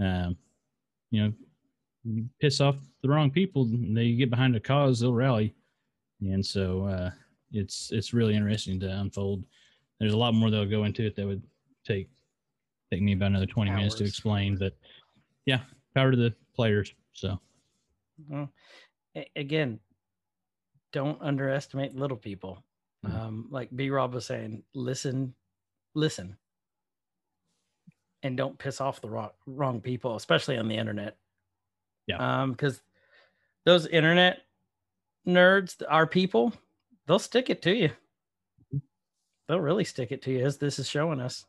um, you know, you piss off the wrong people, they get behind a cause, they'll rally. And so uh, it's it's really interesting to unfold. There's a lot more that'll go into it that would take take me about another 20 minutes to explain, but yeah, power to the players. So Well, again, don't underestimate little people. Mhm. Um, like B Rob was saying, listen, listen, and don't piss off the wrong, wrong people, especially on the internet. Yeah. Um, because those internet nerds, our people, they'll stick it to you. They'll really stick it to you, as this is showing us.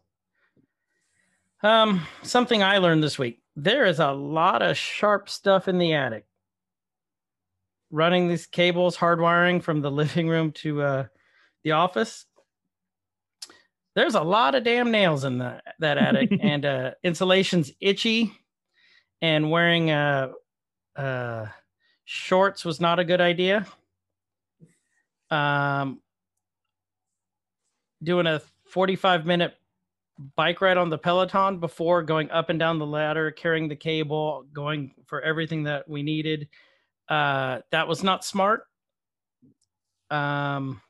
Um, something I learned this week: there is a lot of sharp stuff in the attic running these cables, hardwiring from the living room to uh, the office. There's a lot of damn nails in that that attic, and uh, insulation's itchy, and wearing uh, uh, shorts was not a good idea. Um, doing a 45 minute bike ride on the Peloton before going up and down the ladder, carrying the cable, going for everything that we needed uh that was not smart. Um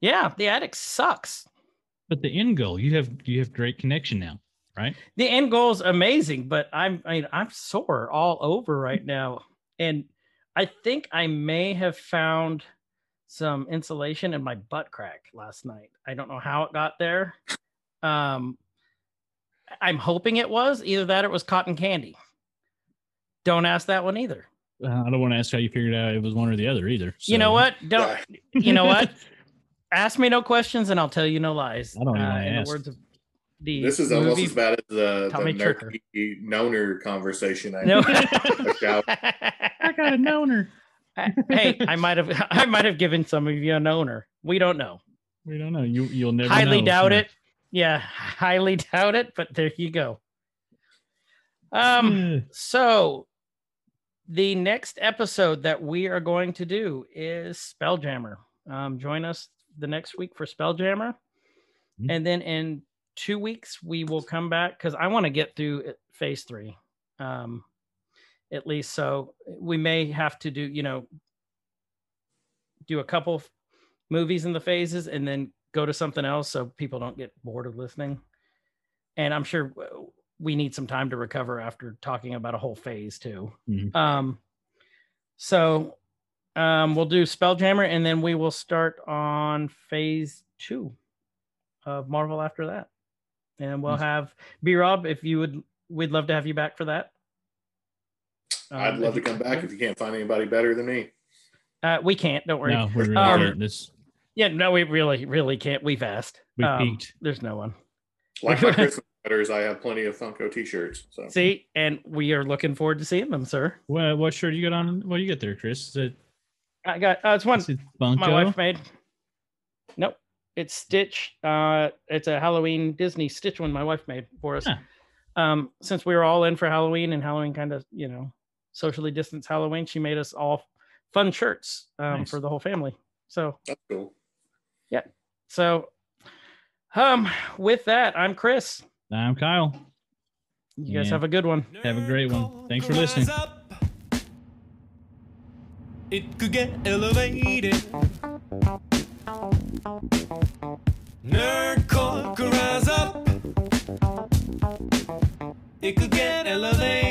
yeah the attic sucks. But the end goal, you have you have great connection now, right? the end goal is amazing but i'm i mean i'm sore all over right now. And i think i may have found some insulation in my butt crack last night. I don't know how it got there. Um i'm hoping it was. Either that or it was cotton candy. Don't ask that one either I don't want to ask how you figured out it was one or the other either. you know what don't you know what ask me no questions and I'll tell you no lies. I don't even Uh, in ask. the words of the This is almost as bad as the, Tommy the Tricker. nerdy knoner conversation. I No. I got a knower. hey, I might have I might have given some of you an owner. We don't know. We don't know. You you'll never highly know, doubt so- it. Yeah, highly doubt it, but there you go. Um so the next episode that we are going to do is Spelljammer. Um, join us the next week for Spelljammer. Mhm. And then in two weeks, we will come back because I want to get through it- phase three. Um, at least so we may have to do, you know, do a couple movies in the phases and then go to something else so people don't get bored of listening. And I'm sure we need some time to recover after talking about a whole phase too. Mhm. Um, so um, we'll do Spelljammer and then we will start on phase two of Marvel after that. And we'll Nice. have B Rob if you would, we'd love to have you back for that. I'd Um, love to come back if you can't find anybody better than me. Uh, we can't. Don't worry. No, we really Um, can't. This Yeah, no, we really, really can't. We've asked. we Um, peaked. There's no one. Like my Christmas sweaters, I have plenty of Funko T-shirts. So See, and we are looking forward to seeing them, sir. What what shirt do you got on? What do you get there, Chris? Is it, I got. Uh, it's one is it Funko? my wife made. Nope, it's Stitch. Uh, it's a Halloween Disney Stitch one my wife made for us. Huh. Um, since we were all in for Halloween and Halloween kind of, you know, socially distanced Halloween, she made us all fun shirts um, Nice. for the whole family. So, that's cool. Yeah. So, um, with that, I'm Chris. I'm Kyle. You guys Yeah. have a good one. Have a great one. Thanks for listening. It could get elevated. Nerdcore could rise up. It could get elevated.